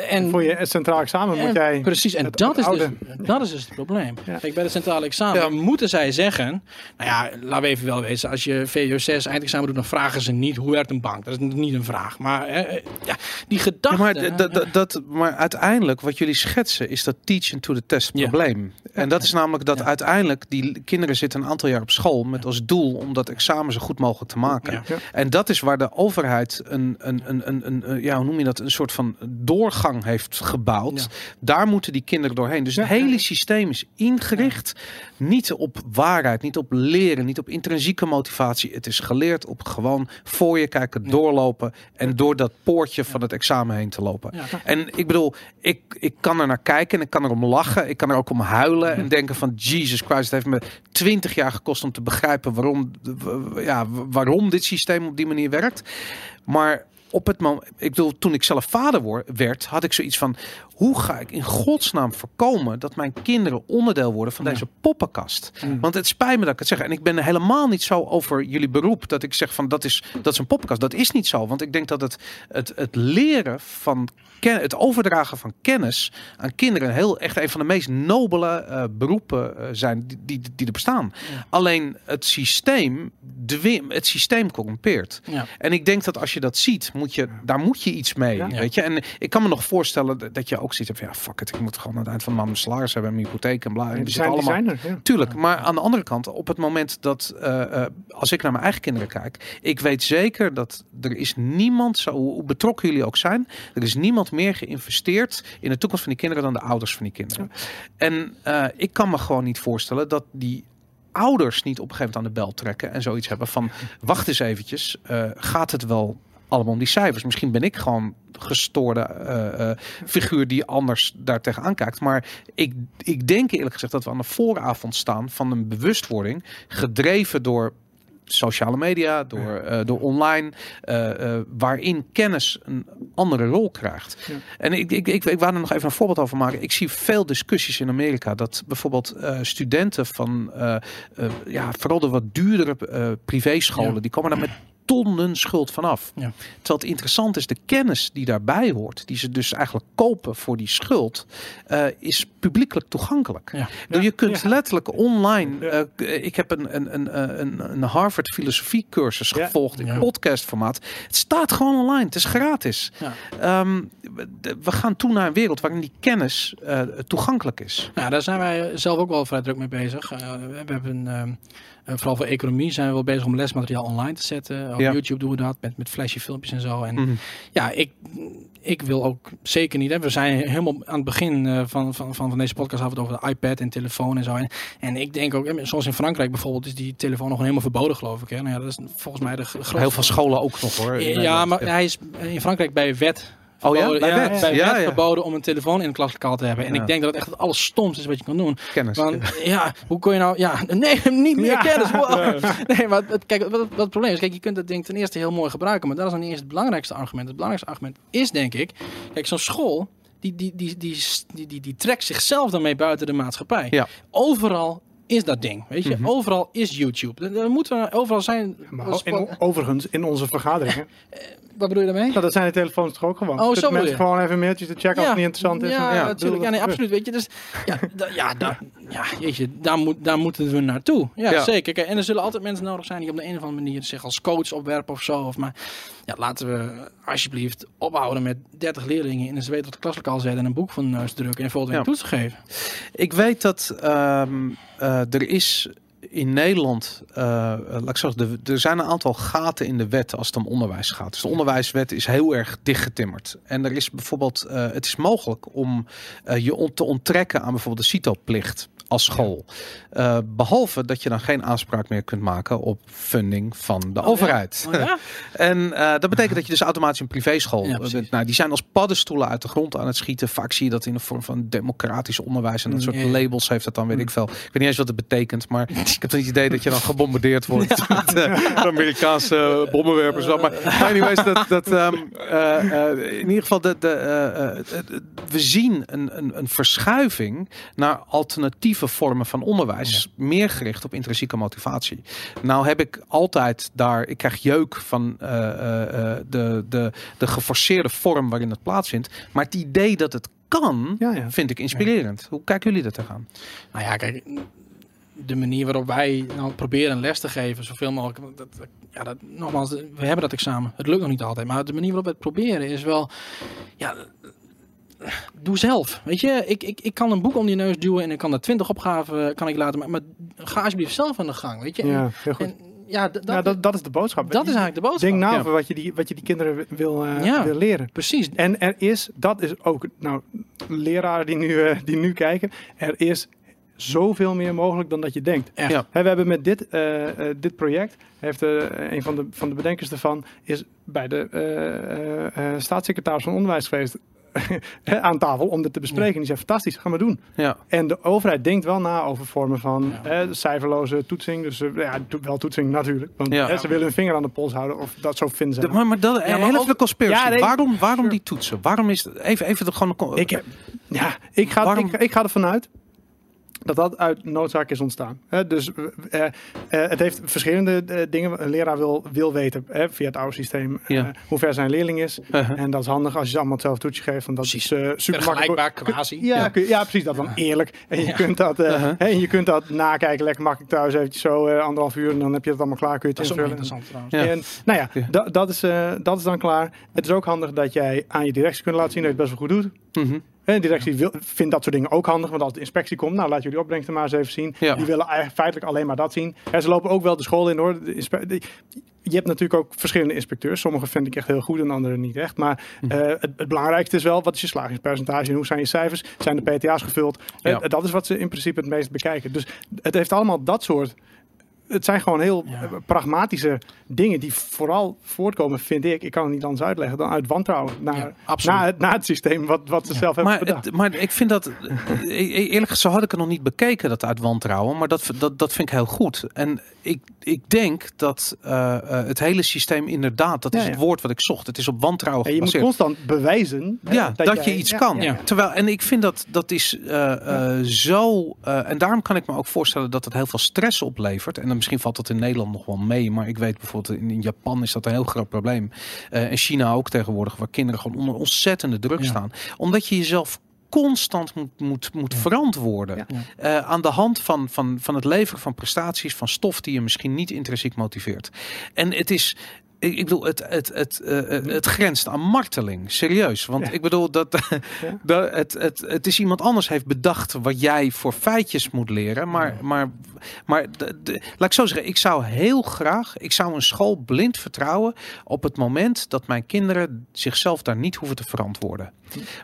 S3: En
S4: Voor je centraal examen moet jij...
S3: Precies, en
S4: het
S3: dat is, dus, dat is dus het probleem.
S4: Ja.
S3: Kijk, bij het centrale examen
S2: Ja.
S3: moeten zij zeggen... Nou ja, laten we even wel wezen. Als je VWO6 eindexamen doet, dan vragen ze niet hoe werkt een bank. Dat is niet een vraag. Maar eh, ja, die
S2: Ja,
S3: gedachte...
S2: maar, d- d- d- dat, maar uiteindelijk, wat jullie schetsen, is dat teaching to the test
S3: Ja.
S2: probleem. En dat is namelijk dat
S3: Ja.
S2: uiteindelijk die kinderen zitten een aantal jaar op school met als doel om dat examen zo goed mogelijk te maken.
S3: Ja.
S2: En dat is waar de overheid een, een, een, een, een, ja, hoe noem je dat, een soort van doorgang heeft gebouwd.
S3: Ja.
S2: Daar moeten die kinderen doorheen. Dus het hele systeem is ingericht niet op waarheid, niet op leren, niet op intrinsieke motivatie. Het is geleerd op gewoon voor je kijken, doorlopen en door dat poortje van het examen heen te lopen. En ik bedoel, ik, ik kan er naar kijken en ik kan erom lachen. Ik kan er ook om huilen en denken van Jesus Christ, het heeft me twintig jaar gekost om te begrijpen waarom, ja, waarom dit systeem op die manier werkt. Maar op het moment, ik bedoel, toen ik zelf vader werd, had ik zoiets van: hoe ga ik in godsnaam voorkomen dat mijn kinderen onderdeel worden van
S3: Ja.
S2: deze poppenkast? Want het spijt me dat ik het zeg. En ik ben helemaal niet zo over jullie beroep dat ik zeg van dat is, dat is een poppenkast. Dat is niet zo. Want ik denk dat het, het, het leren van ken, het overdragen van kennis aan kinderen heel echt een van de meest nobele eh, beroepen eh, zijn die, die, die er bestaan.
S3: Ja.
S2: Alleen het systeem, dwing, het systeem corrumpeert.
S3: Ja.
S2: En ik denk dat als je dat ziet, moet je, daar moet je iets mee. Weet je? En ik kan me nog voorstellen dat- dat je ook ziet van ja, fuck it, ik moet gewoon aan het eind van de maand mijn salaris hebben en mijn hypotheek en bla. En
S4: Die
S2: die
S4: zijn, die
S2: allemaal.
S4: zijn er, ja.
S2: Tuurlijk, maar aan de andere kant, op het moment dat, eh, eh, als ik naar mijn eigen kinderen kijk, ik weet zeker dat er is niemand, zo, hoe betrokken jullie ook zijn, er is niemand meer geïnvesteerd in de toekomst van die kinderen dan de ouders van die kinderen. En eh, ik kan me gewoon niet voorstellen dat die ouders niet op een gegeven moment aan de bel trekken en zoiets hebben van, wacht eens eventjes, gaat het wel allemaal om die cijfers? Misschien ben ik gewoon gestoorde eh, eh, figuur die anders daar tegenaan kijkt. Maar ik, ik denk eerlijk gezegd dat we aan de vooravond staan van een bewustwording, gedreven door sociale media, door, eh, door online, waarin kennis een andere rol krijgt.
S4: Ja.
S2: En ik, ik, ik, ik wou er nog even een voorbeeld over maken. Ik zie veel discussies in Amerika dat bijvoorbeeld studenten van ja, vooral de wat duurdere privéscholen,
S3: Ja.
S2: die komen daar met tonnen schuld vanaf.
S3: Ja.
S2: Terwijl het interessant is, de kennis die daarbij hoort, die ze dus eigenlijk kopen voor die schuld, eh, is publiekelijk toegankelijk.
S3: Ja.
S2: Dus je kunt letterlijk online. Eh, ik heb een, een, een, een, een Harvard filosofie cursus gevolgd in podcastformaat. Het staat gewoon online. Het is gratis.
S3: Ja.
S2: Ehm, we- gaan toe naar een wereld waarin die kennis eh, toegankelijk is.
S3: Nou, daar zijn wij zelf ook wel vrij druk mee bezig. We hebben, ehm, eh, vooral voor economie, zijn we wel bezig om lesmateriaal online te zetten. Op
S2: Ja.
S3: YouTube doen we dat met, met flashy filmpjes en zo. En
S2: Mhm.
S3: ja, ik, ik wil ook zeker niet. Hè. We zijn helemaal aan het begin eh, van, van, van, van deze podcast hadden we het over de iPad en telefoon en zo. En, en ik denk ook, zoals in Frankrijk bijvoorbeeld, is die telefoon nog helemaal verboden, geloof ik. Hè. Nou ja, dat is volgens mij de grootste.
S2: Heel veel scholen ook nog hoor.
S3: Ja, maar hij is in Frankrijk bij wet.
S2: Oh ja? Bij
S3: ja,
S2: wet?
S3: bij
S2: Ja,
S3: wet
S2: ja.
S3: verboden om een telefoon in het klaslokaal te hebben. En
S2: Ja.
S3: ik denk dat het echt het allerstomste is wat je kan doen.
S2: kennis.
S3: Want ja, hoe kon je nou... Ja, nee, <laughs> niet meer
S4: Ja.
S3: kennis. Wow. <laughs> Nee, maar het, kijk, wat, wat het probleem is... Kijk, je kunt dat ding ten eerste heel mooi gebruiken. Maar dat is nog niet eens het belangrijkste argument. Het belangrijkste argument is, denk ik... Kijk, zo'n school... Die, die, die, die, die, die, die trekt zichzelf daarmee buiten de maatschappij.
S2: Ja.
S3: Overal is dat ding. Weet je,
S2: Mhm.
S3: overal is YouTube. Er, er moeten overal zijn.
S4: Maar in, overigens, in onze vergaderingen, <laughs>
S3: Wat bedoel je daarmee?
S4: nou, dat zijn de telefoons toch ook gewoon.
S3: Oh, zo
S4: mensen
S3: je.
S4: gewoon even een mailtje te checken als het niet interessant is.
S3: Ja,
S4: En-
S3: natuurlijk. Ja, nee, absoluut. Weet je, dus ja, da, ja, da, ja jeetje, daar, moet, daar moeten we naartoe. Ja,
S2: Ja.
S3: zeker. Kijk, en er zullen altijd mensen nodig zijn die op de een of andere manier zich als coach opwerpen of zo. Of maar ja, laten we alsjeblieft ophouden met 30 leerlingen in een zweet klaslokaal zetten en een boek van de neus drukken en volgende week
S2: Ja.
S3: toetsen geven.
S2: Ik weet dat ehm, eh, er is in Nederland, eh, laat ik zeggen, de, er zijn een aantal gaten in de wet als het om onderwijs gaat. Dus de onderwijswet is heel erg dichtgetimmerd. En er is bijvoorbeeld, eh, het is mogelijk om eh, je on te onttrekken aan bijvoorbeeld de CITO-plicht als school. Uh, behalve dat je dan geen aanspraak meer kunt maken op funding van de
S3: Oh,
S2: overheid.
S3: ja? Oh, ja? <laughs>
S2: En eh, dat betekent dat je dus automatisch een privéschool
S3: Ja,
S2: ja,
S3: precies.
S2: nou, Die zijn als paddenstoelen uit de grond aan het schieten. Vaak zie je dat in de vorm van democratisch onderwijs. En dat soort
S3: Mm, Ja.
S2: labels heeft dat dan, weet ik veel. Ik weet niet eens wat het betekent. Maar <laughs> ik heb het idee dat je dan gebombardeerd wordt. <laughs> Met eh, Amerikaanse bommenwerpers. Maar anyways, dat, dat, ehm, eh, eh, in ieder geval, de, eh, eh, we zien een, een, een verschuiving naar alternatieve vormen van onderwijs. Meer gericht op intrinsieke motivatie. Nou heb ik altijd daar, ik krijg jeuk van eh, eh, eh, de, de, de geforceerde vorm waarin het plaatsvindt. Maar het idee dat het kan,
S4: Ja, ja.
S2: vind ik inspirerend. Hoe kijken jullie dat tegenaan?
S3: Nou ja, kijk, de manier waarop wij nou proberen les te geven, zoveel mogelijk. Dat, dat- ja, dat, nogmaals, we hebben dat examen. Het lukt nog niet altijd, maar de manier waarop we het proberen is wel, ja, doe zelf. Weet je, ik, ik, ik kan een boek om die neus duwen en ik kan er twintig opgaven kan ik laten, maar, maar ga alsjeblieft zelf aan de gang, weet je.
S4: Ja, heel goed.
S3: En, ja, dat,
S4: ja, dat, dat is de boodschap.
S3: dat is eigenlijk de boodschap.
S4: Denk na
S2: Ja.
S4: over wat je die, wat je die kinderen wil, eh,
S3: Ja.
S4: wil leren.
S3: Precies.
S4: En er is, dat is ook, nou, leraren die nu, eh, die nu kijken, er is zoveel meer mogelijk dan dat je denkt.
S3: Echt.
S2: Ja.
S4: Hè, we hebben met dit, eh, eh, dit project, heeft eh, een van de, van de bedenkers ervan, is bij de eh, eh, eh, staatssecretaris van Onderwijs geweest aan tafel om dit te bespreken. Die zei, fantastisch, gaan we doen.
S2: Ja,
S4: En de overheid denkt wel na over vormen van
S3: Ja.
S4: hè, cijferloze toetsing. Dus eh, ja, to- wel toetsing natuurlijk. Want
S2: Ja.
S4: hè, ze willen hun vinger aan de pols houden. Of dat zo vinden ze.
S2: De- maar, maar dat,
S4: maar
S2: even
S4: ook-
S2: de conspiracy.
S4: Ja, nee.
S2: waarom waarom
S4: Sure.
S2: die toetsen? Waarom is even, even de, gewoon een
S4: Ik, heb- ja, ik, ga,
S2: Waarom-
S4: ik, ik ga ervan uit dat dat uit noodzaak is ontstaan. Hè, dus eh, eh, het heeft verschillende eh, dingen. Een leraar wil, wil weten hè, via het oude systeem eh,
S2: Ja.
S4: hoe ver zijn leerling is.
S2: Uh-huh.
S4: En dat is handig als je ze allemaal hetzelfde toetsje geeft. Want dat
S3: Precies.
S4: is eh, super makkelijk.
S3: Vergelijkbaar, quasi.
S4: Ja,
S2: Ja.
S4: kun je- ja, precies. Dat dan eerlijk. En je,
S3: Ja.
S4: kunt dat, eh,
S2: Uh-huh.
S4: hè, en je kunt dat nakijken. Lekker makkelijk thuis. Eventjes zo eh, anderhalf uur. En dan heb je het allemaal klaar. Kun je
S3: Dat
S4: het
S3: is ook
S4: invullen.
S3: interessant trouwens.
S2: Ja.
S4: En nou ja,
S2: Ja.
S4: da- dat, is, eh, dat is dan klaar. Het is ook handig dat jij aan je directie kunt laten zien dat je het best wel goed doet.
S2: Mhm.
S4: En de directie wil, vindt dat soort dingen ook handig. Want als de inspectie komt, nou laat jullie opbrengsten maar eens even zien.
S2: Ja.
S4: Die willen eigenlijk feitelijk alleen maar dat zien. En ze lopen ook wel de school in hoor. De inspe- de- je hebt natuurlijk ook verschillende inspecteurs. Sommige vind ik echt heel goed en andere niet echt. Maar
S2: Mhm.
S4: eh, het, het belangrijkste is wel, wat is je slagingspercentage en hoe zijn je cijfers? Zijn de PTA's gevuld?
S2: Ja.
S4: Eh, dat is wat ze in principe het meest bekijken. Dus het heeft allemaal dat soort... Het zijn gewoon heel
S3: Ja.
S4: pragmatische dingen die vooral voortkomen, vind ik. Ik kan het niet anders uitleggen dan uit wantrouwen naar,
S3: Ja,
S4: naar, het, naar het systeem wat, wat ze zelf hebben
S2: Maar,
S4: bedacht.
S2: het- maar ik vind dat, e- e- eerlijk gezegd, zo had ik het nog niet bekeken, dat uit wantrouwen. Maar dat, dat, dat vind ik heel goed. En ik, ik denk dat eh, eh, het hele systeem inderdaad, dat is het woord wat ik zocht. Het is op wantrouwen
S4: En je moet
S2: gebaseerd.
S4: constant bewijzen hè,
S2: dat, je iets kan. Terwijl, en ik vind dat dat is eh, zo. en daarom kan ik me ook voorstellen dat het heel veel stress oplevert. En misschien valt dat in Nederland nog wel mee. Maar ik weet bijvoorbeeld in, in Japan is dat een heel groot probleem. Eh en China ook tegenwoordig, waar kinderen gewoon onder ontzettende druk
S3: Ja.
S2: staan. Omdat je jezelf constant moet, moet, moet verantwoorden.
S4: Ja.
S2: Eh, aan de hand van, van, van het leveren van prestaties, van stof die je misschien niet intrinsiek motiveert. En het is. Ik ik bedoel, het, het, het, eh, het, het grenst aan marteling. Serieus. Want
S4: Ja.
S2: ik bedoel, dat, <laughs> dat het, het, het is iemand anders heeft bedacht wat jij voor feitjes moet leren. Maar, maar, maar de, de- laat ik zo zeggen, ik zou heel graag, ik zou een school blind vertrouwen op het moment dat mijn kinderen zichzelf daar niet hoeven te verantwoorden.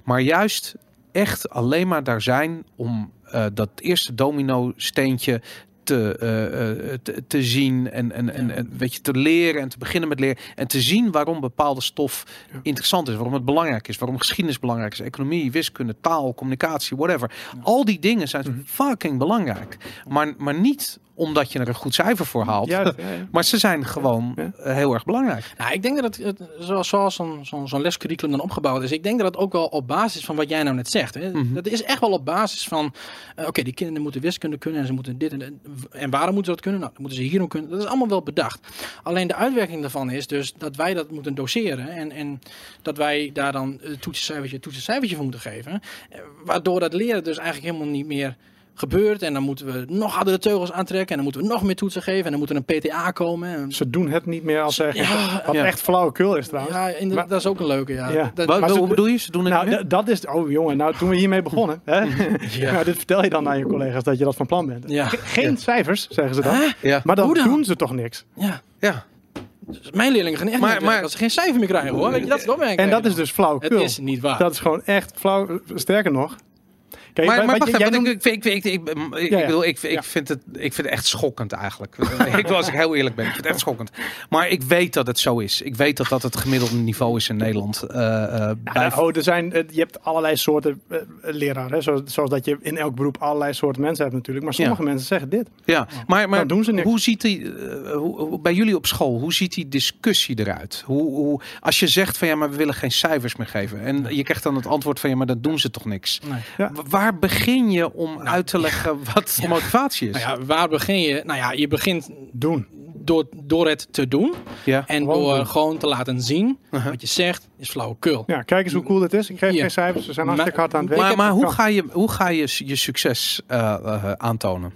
S2: Maar juist echt alleen maar daar zijn om eh, dat eerste domino steentje te, eh, eh, te, te zien en, en, en, en weet je, te leren en te beginnen met leren. En te zien waarom bepaalde stof interessant is, waarom het belangrijk is, waarom geschiedenis belangrijk is, economie, wiskunde, taal, communicatie, whatever. Al die dingen zijn
S4: Mhm.
S2: fucking belangrijk. Maar, maar niet omdat je er een goed cijfer voor haalt.
S4: Juist, ja, ja. <laughs>
S2: Maar ze zijn gewoon
S4: Ja.
S2: eh, heel erg belangrijk.
S3: Nou, ik denk dat het, zoals, zoals zo'n zo'n zo'n lescurriculum dan opgebouwd is. Ik denk dat het ook wel op basis van wat jij nou net zegt. Hè,
S2: Mhm.
S3: Dat is echt wel op basis van, eh, oké, die kinderen moeten wiskunde kunnen en ze moeten dit en dat. En waarom moeten ze dat kunnen? Nou, dan moeten ze hier ook kunnen. Dat is allemaal wel bedacht. Alleen de uitwerking daarvan is dus dat wij dat moeten doseren. En, en dat wij daar dan een toetsencijfertje, toetsencijfertje voor moeten geven. Eh, Waardoor dat leren dus eigenlijk helemaal niet meer gebeurt. En dan moeten we nog hardere teugels aantrekken. En dan moeten we nog meer toetsen geven. En dan moet er een PTA komen. En,
S4: Ze doen het niet meer als ze
S3: Ja,
S4: Wat
S2: ja.
S4: echt flauwekul is trouwens.
S3: ja,
S4: Maar-
S3: dat is ook een leuke. Ja.
S4: Ja.
S3: Dat,
S2: Wat,
S4: maar ze-
S2: hoe bedoel je? Ze doen het
S4: Nou,
S2: niet
S4: dat is... Oh jongen, nou toen we hiermee begonnen. Hè? <laughs> Ja. dit vertel je dan aan je collega's dat je dat van plan bent. Geen cijfers, zeggen ze dan. Maar dan, doen ze toch niks.
S3: ja.
S2: ja.
S3: Dus mijn leerlingen gaan echt
S2: Maar-
S3: niet
S2: maar-
S3: als ze geen cijfer meer krijgen hoor. Weet je, dat is het.
S4: En dat is dus
S3: Het
S4: flauwekul.
S3: is niet waar.
S4: Dat is gewoon echt flauw. Sterker nog.
S2: Maar, maar wacht
S4: jij
S2: ik, ik, ik, ik, ik, ik,
S4: Ja, ja.
S2: bedoel, ik, ik,
S4: Ja.
S2: vind het, ik vind het echt schokkend eigenlijk. <laughs> ik wil als ik heel eerlijk ben, ik vind het echt schokkend. Maar ik weet dat het zo is. Ik weet dat dat het gemiddelde niveau is in Nederland. eh, eh, bij-
S4: Ja, oh, er zijn, eh, je hebt allerlei soorten leraren. Zoals, zoals dat je in elk beroep allerlei soorten mensen hebt natuurlijk. Maar sommige mensen zeggen dit.
S2: ja, maar, maar
S4: Dan doen ze niks.
S2: hoe ziet die, hoe, bij jullie op school, hoe ziet die discussie eruit? Hoe, hoe, als je zegt van ja, maar we willen geen cijfers meer geven. En je krijgt dan het antwoord van ja, maar dat doen ze toch niks.
S3: Nee.
S4: Ja.
S2: Waar begin je om uit te leggen wat
S3: Ja.
S2: motivatie is?
S3: Nou ja, waar begin je? Nou ja, je begint
S4: Doen.
S3: door, door het te doen.
S2: Ja.
S3: En
S4: Gewoon
S3: door
S4: doen.
S3: gewoon te laten zien.
S2: Uh-huh.
S3: Wat je zegt is flauwekul.
S4: Ja, kijk eens hoe cool dit is. Ik geef geen cijfers. Ze zijn hartstikke hard aan het werken.
S2: Maar, maar hoe, ga je, hoe ga je je succes eh, eh, aantonen?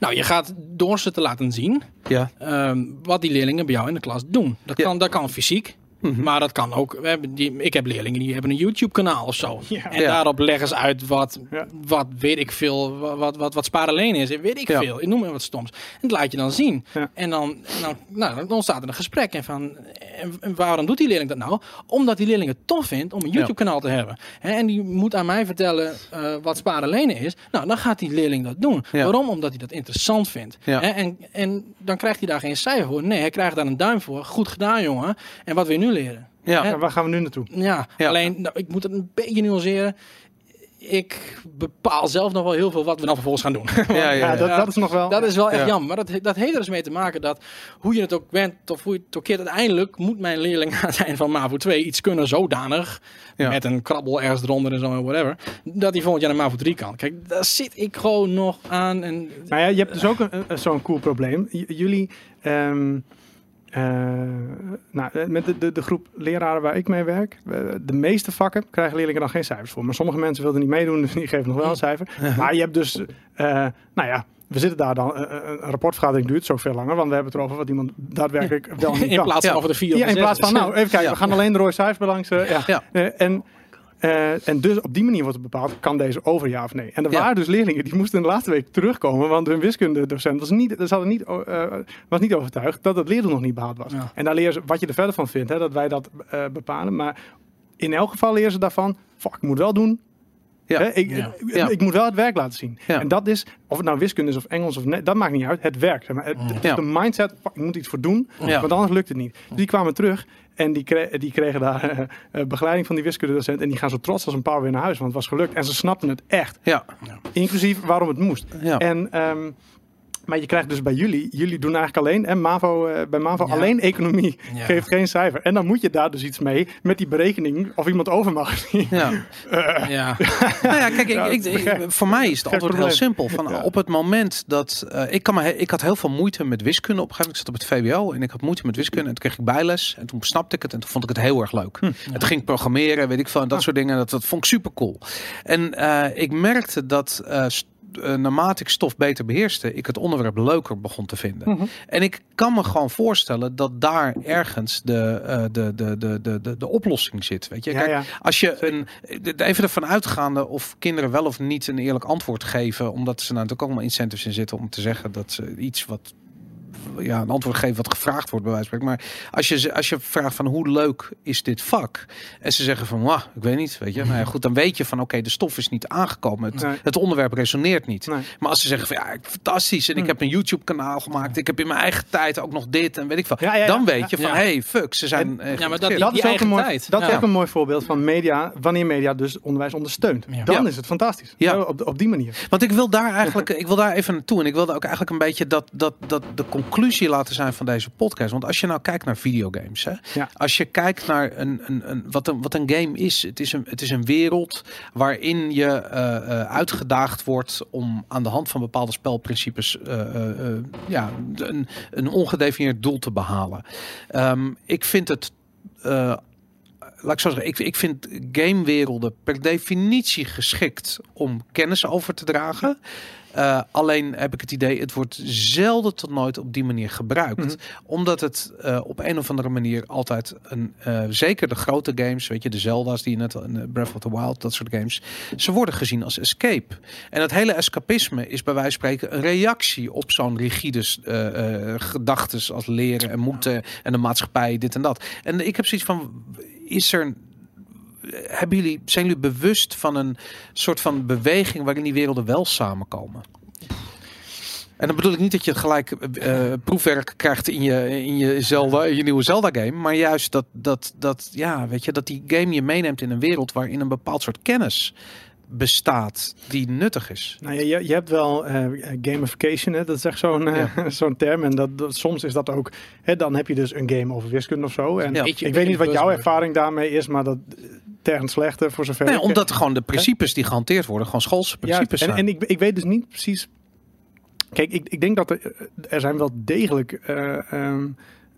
S3: Nou, je gaat door ze te laten zien
S2: Ja.
S3: ehm, wat die leerlingen bij jou in de klas doen. Dat,
S2: Ja.
S3: kan, dat kan fysiek.
S2: Mhm.
S3: Maar dat kan ook. We hebben die, ik heb leerlingen die hebben een YouTube-kanaal of zo.
S4: Ja.
S3: En
S2: Ja.
S3: daarop leggen ze uit wat,
S4: Ja.
S3: wat weet ik veel, wa- wat, wat, wat sparen alleen is. Weet ik veel. Ik noem maar wat stoms. En dat laat je dan zien. En dan, en dan, nou, dan ontstaat er een gesprek. En van, en, waarom doet die leerling dat nou? Omdat die leerling het tof vindt om een YouTube-kanaal te hebben. En die moet aan mij vertellen eh, wat sparen lenen is. Nou, dan gaat die leerling dat doen. Waarom? Omdat hij dat interessant vindt. En, en dan krijgt hij daar geen cijfer voor. Nee, hij krijgt daar een duim voor. Goed gedaan, jongen. En wat wil je nu leren?
S2: Ja.
S4: Waar gaan we nu naartoe?
S3: Ja,
S2: Ja.
S3: alleen nou, ik moet het een beetje nuanceren. Ik bepaal zelf nog wel heel veel wat we dan vervolgens gaan doen.
S2: Ja, ja, <laughs>
S4: Ja,
S2: ja.
S4: dat, dat is nog wel...
S3: dat is wel echt
S2: Ja.
S3: jammer. Maar dat, dat heeft er dus mee te maken dat hoe je het ook bent of hoe je het ook keert, uiteindelijk moet mijn leerling <laughs> aan het eind van MAVO 2 iets kunnen zodanig,
S2: Ja.
S3: met een krabbel ergens eronder en zo en whatever, dat hij volgend jaar naar MAVO 3 kan. Kijk, daar zit ik gewoon nog aan. En,
S4: Nou ja, je hebt dus ook zo'n cool probleem. J- jullie, ehm, eh, nou, eh, met de, de, de groep leraren waar ik mee werk, eh, de meeste vakken krijgen leerlingen dan geen cijfers voor. Maar sommige mensen wilden niet meedoen, <laughs> dus die geven nog wel een cijfer. Maar je hebt dus, nou ja, we zitten daar dan, een rapportvergadering duurt zo veel langer, want we hebben het erover wat iemand daadwerkelijk wel niet
S3: in
S4: kan.
S3: plaats van over de vier of
S4: Ja, in plaats van, nou, even kijken, we gaan alleen de rode cijfers belangsen. Ja.
S2: Ja.
S4: En, eh, en dus op die manier wordt het bepaald, kan deze over ja of nee. En er
S2: Ja.
S4: waren dus leerlingen die moesten de laatste week terugkomen, want hun wiskundedocent was niet, ze hadden niet, eh, was niet overtuigd dat het leerdoel nog niet behaald was.
S3: Ja.
S4: En daar leren ze wat je er verder van vindt, hè, dat wij dat eh, bepalen. Maar in elk geval leren ze daarvan, fuck, ik moet wel doen.
S2: Ja.
S4: Ik,
S3: Ja.
S4: ik, moet wel het werk laten zien.
S2: Ja.
S4: En dat is, of het nou wiskunde is of Engels of nee, dat maakt niet uit. Het werkt. zeg maar. Het, het is
S2: Ja.
S4: de mindset, ik moet iets voor doen,
S2: Ja.
S4: want anders lukt het niet. Dus die kwamen terug en die, kre- die kregen daar <laughs> eh, eh, begeleiding van die wiskundedocent. En die gaan zo trots als een pauw weer naar huis, want het was gelukt. En ze snapten het echt.
S2: Ja.
S4: Inclusief waarom het moest.
S2: Ja.
S4: En, ehm, maar je krijgt dus bij jullie, jullie doen eigenlijk alleen, en MAVO, eh, bij MAVO
S3: Ja.
S4: alleen economie <laughs>
S3: Ja.
S4: geeft geen cijfer. En dan moet je daar dus iets mee met die berekening of iemand over mag. <laughs>
S2: Ja.
S3: Ja.
S2: Nou ja, kijk, ik, <laughs> voor mij is het antwoord heel simpel. Van. Op het moment dat eh, ik, kan me, ik had heel veel moeite met wiskunde op een gegeven moment. Ik zat op het VWO en ik had moeite met wiskunde. En toen kreeg ik bijles en toen snapte ik het en toen vond ik het heel erg leuk. En toen ging programmeren, weet ik veel, en dat soort dingen. Dat, dat vond ik super cool. En eh, ik merkte dat eh, naarmate ik stof beter beheerste, ik het onderwerp leuker begon te vinden.
S4: Mhm.
S2: En ik kan me gewoon voorstellen dat daar ergens de, eh, de, de, de, de, de, de oplossing zit. Weet je,
S4: Ja,
S2: Kijk,
S4: ja.
S2: als je een, even ervan uitgaande of kinderen wel of niet een eerlijk antwoord geven, omdat ze nou natuurlijk ook allemaal incentives in zitten om te zeggen dat ze iets wat ja, een antwoord geven wat gevraagd wordt bij wijze van spreken. Maar als je, ze- als je vraagt van hoe leuk is dit vak? En ze zeggen van, wauw, ik weet niet, weet je. Nou ja, goed, dan weet je van, oké, de stof is niet aangekomen. Het,
S4: Nee.
S2: het onderwerp resoneert niet.
S4: Nee.
S2: Maar als ze zeggen van, ja, fantastisch. En ik
S4: Hm.
S2: heb een YouTube kanaal gemaakt. Ik heb in mijn eigen tijd ook nog dit en weet ik veel.
S4: Ja, ja, ja.
S2: Dan weet je van,
S3: Ja.
S2: hey, fuck, ze zijn... eh,
S3: Ja, maar dat-.
S4: Dat is, ook een mooi,
S3: tijd.
S4: dat is
S3: Ja.
S4: ook een mooi voorbeeld van media, wanneer media dus onderwijs ondersteunt.
S3: Ja.
S4: Dan
S2: Ja.
S4: is het fantastisch.
S2: Ja.
S4: Ja. Op, op die manier.
S2: Want ik wil daar eigenlijk, ik wil daar even naartoe. En ik wilde ook eigenlijk een beetje dat, dat, dat de conclusie laten zijn van deze podcast. Want als je nou kijkt naar videogames, hè,
S4: Ja.
S2: als je kijkt naar een, een, een, wat, een, wat een game is, het is een, het is een wereld waarin je eh, eh, uitgedaagd wordt om aan de hand van bepaalde spelprincipes eh, ja, een, een ongedefinieerd doel te behalen. Ehm, ik vind het. laat ik zo zeggen, ik, ik vind gamewerelden per definitie geschikt om kennis over te dragen. Eh, alleen heb ik het idee, het wordt zelden tot nooit op die manier gebruikt.
S4: Mhm.
S2: Omdat het eh, op een of andere manier altijd een, eh, zeker de grote games, weet je, de Zelda's die je net, eh, Breath of the Wild, dat soort games, ze worden gezien als escape. En dat hele escapisme is bij wijze van spreken een reactie op zo'n rigide gedachtes als leren en moeten en de maatschappij, dit en dat. En ik heb zoiets van, is er hebben jullie, zijn jullie bewust van een soort van beweging waarin die werelden wel samenkomen? En dan bedoel ik niet dat je gelijk eh, proefwerk krijgt in je, in je Zelda, in je nieuwe Zelda game, maar juist dat, dat, dat, ja, weet je, dat die game je meeneemt in een wereld waarin een bepaald soort kennis bestaat die nuttig is.
S4: Nou, ja, je, je hebt wel eh, gamification, hè? dat is echt zo'n eh, <laughs> zo'n term. En dat, dat- soms is dat ook, hè, dan heb je dus een game over wiskunde of zo. En
S2: Ja.
S4: Ik weet niet wat jouw ervaring daarmee is, maar dat eh, tergend slechte voor zover.
S2: Nee, omdat gewoon de principes die gehanteerd worden, gewoon schoolse principes
S4: Ja, en,
S2: zijn.
S4: en ik, ik weet dus niet precies. Kijk, ik, ik denk dat er, er zijn wel degelijk eh, ehm,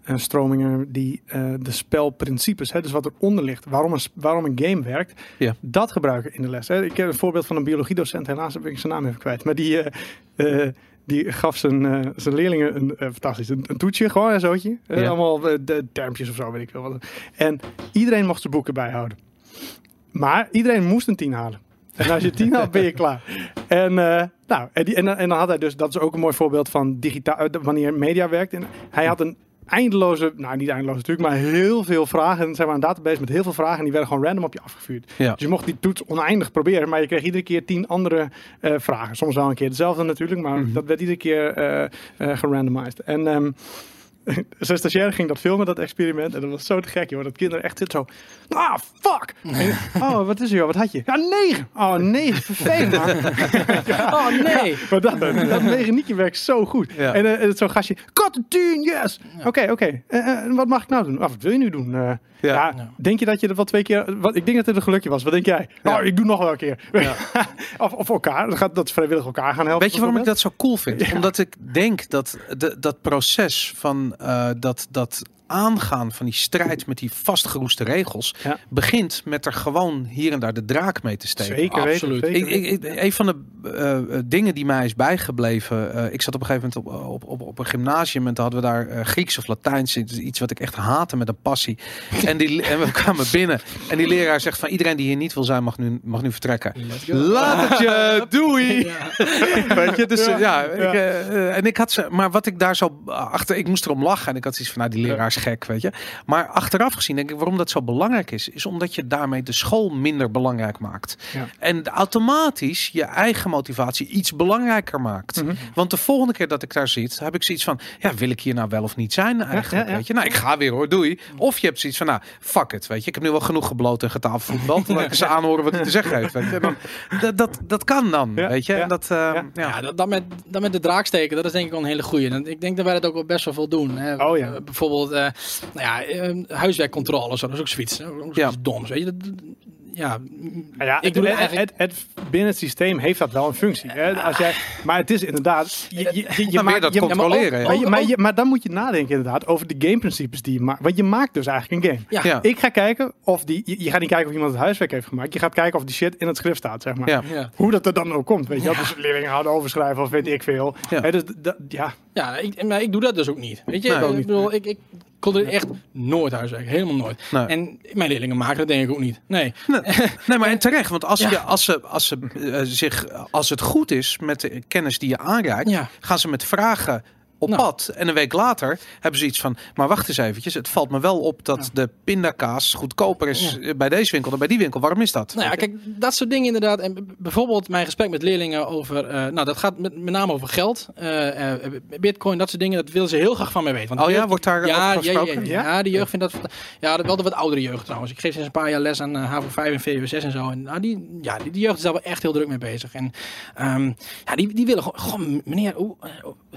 S4: eh, stromingen die eh, de spelprincipes, hè, dus wat eronder ligt, waarom een, waarom een game werkt,
S2: Ja.
S4: dat gebruiken in de les. Hè. Ik heb een voorbeeld van een biologiedocent, helaas heb ik zijn naam even kwijt, maar die, eh, eh, die gaf zijn, eh, zijn leerlingen een, eh, fantastisch, een, een toetsje, gewoon een zootje. Eh,
S2: Ja.
S4: allemaal eh, de termpjes of zo, weet ik wat. En iedereen mocht zijn boeken bijhouden. Maar iedereen moest een tien halen. En als je tien had, ben je klaar. En, eh, nou, en, die, en, dan- en dan had hij dus, dat is ook een mooi voorbeeld van digitaal, eh, wanneer media werkt. En hij had een eindeloze, nou niet eindeloos natuurlijk, maar heel veel vragen. En zijn we een database met heel veel vragen en die werden gewoon random op je afgevuurd.
S2: Ja.
S4: Dus je mocht die toets oneindig proberen, maar je kreeg iedere keer tien andere eh, vragen. Soms wel een keer dezelfde natuurlijk, maar
S2: Mhm.
S4: dat werd iedere keer eh eh, gerandomized. En ehm <laughs> zijn stagiaire ging dat filmen, dat experiment. En dat was zo te gek, joh. Dat kinderen echt zitten zo... Ah, fuck! En, oh, wat is er, joh? Wat had je? Ja, negen! Oh, negen. Vervelend, man. <laughs>
S3: Oh nee!
S4: Maar dat, dat negeniekje werkt zo goed.
S2: Ja.
S4: En eh, zo'n gastje, cut yes! Oké, oké. Eh, eh, wat mag ik nou doen? Ah, wat wil je nu doen? Eh, ja.
S3: Ja.
S4: denk je dat je dat wel twee keer... Wat, ik denk dat het een gelukje was. Wat denk jij? Nou, ik doe nog wel een keer. <laughs> of, of elkaar. Dat, gaat, dat vrijwillig elkaar gaan helpen.
S2: Weet je waarom ik dat zo cool vind? Omdat ik denk dat de, dat proces van dat, dat aangaan van die strijd met die vastgeroeste regels
S4: Ja.
S2: begint met er gewoon hier en daar de draak mee te steken.
S4: Zeker weten.
S3: Absoluut.
S4: zeker
S2: Ik, ik, ik- een van de eh, eh, dingen die mij is bijgebleven. eh, ik zat op een gegeven moment op, op, op, op een gymnasium en toen hadden we daar eh, Grieks of Latijns. Iets- Iets wat ik echt haatte met een passie. En, die, en we kwamen binnen en die leraar zegt van iedereen die hier niet wil zijn mag nu, mag nu vertrekken. Laat het je, <laughs> doei! Weet je, dus
S4: Ja.
S2: ik,
S4: Ja.
S2: en ik had ze, maar wat ik daar zo achter, ik moest erom lachen en ik had zoiets van, nou, die leraar is gek, weet je. Maar achteraf gezien denk ik, waarom dat zo belangrijk is, is omdat je daarmee de school minder belangrijk maakt.
S4: Ja.
S2: En automatisch je eigen motivatie iets belangrijker maakt.
S4: Mhm.
S2: Want de volgende keer dat ik daar zit, heb ik zoiets van, ja, wil ik hier nou wel of niet zijn eigenlijk,
S4: ja, ja.
S2: weet je. Nou, ik ga weer hoor, doei. Of je hebt zoiets van, nou, fuck it, weet je. Ik heb nu wel genoeg gebloot en getafelvoetbal. <laughs> Laat ik eens aanhoren wat hij te zeggen heeft, weet je. En dan, dat, dat, dat kan dan,
S4: Ja,
S2: weet je.
S4: ja,
S2: En dat, eh,
S4: ja.
S2: ja.
S3: Ja, dat, dat, met, dat met de draak steken, dat is denk ik wel een hele goeie. En ik denk dat wij dat ook wel best wel veel doen. Hè.
S4: Oh ja.
S3: Eh, bijvoorbeeld, eh, nou ja, eh, huiswerkcontrole, zo, dat is ook zoiets. hè. Ook
S2: Ja.
S3: doms, weet je. Dat, ja,
S4: Nou ja,
S3: ik
S4: het,
S3: doe het
S4: het,
S3: eigenlijk...
S4: het- het- binnen het systeem heeft dat wel een functie. Hè? Als jij, maar het is inderdaad... Je, je, je, je
S2: Maar meer
S4: maakt-
S2: dat controleren,
S4: maar,
S2: ja.
S4: maar, je- maar, je- maar dan moet je nadenken inderdaad over de gameprincipes die je maakt. Want je maakt dus eigenlijk een game.
S3: ja,
S2: Ja.
S4: Ik ga kijken of die... Je, je gaat niet kijken of iemand het huiswerk heeft gemaakt. Je gaat kijken of die shit in het schrift staat, zeg maar.
S2: Ja.
S3: ja.
S4: Hoe dat er dan ook komt. Weet je wel? Dus leerlingen houden overschrijven of weet ik veel.
S2: Ja.
S4: Hè, dus, dat- ja.
S3: Ja, ik, maar ik doe dat dus ook niet. Weet je,
S2: Nee, ook
S3: ik
S4: niet.
S3: bedoel, ik, ik controleer echt nooit huiswerk. Helemaal nooit.
S2: Nee.
S3: En mijn leerlingen maken dat denk ik ook niet. Nee.
S2: Nee, maar en terecht. Want als,
S3: Ja.
S2: je, als, ze, als, ze, eh, zich, als het goed is met de kennis die je aanreikt,
S3: Ja.
S2: gaan ze met vragen op
S3: Nou.
S2: pad. En een week later hebben ze iets van, maar wacht eens eventjes. Het valt me wel op dat de pindakaas goedkoper is eh, bij deze winkel dan bij die winkel. Waarom is dat?
S3: Nou ja, kijk, dat soort dingen inderdaad. En bijvoorbeeld mijn gesprek met leerlingen over, eh, nou dat gaat met, met name over geld, eh, eh, bitcoin, dat soort dingen. Dat willen ze heel graag van mij weten. Want
S2: Oh ja, wordt daar
S3: ja, ja, ja,
S2: gesproken?
S3: ja, ja, de jeugd vindt dat, ja, dat- wel de wat oudere jeugd trouwens. Ik geef sinds een paar jaar les aan eh, HAVO 5 en VWO 6 en zo. En nou, die, ja, die, die jeugd is daar wel echt heel druk mee bezig. En ehm, ja, die, die willen gewoon, goh, meneer, hoe,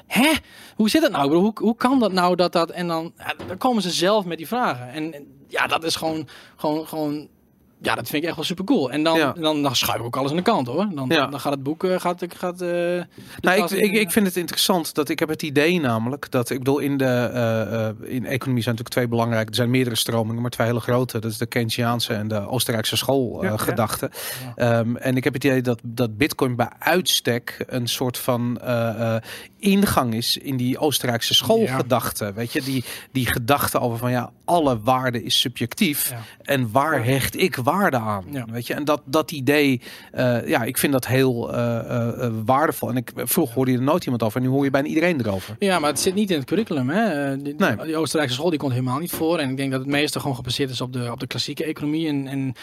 S3: hè? Hoe zit het nou? Hoe, hoe kan dat nou dat dat, en dan, ja, dan komen ze zelf met die vragen. En, en ja, dat is gewoon, gewoon, gewoon ja, dat vind ik echt wel super cool. En dan,
S2: Ja.
S3: dan, dan schuif ik ook alles aan de kant hoor. Dan,
S2: Ja.
S3: dan gaat het boek, eh, gaat, gaat, eh,
S2: Nou, ik, ik, ik vind het interessant dat ik heb het idee namelijk dat ik bedoel in de eh, eh, in economie zijn natuurlijk twee belangrijke. Er zijn meerdere stromingen, maar twee hele grote. Dat is de Keynesiaanse en de Oostenrijkse
S4: ja.
S2: schoolgedachte. Ehm, en ik heb het idee dat dat Bitcoin bij uitstek een soort van eh, eh, ingang is in die Oostenrijkse schoolgedachte. Weet je, die die gedachte over van ja, alle waarde is subjectief en waar hecht ik waarde aan?
S3: Ja.
S2: Weet je, en dat dat idee, eh, ja, ik vind dat heel eh, eh, waardevol. En ik vroeger hoorde je er nooit iemand over, en nu hoor je bijna iedereen erover.
S3: Ja, maar het zit niet in het curriculum. Hè? Die,
S2: Nee.
S3: die Oostenrijkse school die komt helemaal niet voor. En ik denk dat het meeste gewoon gebaseerd is op de, op de klassieke economie. En, en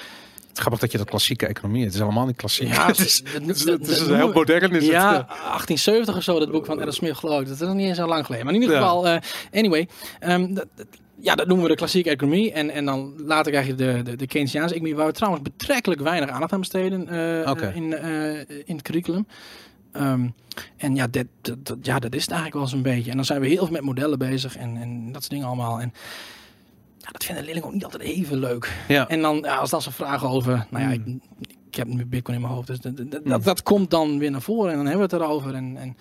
S2: Grappig dat je dat klassieke economie, het is helemaal niet klassiek.
S3: ja,
S2: het <laughs> is, het is,
S3: dat-
S2: het is
S3: dat
S2: heel modern. Is
S3: ja,
S2: het, eh.
S3: 1870 of zo, dat boek van Adam Smith geloof ik. Dat is nog niet eens zo lang geleden. Maar in ieder
S2: Ja.
S3: geval, anyway. ehm, dat- ja, dat noemen we de klassieke economie. En, en dan later krijg je de, de, de Keynesiaanse economie, waar we trouwens betrekkelijk weinig aandacht aan besteden eh, eh, in, eh, in het curriculum. Ehm, en ja dat, dat, dat- ja, dat is het eigenlijk wel zo'n beetje. En dan zijn we heel veel met modellen bezig en, en dat soort dingen allemaal. En ja, dat vinden leerlingen ook niet altijd even leuk.
S2: ja.
S3: En dan, ja, als dat ze vragen over, nou ja, ik, ik heb nu Bitcoin in mijn hoofd, dus dat, dat, dat, dat komt dan weer naar voren en dan hebben we het erover. En, en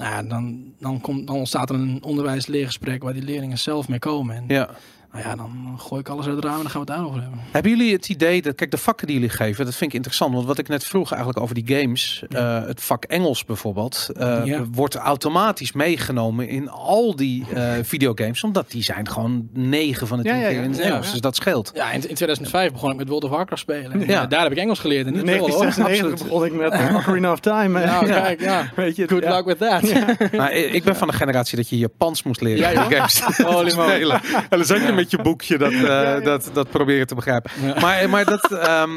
S3: nou dan, dan, komt, dan ontstaat er een onderwijs-leergesprek waar die leerlingen zelf mee komen. En
S2: ja.
S3: Nou ja, dan gooi ik alles uit het raam en dan gaan we het daarover hebben.
S2: Hebben jullie het idee dat, kijk, de vakken die jullie geven, dat vind ik interessant. Want wat ik net vroeg eigenlijk over die games, eh, het vak Engels bijvoorbeeld, eh,
S3: Ja.
S2: wordt automatisch meegenomen in al die eh, <laughs> videogames. Omdat die zijn gewoon negen van de tien
S4: ja,
S2: keer in het Engels.
S3: ja.
S2: Dus dat scheelt.
S3: Ja, in, in 2005 begon ik met World of Warcraft spelen. En,
S2: Ja.
S3: daar heb ik Engels geleerd en niet
S4: In
S3: veel hoor.
S4: 1996 begon ik met Ocarina of Time.
S3: Ja,
S4: eh.
S3: kijk, ja.
S4: Weet je,
S3: Good
S4: ja.
S3: luck with that.
S2: Maar ik ben van de generatie dat je Japans moest leren.
S3: Ja,
S2: games.
S3: Holy <laughs> moly.
S2: spelen. En dan zat je met je boekje dat, eh, dat, dat proberen te begrijpen. Maar, maar dat... ehm,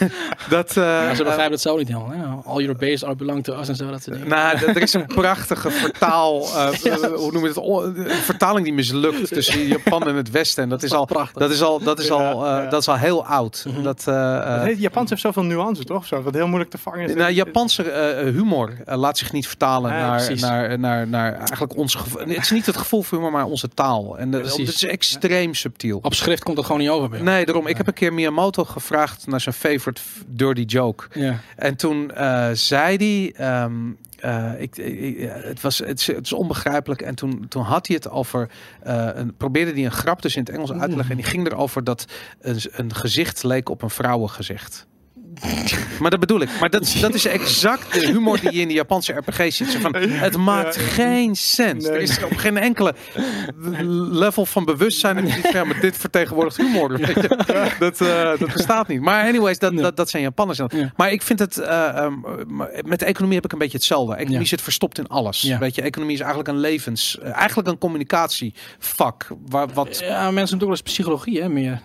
S2: <laughs> dat eh,
S3: Ja, ze begrijpen het zo niet helemaal. Hè? All your base are belong to us en zo, dat soort dingen.
S2: Nou, er is een <laughs> prachtige vertaal, eh, eh, hoe noem je het, vertaling die mislukt tussen Japan en het Westen. En dat is al,
S3: prachtig.
S2: dat is al, dat is al, eh,
S4: Ja, ja.
S2: dat is al heel oud. Dat, eh, eh,
S4: Het heet- Japans heeft zoveel nuance, toch? Zo, wat heel moeilijk te vangen is.
S2: nou, Japanse eh, humor eh, laat zich niet vertalen
S4: Ja,
S2: naar, naar, naar, naar eigenlijk ons gevoel. Het is niet het gevoel voor humor, maar onze taal. En het is extreem subtiel.
S3: Op schrift komt dat gewoon niet over bij.
S2: Nee, daarom. Ik heb een keer Miyamoto gevraagd naar zijn favorite dirty joke.
S3: Ja.
S2: En toen eh, zei hij. ehm, eh, ik, het, was, het, is, het is onbegrijpelijk. En toen, toen had hij het over. eh, een, probeerde hij een grap dus in het Engels uit te leggen. En die ging erover dat een, een gezicht leek op een vrouwengezicht. Maar dat bedoel ik. Maar dat, dat is exact de humor die je in de Japanse RPG ziet. Zo van, het maakt geen sens.
S4: Nee.
S2: Er is op geen enkele level van bewustzijn. dat je ziet ja, maar dit vertegenwoordigt humor. Weet je? Dat, eh, dat bestaat niet. Maar anyways, dat, dat, dat zijn Japanners.
S3: Ja.
S2: Maar ik vind het... eh, ehm, maar met de economie heb ik een beetje hetzelfde. Economie zit verstopt in alles. Weet je, economie is eigenlijk een levens... eh, eigenlijk een communicatievak. Waar, wat,
S3: Ja, mensen doen wel eens psychologie, hè, meer.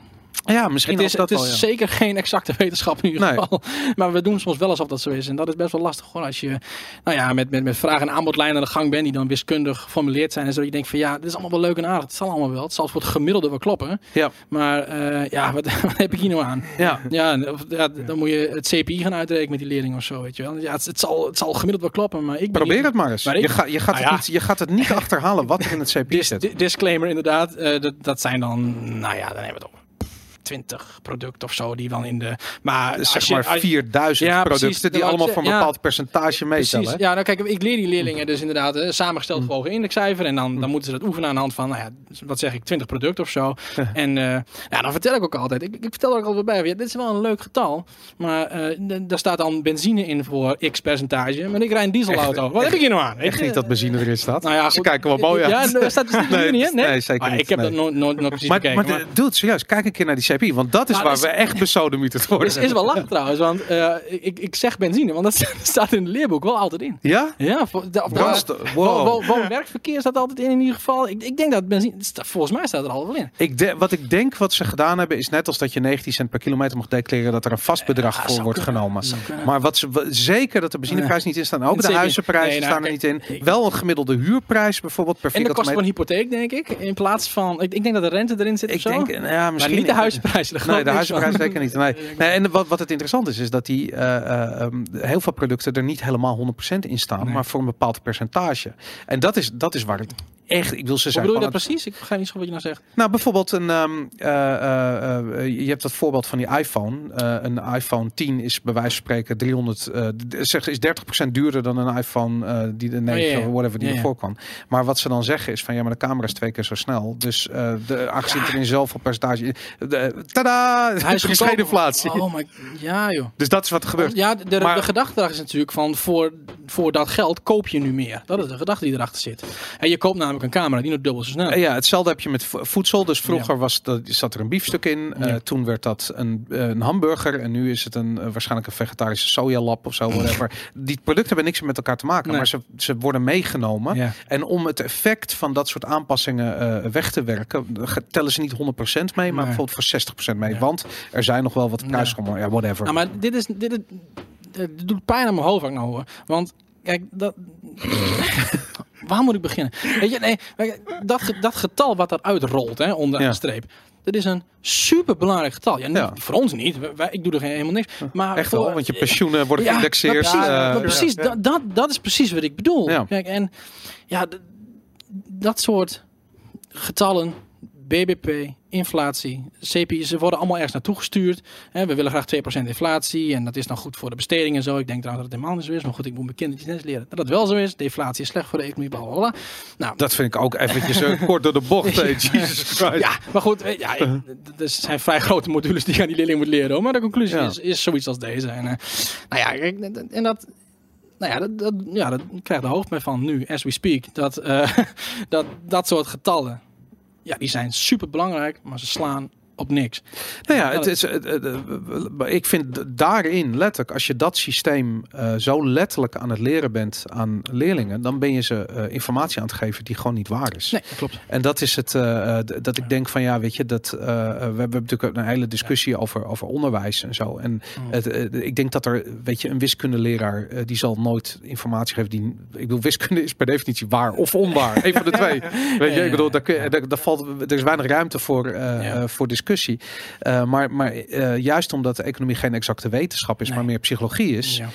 S2: Ja, misschien
S3: Het is,
S2: dat
S3: het is
S2: ja.
S3: zeker geen exacte <laughs> wetenschap in ieder
S2: Nee.
S3: geval. Maar we doen soms wel alsof dat zo is. En dat is best wel lastig hoor. Als je nou ja, met, met, met vraag- en aanbodlijnen aan de gang bent die dan wiskundig geformuleerd zijn. En zo je denkt van ja, dit is allemaal wel leuk en aardig. Het zal allemaal wel. Het zal voor het gemiddelde wel kloppen.
S2: Ja.
S3: Maar eh, ja, wat, <laughs> wat heb ik hier nou aan?
S2: Ja.
S3: Ja, ja, dan moet je het CPI gaan uitrekenen met die leerling of zo. Weet je wel. Ja, het, het, zal, het zal gemiddeld wel kloppen. Maar ik
S2: Probeer
S3: niet-
S2: het maar eens.
S3: Maar ik-
S2: je, ga, je, gaat
S3: Nou
S2: het niet, je gaat het niet <laughs> achterhalen wat er in het CPI
S3: Dis-
S2: zit.
S3: di- disclaimer inderdaad. eh, dat, dat zijn dan, nou ja, dan hebben we het over 20 producten of zo die dan in de. Maar
S2: Dus zeg
S3: je-
S2: maar
S3: als je-
S2: 4000
S3: Ja,
S2: producten
S3: precies.
S2: die allemaal
S3: ik
S2: voor een bepaald percentage meetellen.
S3: Precies. Ja, nou kijk, ik leer die leerlingen dus inderdaad eh, samengesteld
S2: Mm.
S3: indexcijfer. En dan, dan moeten ze dat oefenen aan de hand van, nou ja, wat zeg ik, 20 producten of zo. En eh, ja, dan vertel ik ook altijd. Ik, ik vertel er ook altijd bij. Ja, dit is wel een leuk getal. Maar d- daar staat dan benzine in voor x percentage. Maar ik rijd een dieselauto. Wat heb ik hier nou aan?
S2: Echt niet dat benzine erin staat.
S3: Nou ja,
S2: Ze kijken wel mooi uit.
S3: Ja, er staat dus
S2: Nee,
S3: niet in,
S2: nee, zeker
S3: Ah,
S2: niet.
S3: Ik heb
S2: Nee.
S3: dat nooit, precies
S2: Maar,
S3: bekeken.
S2: maar, doe het serieus. Kijk een keer naar die Want dat is
S3: Nou,
S2: waar
S3: dat
S2: we echt besodemieterd <laughs> worden.
S3: is, is wel lachen trouwens, want eh, ik, ik zeg benzine, want dat <laughs> staat in het leerboek wel altijd in.
S2: Ja?
S3: Ja, voor, de, of de- wo-
S2: Wow.
S3: wo- woon-werkverkeer staat altijd in in ieder geval. Ik, ik denk dat benzine, staat- volgens mij staat er al wel in.
S2: Ik de- wat ik denk wat ze gedaan hebben is net als dat je 19 cent per kilometer mag declareren dat er een vast bedrag voor wordt
S3: kunnen.
S2: genomen. Maar wat ze zeker dat de benzineprijs niet in staan. Ook de huizenprijzen
S3: Nee, nou,
S2: staan er niet in.
S3: ik-
S2: Wel een gemiddelde huurprijs bijvoorbeeld per
S3: En de
S2: vierkante
S3: kosten
S2: meter.
S3: van een hypotheek, denk ik, in plaats van... Ik, ik denk dat de rente erin zit of
S2: Ik
S3: zo.
S2: denk, ja,
S3: maar
S2: misschien
S3: niet de huizenprijzen.
S2: Nee, de huizenprijs zeker niet. Nee. <laughs> Nee, en wat, wat het interessant is, is dat die eh, eh, ehm, heel veel producten er niet helemaal 100% in staan,
S3: Nee.
S2: maar voor een bepaald percentage. En dat is, dat is waar het echt, ik wil ze zijn.
S3: bedoel je dat precies? Ik begrijp niet zo wat je nou zegt.
S2: nou, bijvoorbeeld een, ehm, eh, eh, eh, je hebt dat voorbeeld van die iPhone. Een iPhone 10 is bij wijze van spreken 300, eh, d- zeg, is 30% duurder dan een iPhone die de 9
S3: Oh, ja, ja.
S2: of whatever die
S3: Ja,
S2: ervoor kwam. Maar wat ze dan zeggen is van ja, maar de camera is twee keer zo snel. Dus de aangezien er in zoveel percentage, de, tada,
S3: Hij is <laughs>
S2: geen inflatie.
S3: Oh my, ja joh.
S2: Dus dat is wat er gebeurt.
S3: Ja, de, de,
S2: Maar-
S3: de gedachte is natuurlijk van voor, voor dat geld koop je nu meer. Dat is de gedachte die erachter zit. En je koopt namelijk een camera die nog dubbel zo snel.
S2: Ja, hetzelfde heb je met vo- voedsel. Dus vroeger was dat, zat er een biefstuk in. Eh, toen werd dat een, eh, een hamburger. En nu is het een, eh, waarschijnlijk een vegetarische sojalap of zo. Whatever. <laughs> Die producten hebben niks met elkaar te maken.
S3: Nee.
S2: Maar ze, ze worden meegenomen.
S3: Ja.
S2: En om het effect van dat soort aanpassingen weg te werken, tellen ze niet 100% mee, maar
S3: Nee.
S2: bijvoorbeeld voor 60% mee. Want er zijn nog wel wat prijsschommel. Ja, whatever.
S3: Nou, maar dit is dit, is- dit doet pijn aan mijn hoofd ook nou hoor. Want kijk, dat. <laughs> Waar moet ik beginnen? Weet je, nee, dat, dat getal wat eruit rolt, hè, onder
S2: Ja.
S3: de streep. Dat is een super belangrijk getal. Ja, niet-
S2: Ja.
S3: voor ons niet. Wij- ik doe er geen- helemaal niks. Maar
S2: Echt
S3: voor,
S2: wel, want je pensioenen worden
S3: Ja,
S2: geïndexeerd.
S3: maar precies,
S2: eh,
S3: maar precies
S4: ja.
S3: Dat, dat, dat is precies wat ik bedoel.
S2: Ja.
S3: Kijk, en ja, dat soort getallen, BBP, inflatie, CPI, ze worden allemaal ergens naartoe gestuurd. Hè, we willen graag 2% inflatie en dat is dan goed voor de besteding en zo. Ik denk trouwens dat het helemaal niet zo is, maar goed, ik moet mijn kindertjes net leren dat het wel zo is. Deflatie is slecht voor de economie. Nou,
S2: Dat vind ik ook eventjes eh, kort door de bocht. eh, <laughs> Jesus Christ.
S3: ja, maar goed, eh, ja, ik- er zijn vrij grote modules die je aan die leerling moet leren. hoor. Maar de conclusie
S2: Ja.
S3: is, is zoiets als deze. En, nou ja, en dat, dat, nou ja, dat, dat, ja, dat krijgt de hoofdpijn van nu, as we speak. Dat, <laughs> dat dat soort getallen, ja, die zijn super belangrijk, maar ze slaan op niks.
S2: Nou ja, het is, het- het- het- ik vind daarin letterlijk, als je dat systeem eh, zo letterlijk aan het leren bent aan leerlingen, dan ben je ze eh, informatie aan het geven die gewoon niet waar is.
S3: Nee, klopt.
S2: En dat is het, eh, dat ik denk van ja, weet je, dat we hebben natuurlijk ook een hele discussie over, over onderwijs en zo. En het, eh, ik denk dat er, weet je, een wiskundeleraar die zal nooit informatie geven die, ik bedoel, wiskunde is per definitie waar of onwaar, een van de twee. <laughs> Weet je, ik bedoel, daar, kun daar, daar valt, er is weinig ruimte voor, voor discussie. Eh, maar maar eh, juist omdat de economie geen exacte wetenschap is,
S3: Nee.
S2: maar meer psychologie is,
S3: Ja.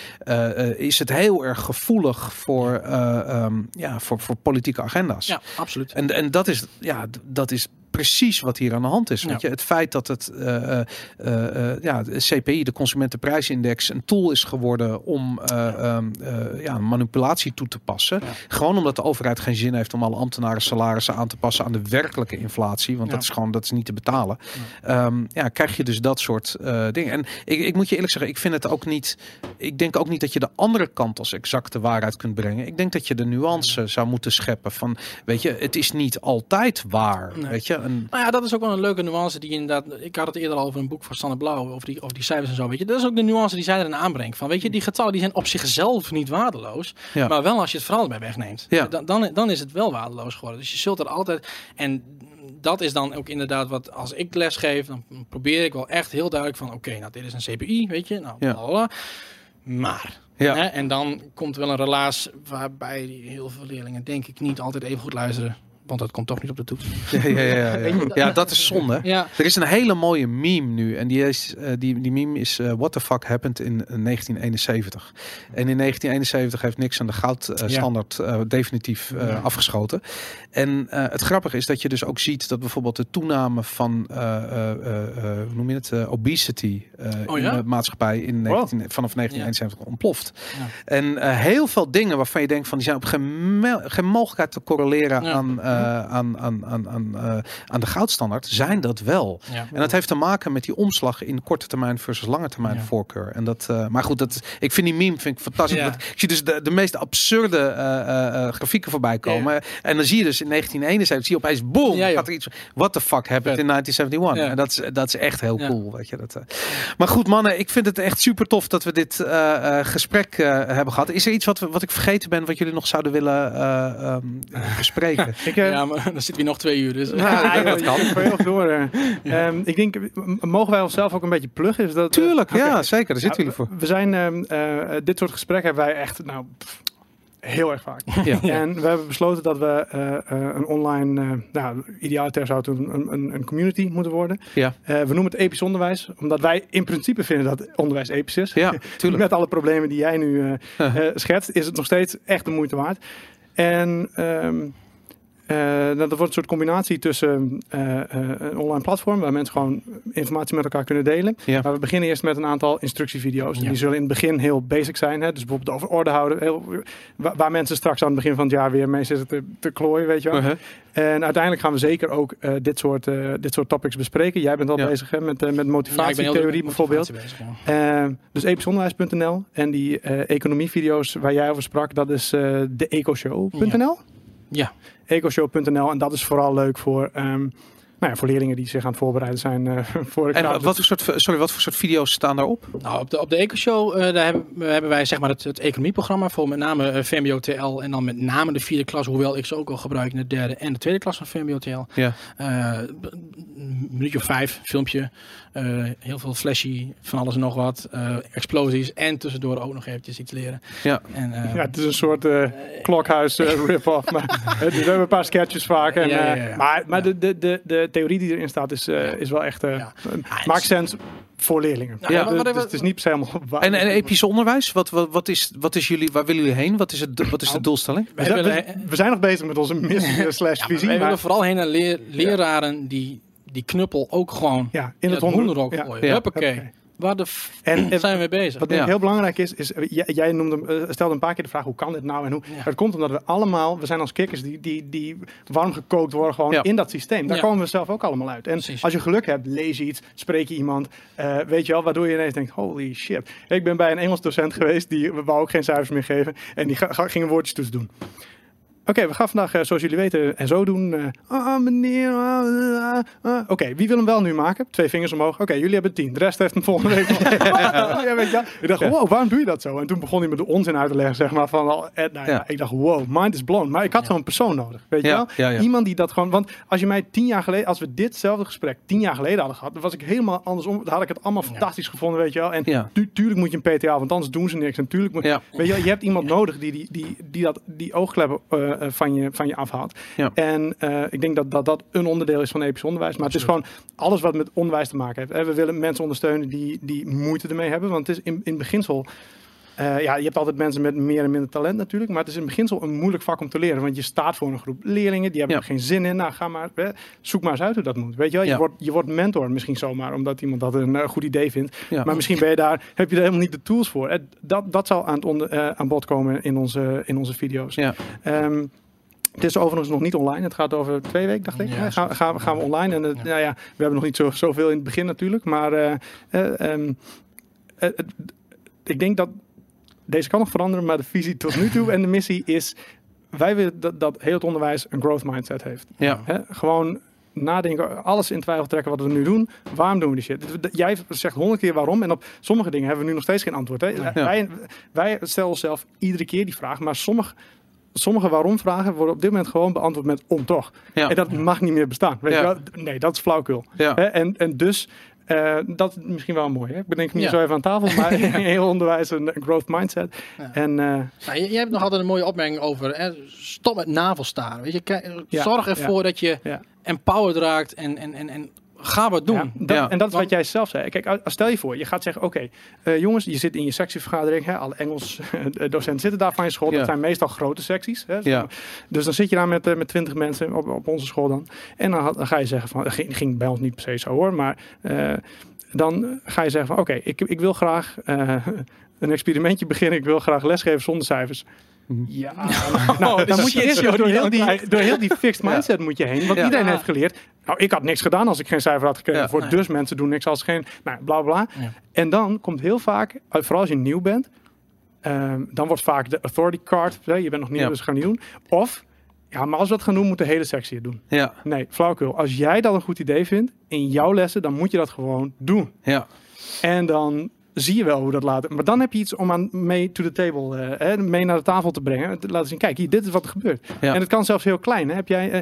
S2: eh, is het heel erg gevoelig voor, eh, ehm, ja, voor, voor politieke agenda's.
S3: ja, absoluut.
S2: En, en dat, is, ja, dat is precies wat hier aan de hand is.
S3: Ja.
S2: Weet je? Het feit dat het eh, eh, eh, ja, de CPI, de Consumentenprijsindex, een tool is geworden om eh, ehm, eh, ja, manipulatie toe te passen.
S3: Ja.
S2: Gewoon omdat de overheid geen zin heeft om alle ambtenaren salarissen aan te passen aan de werkelijke inflatie. Want
S3: Ja.
S2: dat is gewoon dat is niet te betalen. Ja, ja krijg je dus dat soort dingen. En ik, ik moet je eerlijk zeggen, ik vind het ook niet. Ik denk ook niet dat je de andere kant als exacte waarheid kunt brengen. Ik denk dat je de nuance zou moeten scheppen van, weet je, het is niet altijd waar.
S3: Nee.
S2: Weet je,
S3: Nou ja, dat is ook wel een leuke nuance die inderdaad... Ik had het eerder al over een boek van Sanne Blauw, over die, over die cijfers en zo, weet je. Dat is ook de nuance die zij erin aanbrengt. Van, weet je, die getallen die zijn op zichzelf niet waardeloos.
S2: Ja.
S3: Maar wel als je het verhaal erbij wegneemt.
S2: Ja.
S3: Dan, dan, dan is het wel waardeloos geworden. Dus je zult er altijd... En dat is dan ook inderdaad wat, als ik les geef, dan probeer ik wel echt heel duidelijk van, oké, nou dit is een CPI, weet je. Nou,
S2: Ja.
S3: Maar...
S2: Ja.
S3: Hè, en dan komt wel een relaas waarbij heel veel leerlingen denk ik niet altijd even goed luisteren. Want dat komt toch niet op de toets. <laughs>
S2: ja, ja, ja, ja. ja, dat is zonde.
S3: Ja,
S2: Er is een hele mooie meme nu. En die, is, eh, die, die meme is eh, What the fuck happened in eh, 1971. En in 1971 heeft Nixon de goudstandaard eh definitief eh,
S3: Ja.
S2: afgeschoten. En eh, het grappige is dat je dus ook ziet dat bijvoorbeeld de toename van eh, eh, eh, eh, hoe noem je het, eh, obesity eh,
S3: Oh
S2: in de maatschappij in 19, vanaf 1971 ontploft.
S3: Ja.
S2: En eh, heel veel dingen waarvan je denkt van die zijn op geen, mogelijkheid te correleren
S3: Ja.
S2: aan, eh, aan, aan, aan, aan, eh, aan de goudstandaard, zijn dat wel. En dat heeft te maken met die omslag in korte termijn versus lange termijn voorkeur. En dat, eh, maar goed, dat, ik vind die meme vind ik fantastisch. Dat- ik zie dus de, de meest absurde eh, eh, eh, grafieken voorbij komen. En dan zie je dus in 1971, zie je opeens, boom, gaat er iets. What the fuck happened in 1971?
S3: Ja.
S2: En dat is, dat is echt heel cool, weet je. Dat, eh. Maar goed, mannen, ik vind het echt super tof dat we dit eh, eh, gesprek eh, hebben gehad. Is er iets wat, wat ik vergeten ben, wat jullie nog zouden willen eh, ehm, bespreken? <laughs>
S4: Ik, eh,
S3: ja, maar <laughs> dan zitten we nog twee uur. Dus. <laughs>
S2: Ja, dat kan.
S4: Heel door. eh. Ehm, ik denk, mogen wij onszelf ook een beetje pluggen? Is dat,
S2: Tuurlijk, ja, zeker. Daar zitten jullie voor.
S4: We zijn, ehm, eh, dit soort gesprekken hebben wij echt, nou, pff, heel erg vaak.
S2: Ja. <laughs>
S4: En we hebben besloten dat we eh, eh, een online, eh nou, idealiter zou het een, een, een community moeten worden.
S2: Ja.
S4: Eh, we noemen het episch onderwijs, omdat wij in principe vinden dat onderwijs episch is.
S2: Ja, tuurlijk.
S4: Met alle problemen die jij nu eh, eh, schetst, is het nog steeds echt de moeite waard. En ehm, Eh, nou, dat wordt een soort combinatie tussen eh, eh, een online platform waar mensen gewoon informatie met elkaar kunnen delen.
S2: Ja.
S4: Maar we beginnen eerst met een aantal instructievideo's.
S3: Ja.
S4: Die zullen in het begin heel basic zijn. Hè? Dus bijvoorbeeld over orde houden. Heel, waar, waar mensen straks aan het begin van het jaar weer mee zitten te, te klooien, weet je wel.
S2: Uh-huh.
S4: En uiteindelijk gaan we zeker ook eh, dit, soort, eh, dit soort topics bespreken. Jij bent al
S2: Ja.
S4: bezig hè, met, eh, met
S3: Ja, ik ben heel
S4: motivatietheorie bijvoorbeeld.
S3: motivatie bezig, ja.
S4: Eh, dus episonderwijs.nl en die eh, economievideo's waar jij over sprak, dat is eh de ecoshow.nl.
S3: Ja.
S4: Ecoshow.nl en dat is vooral leuk voor, ehm, nou ja, voor leerlingen die zich aan het voorbereiden zijn eh, <laughs> voor
S2: En wat, wat voor soort, sorry, wat voor soort video's staan daarop?
S3: Nou, op de, op de Ecoshow eh daar hebben, hebben wij zeg maar het, het economieprogramma voor met name eh, VMBO TL en dan met name de vierde klas, hoewel ik ze ook al gebruik in de derde en de tweede klas van VMBO TL.
S2: Ja.
S3: Eh, een minuutje of vijf, filmpje, eh, heel veel flashy, van alles en nog wat, eh, explosies en tussendoor ook nog eventjes iets leren.
S2: Ja.
S3: En, eh,
S4: Ja, het is een soort eh, klokhuis eh, <laughs> rip-off. maar eh, dus we hebben een paar sketches vaak. En,
S3: Ja, ja,
S4: eh,
S3: ja.
S4: Maar, maar
S3: Ja.
S4: de, de, de, de theorie die erin staat is, eh,
S3: Ja.
S4: is wel echt... eh,
S3: Ja.
S4: maakt sens voor leerlingen.
S3: Ja,
S4: dus
S3: wat-
S4: het is niet per se helemaal waar.
S2: En, en episch onderwijs, wat, wat, wat, is, wat is jullie, waar willen jullie heen? Wat is, het, wat is de
S4: Nou,
S2: doelstelling?
S4: we, zijn, we, we zijn nog bezig met onze missie <laughs> eh, slash visie. maar-
S3: willen vooral heen naar leer- leraren die die knuppel ook gewoon
S4: ja, in
S3: in
S4: het
S3: het
S4: honden-
S3: hondenrok
S4: ja.
S3: gooien.
S2: Ja.
S3: Huppakee.
S4: Oké.
S3: Waar de f
S4: En, en
S3: zijn we mee bezig?
S4: wat
S2: Ja.
S4: heel belangrijk is, is eh, jij, jij noemde, eh, stelde een paar keer de vraag hoe kan dit nou en hoe.
S3: Ja.
S4: Het komt omdat we allemaal, we zijn als kikkers die, die, die warm gekookt worden gewoon
S2: Ja.
S4: in dat systeem. Daar
S3: Ja.
S4: komen we zelf ook allemaal uit. En
S3: Precies.
S4: als je geluk hebt, lees je iets, spreek je iemand, eh, weet je wel, waardoor je ineens denkt, holy shit. Ik ben bij een Engels docent geweest, die we wou ook geen cijfers meer geven en die ga, ga- ging een woordjestoets doen. Oké, we gaan vandaag, eh, zoals jullie weten, en zo doen. eh, ah, meneer. ah, ah, ah. Oké, wie wil hem wel nu maken? Twee vingers omhoog. Oké, jullie hebben tien. De rest heeft hem volgende week. <laughs> <laughs> ja, weet je wel. Ik dacht, wow, waarom doe je dat zo? En toen begon hij me de onzin uit te leggen, zeg maar. Van, eh, nou ja. Ik dacht, wow, mind is blown. Maar ik had zo'n persoon nodig, weet je wel? Iemand die dat gewoon... Want als je mij tien jaar geleden... Als we ditzelfde gesprek tien jaar geleden hadden gehad... Dan was ik helemaal andersom. Dan had ik het allemaal fantastisch gevonden, weet je wel. En tu- tuurlijk moet je een PTA, want anders doen ze niks. En tuurlijk moet. Weet je, wel, je hebt iemand nodig die, die, die, die, dat, die oogkleppen van, je, van je afhaalt.
S2: Ja.
S4: En eh, ik denk dat, dat dat een onderdeel is van episch onderwijs. Maar het is gewoon alles wat met onderwijs te maken heeft. Eh, We willen mensen ondersteunen die, die moeite ermee hebben. Want het is in, in beginsel... eh, ja, je hebt altijd mensen met meer en minder talent natuurlijk. Maar het is in beginsel een moeilijk vak om te leren. Want je staat voor een groep leerlingen. Die hebben
S2: Ja.
S4: er geen zin in. Nou, ga maar, zoek maar eens uit hoe dat moet. Weet je wel? Je, wordt, je wordt mentor misschien zomaar. Omdat iemand dat een eh, goed idee vindt.
S2: Ja.
S4: Maar misschien ben je daar, heb je er helemaal niet de tools voor. Dat, dat zal aan, het onder, eh, aan bod komen in onze, in onze video's.
S2: Ja.
S4: Ehm, het is overigens nog niet online. Het gaat over twee weken, dacht ik.
S3: Ja,
S4: gaan, gaan, we- gaan we online. En het-
S3: Ja.
S4: nou ja, we hebben nog niet zo, zoveel in het begin natuurlijk. Maar eh, eh, ehm, eh, het- ik denk dat deze kan nog veranderen. Maar de visie tot nu toe en de missie is... Wij willen dat, dat heel het onderwijs een growth mindset heeft.
S2: Ja.
S4: Gewoon nadenken, alles in twijfel trekken wat we nu doen. Waarom doen we die shit? Jij zegt honderd keer waarom en op sommige dingen hebben we nu nog steeds geen antwoord. Hè?
S2: Ja.
S4: Wij, wij stellen onszelf iedere keer die vraag, maar sommige, sommige waarom-vragen worden op dit moment gewoon beantwoord met om toch.
S2: Ja.
S4: En dat mag niet meer bestaan. Weet
S2: Ja.
S4: je wel? Nee, dat is flauwkul. En, en dus, eh, dat is misschien wel mooi. Hè? Ik bedenk hier
S3: Ja.
S4: zo even aan tafel, maar <laughs> in heel onderwijs een, growth mindset.
S3: Ja.
S4: En eh,
S3: Nou, jij hebt nog altijd een mooie opmerking over. Hè, stop met navelstaren. Weet je, zorg ervoor dat je empowered raakt en, en, en, en ga wat doen.
S4: Ja, dat,
S2: Ja.
S4: En dat is wat jij zelf zei. Kijk, als- stel je voor, je gaat zeggen: Oké, eh, jongens, je zit in je sectievergadering. Hè, alle Engels <laughs> eh, docenten zitten daar van je school.
S2: Ja.
S4: Dat zijn meestal grote secties. Hè. Dus dan zit je daar met, eh, met 20 mensen op, op onze school dan. En dan, ga je zeggen: van, ging, ging bij ons niet per se zo hoor, maar eh, dan ga je zeggen: van, Oké, ik, ik wil graag. <laughs> een experimentje beginnen. Ik wil graag lesgeven zonder cijfers.
S2: Mhm.
S4: Ja, <laughs> nou, dan moet je eerst door heel, die, door heel die fixed
S2: Ja.
S4: mindset moet je heen. Want
S2: Ja.
S4: iedereen
S3: Ja.
S4: heeft geleerd. Nou, ik had niks gedaan als ik geen cijfer had gekregen.
S2: Ja.
S4: Voor
S3: Nee.
S4: dus mensen doen niks als geen. Nou, bla bla.
S3: Ja.
S4: En dan komt heel vaak, eh, vooral als je nieuw bent, ehm, dan wordt vaak de authority card. Hè, je bent nog nieuw,
S2: Ja.
S4: dus ga niet doen. Of, ja, maar als we dat gaan doen, moet de hele sectie het doen.
S2: Ja.
S4: Nee, flauwkul. Als jij dat een goed idee vindt in jouw lessen, dan moet je dat gewoon doen.
S2: Ja.
S4: En dan zie je wel hoe dat later. Maar dan heb je iets om aan mee to the table, hè, mee naar de tafel te brengen. Te laten zien, kijk, hier, dit is wat er gebeurt.
S2: Ja.
S4: En het kan zelfs heel klein. Hè. Heb jij, eh,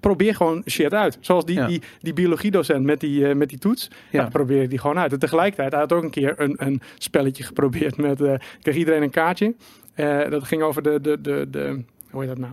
S4: probeer gewoon shit uit. Zoals die,
S2: Ja.
S4: die, die biologiedocent met die, eh, met die toets.
S2: Ja.
S4: Ja. probeer die gewoon uit. En tegelijkertijd, had ook een keer een, een spelletje geprobeerd met, kreeg iedereen een kaartje. Dat ging over de, de, de, de, hoe heet dat nou?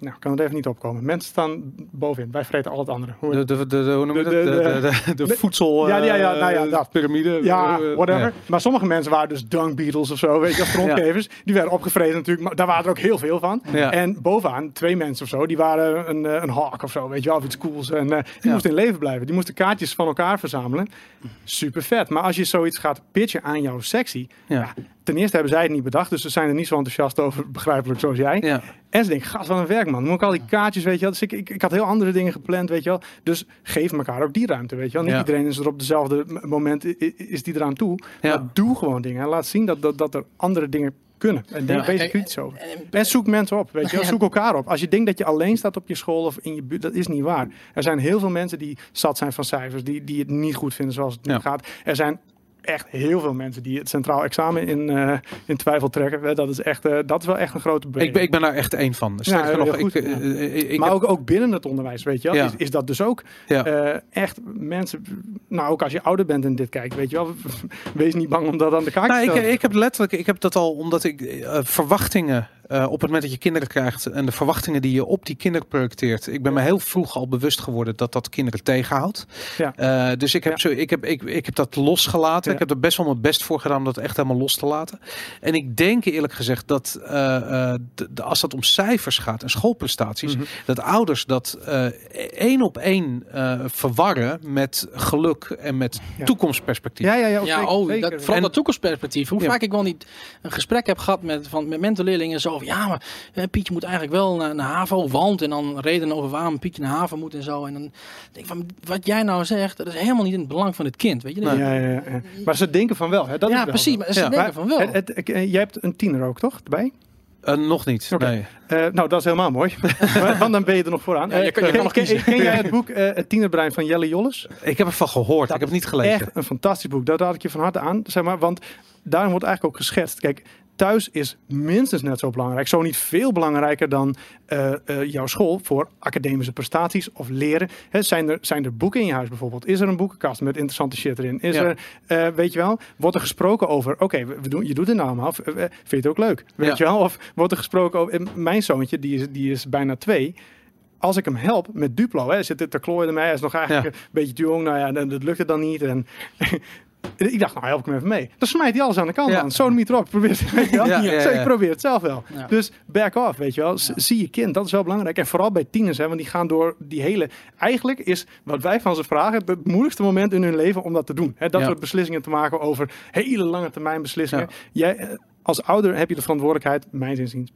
S4: Nou, kan het even niet opkomen. Mensen staan bovenin. Wij vreten al het andere. Hoe-
S2: De, de, de, de, hoe noem je dat?
S4: de-
S2: De, de, de, de voedsel...
S4: Ja, ja, ja,
S2: eh,
S4: nou ja, dat.
S2: Pyramide.
S4: Ja,
S2: eh,
S4: whatever.
S2: ja.
S4: Maar sommige mensen waren dus dunk beetles of zo, weet je, grondgevers. Die werden opgevreten natuurlijk, maar daar waren er ook heel veel van.
S2: Ja.
S4: En bovenaan, twee mensen of zo, die waren een, eh, een hawk of zo, weet je wel, of iets cools. En eh, die
S2: Ja.
S4: moesten in leven blijven. Die moesten kaartjes van elkaar verzamelen. Super vet. Maar als je zoiets gaat pitchen aan jouw sectie,
S2: Ja.
S4: Ten eerste hebben zij het niet bedacht, dus ze zijn er niet zo enthousiast over, <laughs> begrijpelijk zoals jij.
S2: Ja.
S4: En ze denken, gast, wat een werk, man. Dan moet ik al die kaartjes, weet je wel. Dus ik, ik, ik had heel andere dingen gepland, weet je wel. Dus geef elkaar ook die ruimte, weet je wel. Niet
S2: Ja.
S4: iedereen is er op dezelfde moment, is die eraan toe.
S2: Ja.
S4: Maar doe gewoon dingen. En laat zien dat, dat, dat er andere dingen kunnen. En denk
S2: Ja.
S4: er
S3: Kijk,
S4: kritisch over.
S3: En-
S4: zoek mensen op, weet je wel. Zoek elkaar op. Als je denkt dat je alleen staat op je school of in je buurt, dat is niet waar. Er zijn heel veel mensen die zat zijn van cijfers, die, die het niet goed vinden zoals het nu
S2: Ja.
S4: gaat. Er zijn echt heel veel mensen die het centraal examen in, eh, in twijfel trekken. Dat is, echt, eh, dat is wel echt een grote beweging.
S2: Ik, ben, ik ben daar echt één van. Sterker
S4: heel
S2: nog,
S4: goed,
S2: ik,
S4: ja.
S2: eh, eh, ik
S4: maar
S2: heb-
S4: ook, ook binnen het onderwijs, weet je wel,
S2: Ja.
S4: is, is dat dus ook
S2: ja.
S4: eh, echt mensen... Nou, ook als je ouder bent en dit kijkt, weet je wel, <laughs> wees niet bang om dat aan de kaak te
S2: Nou, ik, ik heb letterlijk, ik heb dat al omdat ik eh, verwachtingen eh, op het moment dat je kinderen krijgt en de verwachtingen die je op die kinderen projecteert. Ik ben me heel vroeg al bewust geworden dat dat kinderen tegenhoudt.
S4: Ja.
S2: Eh, dus ik heb,
S4: Ja.
S2: zo, ik, heb, ik, ik heb dat losgelaten.
S4: Ja.
S2: Ik heb er best wel mijn best voor gedaan om dat echt helemaal los te laten. En ik denk eerlijk gezegd dat eh, eh, de, de- als het om cijfers gaat en schoolprestaties,
S4: Mhm.
S2: dat ouders dat eh, één op één eh, verwarren met geluk en met
S4: Ja.
S2: toekomstperspectief.
S4: Ja, ja, ja.
S3: Ja,
S4: zeker,
S3: oh, dat, vooral
S2: En-
S3: dat toekomstperspectief. Hoe
S2: Ja.
S3: vaak ik wel niet een gesprek heb gehad met, van, met mentorleerlingen zo ja, maar Pietje moet eigenlijk wel naar, naar HAVO, want en dan redenen over waarom Pietje naar HAVO moet en zo. En dan denk ik van, wat jij nou zegt, dat is helemaal niet in het belang van het kind, weet je.
S2: Nee.
S4: Ja, ja, ja. Maar ze denken van wel, hè? Dat is
S3: ja,
S4: wel
S3: precies, maar ze
S2: Ja.
S3: denken van wel.
S4: Het, het, ik- eh, jij hebt een tiener ook, toch? Erbij?
S2: Eh, nog niet. Nee.
S4: Eh, nou, dat is helemaal mooi. <laughs> Want dan ben je er nog vooraan.
S3: Ja, je kan- je kan nog
S4: ken,
S3: kiezen.
S4: ken jij het boek eh, Het Tienerbrein van Jelle Jolles?
S2: Ik heb ervan gehoord.
S4: Dat
S2: ik heb het niet gelezen.
S4: Echt een fantastisch boek. Dat raad ik je van harte aan. Zeg maar, want daarin wordt eigenlijk ook geschetst. Kijk, thuis is minstens net zo belangrijk. Zo niet veel belangrijker dan eh, eh, jouw school voor academische prestaties of leren. Hè, zijn, er, zijn er boeken in je huis bijvoorbeeld? Is er een boekenkast met interessante shit erin? Is
S2: Ja.
S4: er, eh, weet je wel, wordt er gesproken over, oké, we we doen, je doet het nou allemaal. V- eh, Vind je het ook leuk? Weet
S2: Ja.
S4: je wel? Of wordt er gesproken over, mijn zoontje, die is, die is bijna twee als ik hem help met Duplo, hè, zit er te klooien ermee, hij is nog eigenlijk
S2: Ja.
S4: een beetje te jong, nou ja, dan, dat lukt het dan niet. En ik dacht, nou help ik hem even mee. Dan smijt hij alles aan de kant
S2: Ja.
S4: aan. Zo niet erop, probeer het. <laughs>
S2: Ja, ja,
S4: Zo, ik probeer het zelf wel. Dus back off, weet je wel. Zie je kind, dat is wel belangrijk. En vooral bij tieners, hè, want die gaan door die hele... Eigenlijk is wat wij van ze vragen het moeilijkste moment in hun leven om dat te doen. Hè, dat soort beslissingen te maken over hele lange termijn beslissingen. Jij, eh, als ouder heb je de verantwoordelijkheid, mijn inziens,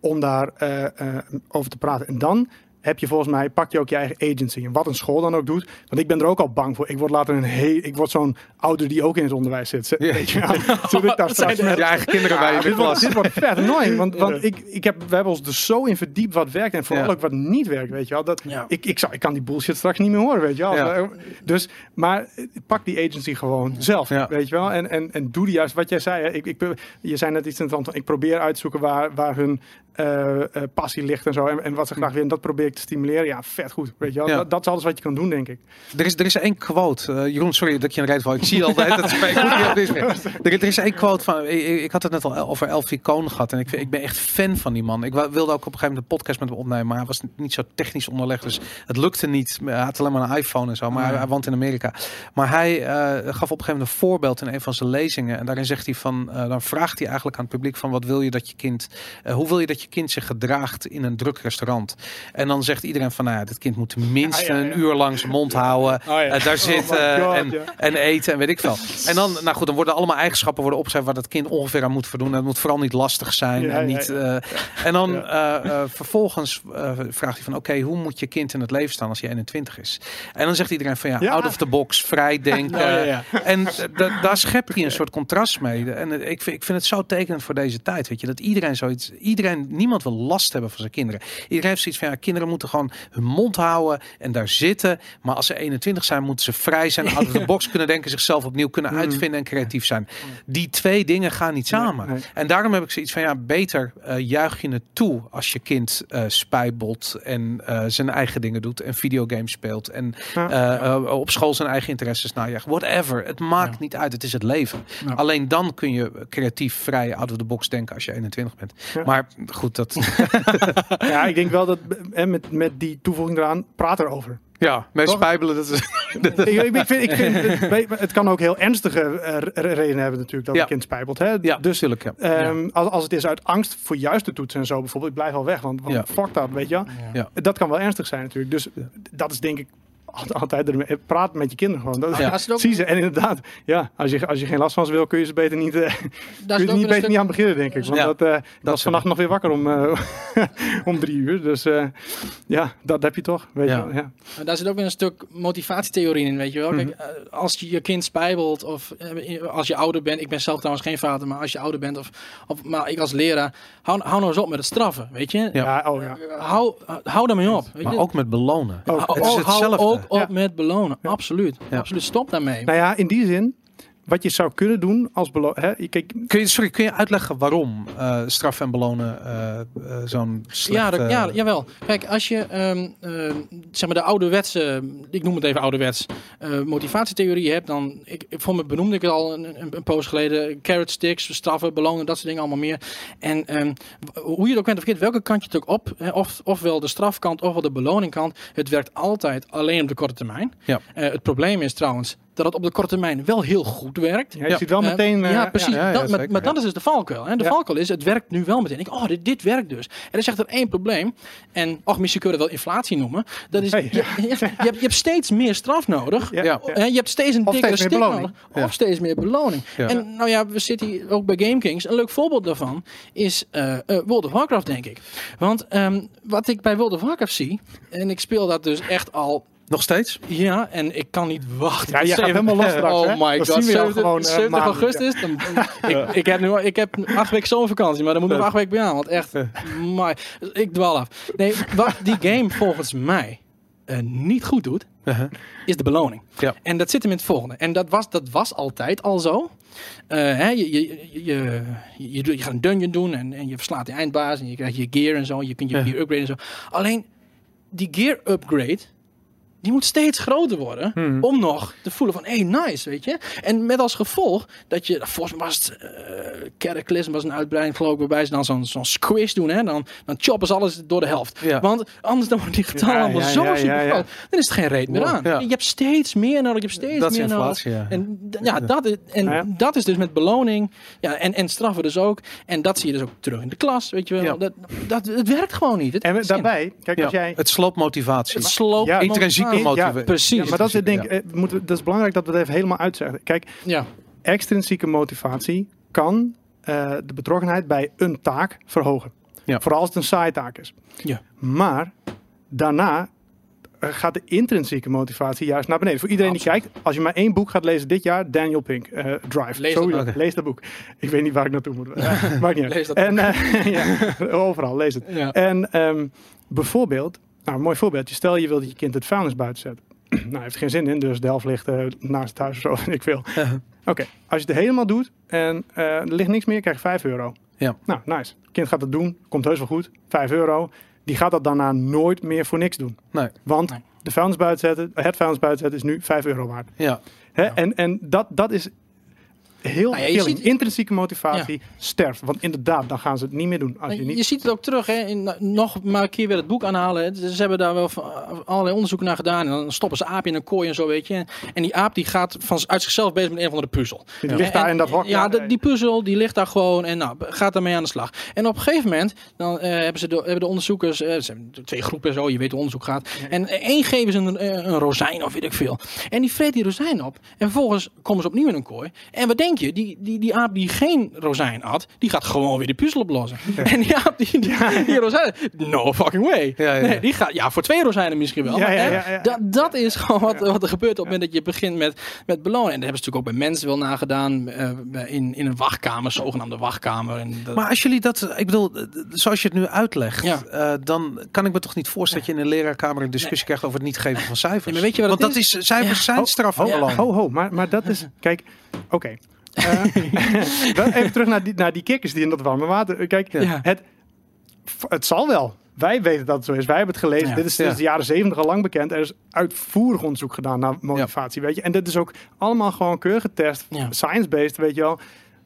S4: om daar eh, eh, over te praten. En dan heb je volgens mij, pak je ook je eigen agency. En wat een school dan ook doet. Want ik ben er ook al bang voor. Ik word later een heel, ik word zo'n ouder die ook in het onderwijs zit.
S2: Ja.
S4: Weet je wel? <laughs> Toen ik daar straks met-
S2: Je eigen kinderen bij je in de
S4: dit, wordt, dit wordt vet annoying. Want, want ik, ik heb, we hebben ons er zo in verdiept wat werkt. En vooral
S2: Ja.
S4: ook wat niet werkt. Weet je wel? Dat,
S3: Ja.
S4: ik, ik, zou, ik kan die bullshit straks niet meer horen. Weet je wel?
S2: Ja.
S4: Dus, maar eh, pak die agency gewoon zelf.
S2: Ja.
S4: Weet je wel? En, en, en doe die juist wat jij zei. Hè? Ik, ik, je zei net iets interessants. Ik probeer uit te zoeken waar, waar hun eh, eh, passie ligt en zo. En, en wat ze graag willen. En dat probeer ik te stimuleren. Ja, vet goed. Weet je wel?
S2: Ja.
S4: Dat, dat is alles wat je kan doen, denk ik.
S2: Er is, er is één quote. eh, Jeroen, sorry dat ik je de rijdt. Ik zie altijd. Dat meer. er, er is één quote van. Ik, ik- had het net al over Elfie Koon gehad. En ik, ik ben echt fan van die man. Ik wilde ook op een gegeven moment een podcast met hem opnemen. Maar hij was niet zo technisch onderlegd. Dus het lukte niet. Hij had alleen maar een iPhone en zo. Maar hij, hij woont in Amerika. Maar hij gaf op een gegeven moment een voorbeeld in een van zijn lezingen. En daarin zegt hij van. dan vraagt hij eigenlijk aan het publiek van. Wat wil je dat je kind. hoe wil je dat je kind zich gedraagt in een druk restaurant? En dan zegt iedereen van. Nou ja, dit kind moet minstens
S4: ja, ja.
S2: een uur lang zijn mond houden.
S3: Oh
S2: eh, daar zitten
S4: God,
S2: en, en eten en weet ik veel. <laughs> En dan, nou goed, dan worden allemaal eigenschappen worden opgezet waar dat kind ongeveer aan moet voldoen. Het moet vooral niet lastig zijn. En, niet, eh, en dan eh, vervolgens vraagt hij van oké, hoe moet je kind in het leven staan als hij 21 is? En dan zegt iedereen van ja, out of the box, vrij denken. En da- <laughs> daar schept hij een soort contrast mee. En ik vind, ik vind het zo tekenend voor deze tijd. Weet je, dat iedereen zoiets, iedereen, niemand wil last hebben van zijn kinderen. Iedereen heeft zoiets van ja, kinderen moeten gewoon hun mond houden en daar zitten. Maar als ze 21 zijn, moeten ze vrij zijn, <laughs> out of the box kunnen denken, zichzelf opnieuw kunnen uitvinden en creatief zijn. Die twee dingen gaan niet samen.
S4: nee.
S2: En daarom heb ik zoiets van ja, beter eh, juich je het toe als je kind eh spijbelt en eh, zijn eigen dingen doet en videogames speelt en
S4: Ja.
S2: op school zijn eigen interesses najaagt. Whatever. Het maakt
S3: Ja.
S2: niet uit. Het is het leven.
S3: Ja.
S2: Alleen dan kun je creatief vrij out of the box denken als je 21 bent. Maar goed, goed, dat, <laughs>
S4: Ja, ik denk wel dat eh, met, met die toevoeging eraan, praat erover.
S2: ja, met
S4: Toch?
S2: spijbelen, <laughs> dat is...
S4: ik, ik, ik vind, ik vind het, weet- het kan ook heel ernstige eh, re- redenen hebben natuurlijk dat
S2: Ja.
S4: een kind spijbelt. Hè?
S2: Ja,
S4: Dus
S2: tuurlijk, ja.
S4: ehm, als, als het is uit angst voor juiste toetsen en zo bijvoorbeeld, ik blijf al weg, want, want
S2: Ja.
S4: fuck dat, weet je.
S2: Ja.
S4: Dat kan wel ernstig zijn natuurlijk. Dus dat is denk ik altijd- ermee. Praat met je kinderen gewoon. Dat is,
S3: Ja, als ook-
S4: Zie ze. En inderdaad, ja, als je, als je geen last van ze wil, kun je ze beter niet, eh, <laughs>
S3: Daar
S4: kun je niet
S3: een
S4: beter
S3: stuk-
S4: niet aan beginnen, denk ik. Want
S2: Ja.
S4: dat, eh, ik was
S2: is
S4: vannacht nog weer wakker om, eh, <laughs> om drie uur. Dus eh, ja, dat heb je toch. Weet
S2: Ja.
S4: je. Ja.
S3: Maar Daar zit ook weer een stuk motivatietheorie in, weet je wel. Kijk,
S2: Mhm.
S3: eh, als je je kind spijbelt of eh, als je ouder bent, ik ben zelf trouwens geen vader, maar als je ouder bent of, of maar ik als leraar, hou, hou nou eens op met het straffen, weet je.
S2: Ja.
S4: Oh ja.
S3: Eh, Hou, hou daarmee op. Weet
S2: Maar
S3: je.
S2: ook met belonen.
S4: Ook.
S2: Het is
S3: oh, hou
S2: hetzelfde.
S3: ook op met belonen. Absoluut. Absoluut. Stop daarmee.
S4: Nou ja, in die zin, wat je zou kunnen doen als beloning. Kijk,
S2: Kun je, sorry, kun je uitleggen waarom eh straf en belonen eh, eh, zo'n slecht...
S3: Ja, ja, jawel. Kijk, als je ehm, ehm, zeg maar de ouderwetse, ik noem het even ouderwets, eh motivatietheorie hebt, dan, ik, ik- voor me benoemde ik het al een, een, een poos geleden, carrot sticks, straffen, belonen, dat soort dingen allemaal meer. En ehm, hoe je het ook bent of verkeerd, welke kant je het ook op, hè, of, ofwel de strafkant ofwel de beloningkant, het werkt altijd alleen op de korte termijn.
S2: Ja.
S3: Eh, het probleem is trouwens dat het op de korte termijn wel heel goed werkt.
S4: ja, je ziet wel
S3: Eh,
S4: meteen. eh,
S3: ja, precies.
S2: ja, ja,
S3: dat, maar dat is dus de valkuil. Hè? De valkuil is, het werkt nu wel meteen. Ik, oh, dit, dit werkt dus. En er is echt er één probleem. En, och, misschien kun je dat wel inflatie noemen. Dat is,
S4: Hey.
S3: je, je, je, hebt, je hebt steeds meer straf nodig.
S4: Ja.
S3: Hè, Je hebt steeds een dikkere
S4: meer
S3: stick nodig. Of steeds meer beloning. En nou ja, we zitten hier ook bij Game Kings. Een leuk voorbeeld daarvan is eh, eh, World of Warcraft, denk ik. Want ehm, wat ik bij World of Warcraft zie, en ik speel dat dus echt al
S2: Nog steeds?
S3: ja, en ik kan niet wachten.
S4: Ja, jij gaat helemaal los straks,
S3: Oh my god,
S4: zien we jou
S3: 70,
S4: gewoon, eh,
S3: 70
S4: maanden,
S3: augustus. Dan, <laughs> ik, ik, heb nu, ik heb acht weken zomervakantie, maar dan moet nog acht weken bij aan. Want echt, my, ik dwal af. Nee, wat die game volgens mij eh, niet goed doet,
S2: Uh-huh.
S3: is de beloning.
S2: Ja.
S3: En dat zit hem in het volgende. En dat was, dat was altijd al zo. Eh, hè, je, je, je, je, je, doet- je gaat een dungeon doen en, en je verslaat de eindbaas en je krijgt je gear en zo. Je kunt je
S2: Ja.
S3: gear upgraden en zo. Alleen die gear upgrade, die moet steeds groter worden
S2: Hmm.
S3: om nog te voelen van, hey, nice, weet je. En met als gevolg dat je, volgens mij was het uh, Cataclysm was een uitbreiding geloof ik, waarbij ze dan zo'n zo'n squish doen, hè. Dan, dan choppen ze alles door de helft.
S2: Ja.
S3: Want anders dan wordt die getallen
S4: Ja,
S3: allemaal
S4: ja,
S3: zo super groot. Dan is het geen reet meer aan.
S2: Ja.
S3: Je hebt steeds meer nodig, je hebt steeds
S2: Dat is
S3: meer nodig.
S2: inflatie.
S3: En ja, dat is, en
S4: Ja.
S3: dat is dus met beloning. Ja, en, en straffen dus ook. En dat zie je dus ook terug in de klas, weet je wel.
S2: Ja.
S3: Dat, dat, het werkt gewoon niet. Het
S4: En daarbij, kijk,
S2: Ja.
S4: als jij.
S2: Het sloopt motivatie.
S3: Het sloopt
S4: Ja,
S2: Intrinsieke
S4: Ja,
S3: Precies.
S4: Ja, maar dat is, het, denk,
S2: Ja.
S4: ik, eh, moeten, dat is belangrijk dat we het even helemaal uitzeggen. Kijk,
S3: Ja.
S4: extrinsieke motivatie kan eh, de betrokkenheid bij een taak verhogen.
S2: Ja.
S4: Vooral als het een saaie taak is.
S3: Ja.
S4: Maar daarna eh, gaat de intrinsieke motivatie juist naar beneden. Voor iedereen die kijkt, als je maar één boek gaat lezen dit jaar, Daniel Pink, eh, Drive.
S3: Lees dat.
S4: Lees dat boek. Ik weet niet waar ik naartoe moet. <laughs> Maakt niet uit.
S3: Lees dat
S4: en, eh, <laughs> ja, overal, lees het.
S3: Ja.
S4: En ehm, bijvoorbeeld, nou, een mooi voorbeeldje. Stel je wilt dat je kind het vuilnis buiten zet. <clears throat> nou, heeft geen zin in, dus de helft ligt eh, naast het huis of zo, <laughs> ik veel. Oké, als je het helemaal doet en eh, er ligt niks meer, krijg je 5 euro.
S2: Ja.
S4: Nou, nice. kind gaat het doen, komt heus wel goed. 5 euro. Die gaat dat daarna nooit meer voor niks doen.
S2: Nee.
S4: Want
S3: Nee.
S4: de vuilnis buiten zetten, het vuilnis buiten zetten is nu 5 euro waard.
S2: Ja.
S4: Hè? En, en dat, dat is heel
S3: Nou ja, je ziet-
S4: Intrinsieke motivatie sterft. Want inderdaad, dan gaan ze het niet meer doen. Als je
S3: Je,
S4: niet...
S3: ziet het ook terug, hè, in, nog maar een keer weer het boek aanhalen. Ze hebben daar wel van- allerlei onderzoeken naar gedaan. En dan stoppen ze aap in een kooi en zo, weet je. En die aap die gaat van, uit zichzelf bezig met een of andere puzzel.
S4: Die ligt daar in dat hok.
S3: Ja, de- die puzzel die ligt daar gewoon en nou, gaat daarmee aan de slag. En op een gegeven moment dan eh, hebben, ze de, hebben de onderzoekers, eh, ze twee groepen en zo, je weet hoe onderzoek gaat. En één geven ze een, eh, een rozijn of weet ik veel. En die vreet die rozijn op. En vervolgens komen ze opnieuw in een kooi. En wat denk je? Die, die, die aap die geen rozijn had, die gaat gewoon weer die puzzel oplossen. En die aap die, die, die rozijn, no fucking way.
S2: Ja, ja.
S3: Nee, die gaat, ja, voor twee rozijnen misschien wel.
S4: Ja,
S3: maar,
S4: ja,
S3: hè,
S4: ja, ja.
S3: Dat, dat is gewoon wat, wat er gebeurt op het moment dat je begint met, met belonen. En daar hebben ze natuurlijk ook bij mensen wel nagedaan. eh, in, in een wachtkamer, zogenaamde wachtkamer. En dat,
S2: Maar als jullie dat, ik bedoel, zoals je het nu uitlegt,
S3: Ja.
S2: eh, dan kan ik me toch niet voorstellen dat je in een leraarkamer een discussie krijgt over het niet geven van cijfers.
S3: Nee, maar weet je wat
S2: Want dat is, cijfers zijn
S4: Ho,
S2: straf
S4: ho, ho, ho, maar, maar dat is... Kijk, oké. <laughs> wel even terug naar die, naar die kikkers die in dat warme water... Kijk,
S3: Ja.
S4: het, het zal wel. Wij weten dat het zo is. Wij hebben het gelezen.
S3: Ja.
S4: Dit is sinds
S2: Ja.
S4: de jaren zeventig al lang bekend. Er is uitvoerig onderzoek gedaan naar motivatie, weet je. En dit is ook allemaal gewoon keurig getest. Science-based, weet je wel.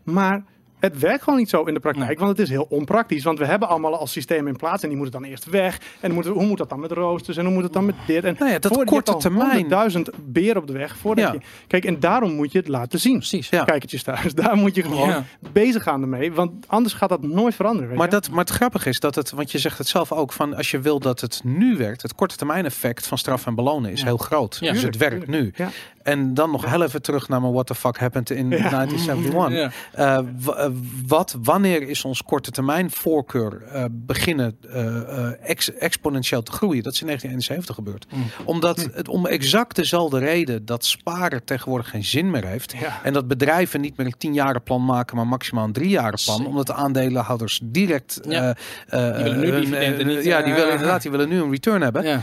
S4: Maar Het werkt gewoon niet zo in de praktijk,
S3: Nee.
S4: want het is heel onpraktisch. Want we hebben allemaal al systemen in plaats en die moeten dan eerst weg. En moeten, hoe moet dat dan met roosters en hoe moet het dan met dit? En
S2: Nou ja, dat korte termijn.
S4: honderdduizend beren op de weg. Voordat
S2: Ja.
S4: je, kijk, en daarom moet je het laten zien.
S3: Precies.
S2: Ja.
S4: Kijkertjes thuis, <laughs> daar moet je gewoon
S3: Ja.
S4: bezig gaan ermee. Want anders gaat dat nooit veranderen. Weet
S2: Maar, dat, maar het grappige is dat het, want je zegt het zelf ook, van als je wil dat het nu werkt, het korte termijn effect van straf en belonen is heel groot.
S3: Ja.
S2: dus het werkt nu. En dan nog heel even terug naar mijn what the fuck happened in 1971. <laughs>
S3: Ja.
S2: Eh, eh, wat, wanneer is ons korte termijn voorkeur eh, beginnen ex- exponentieel te groeien? Dat is in 1971 gebeurd.
S3: Mm.
S2: Omdat het om exact dezelfde reden dat sparen tegenwoordig geen zin meer heeft.
S4: Ja.
S2: En dat bedrijven niet meer een tienjaren plan maken, maar maximaal een driejaren plan. Omdat de aandeelhouders direct.
S3: Ja. Die willen nu
S2: hun,
S3: niet,
S2: Ja, die willen inderdaad, die willen nu een return hebben.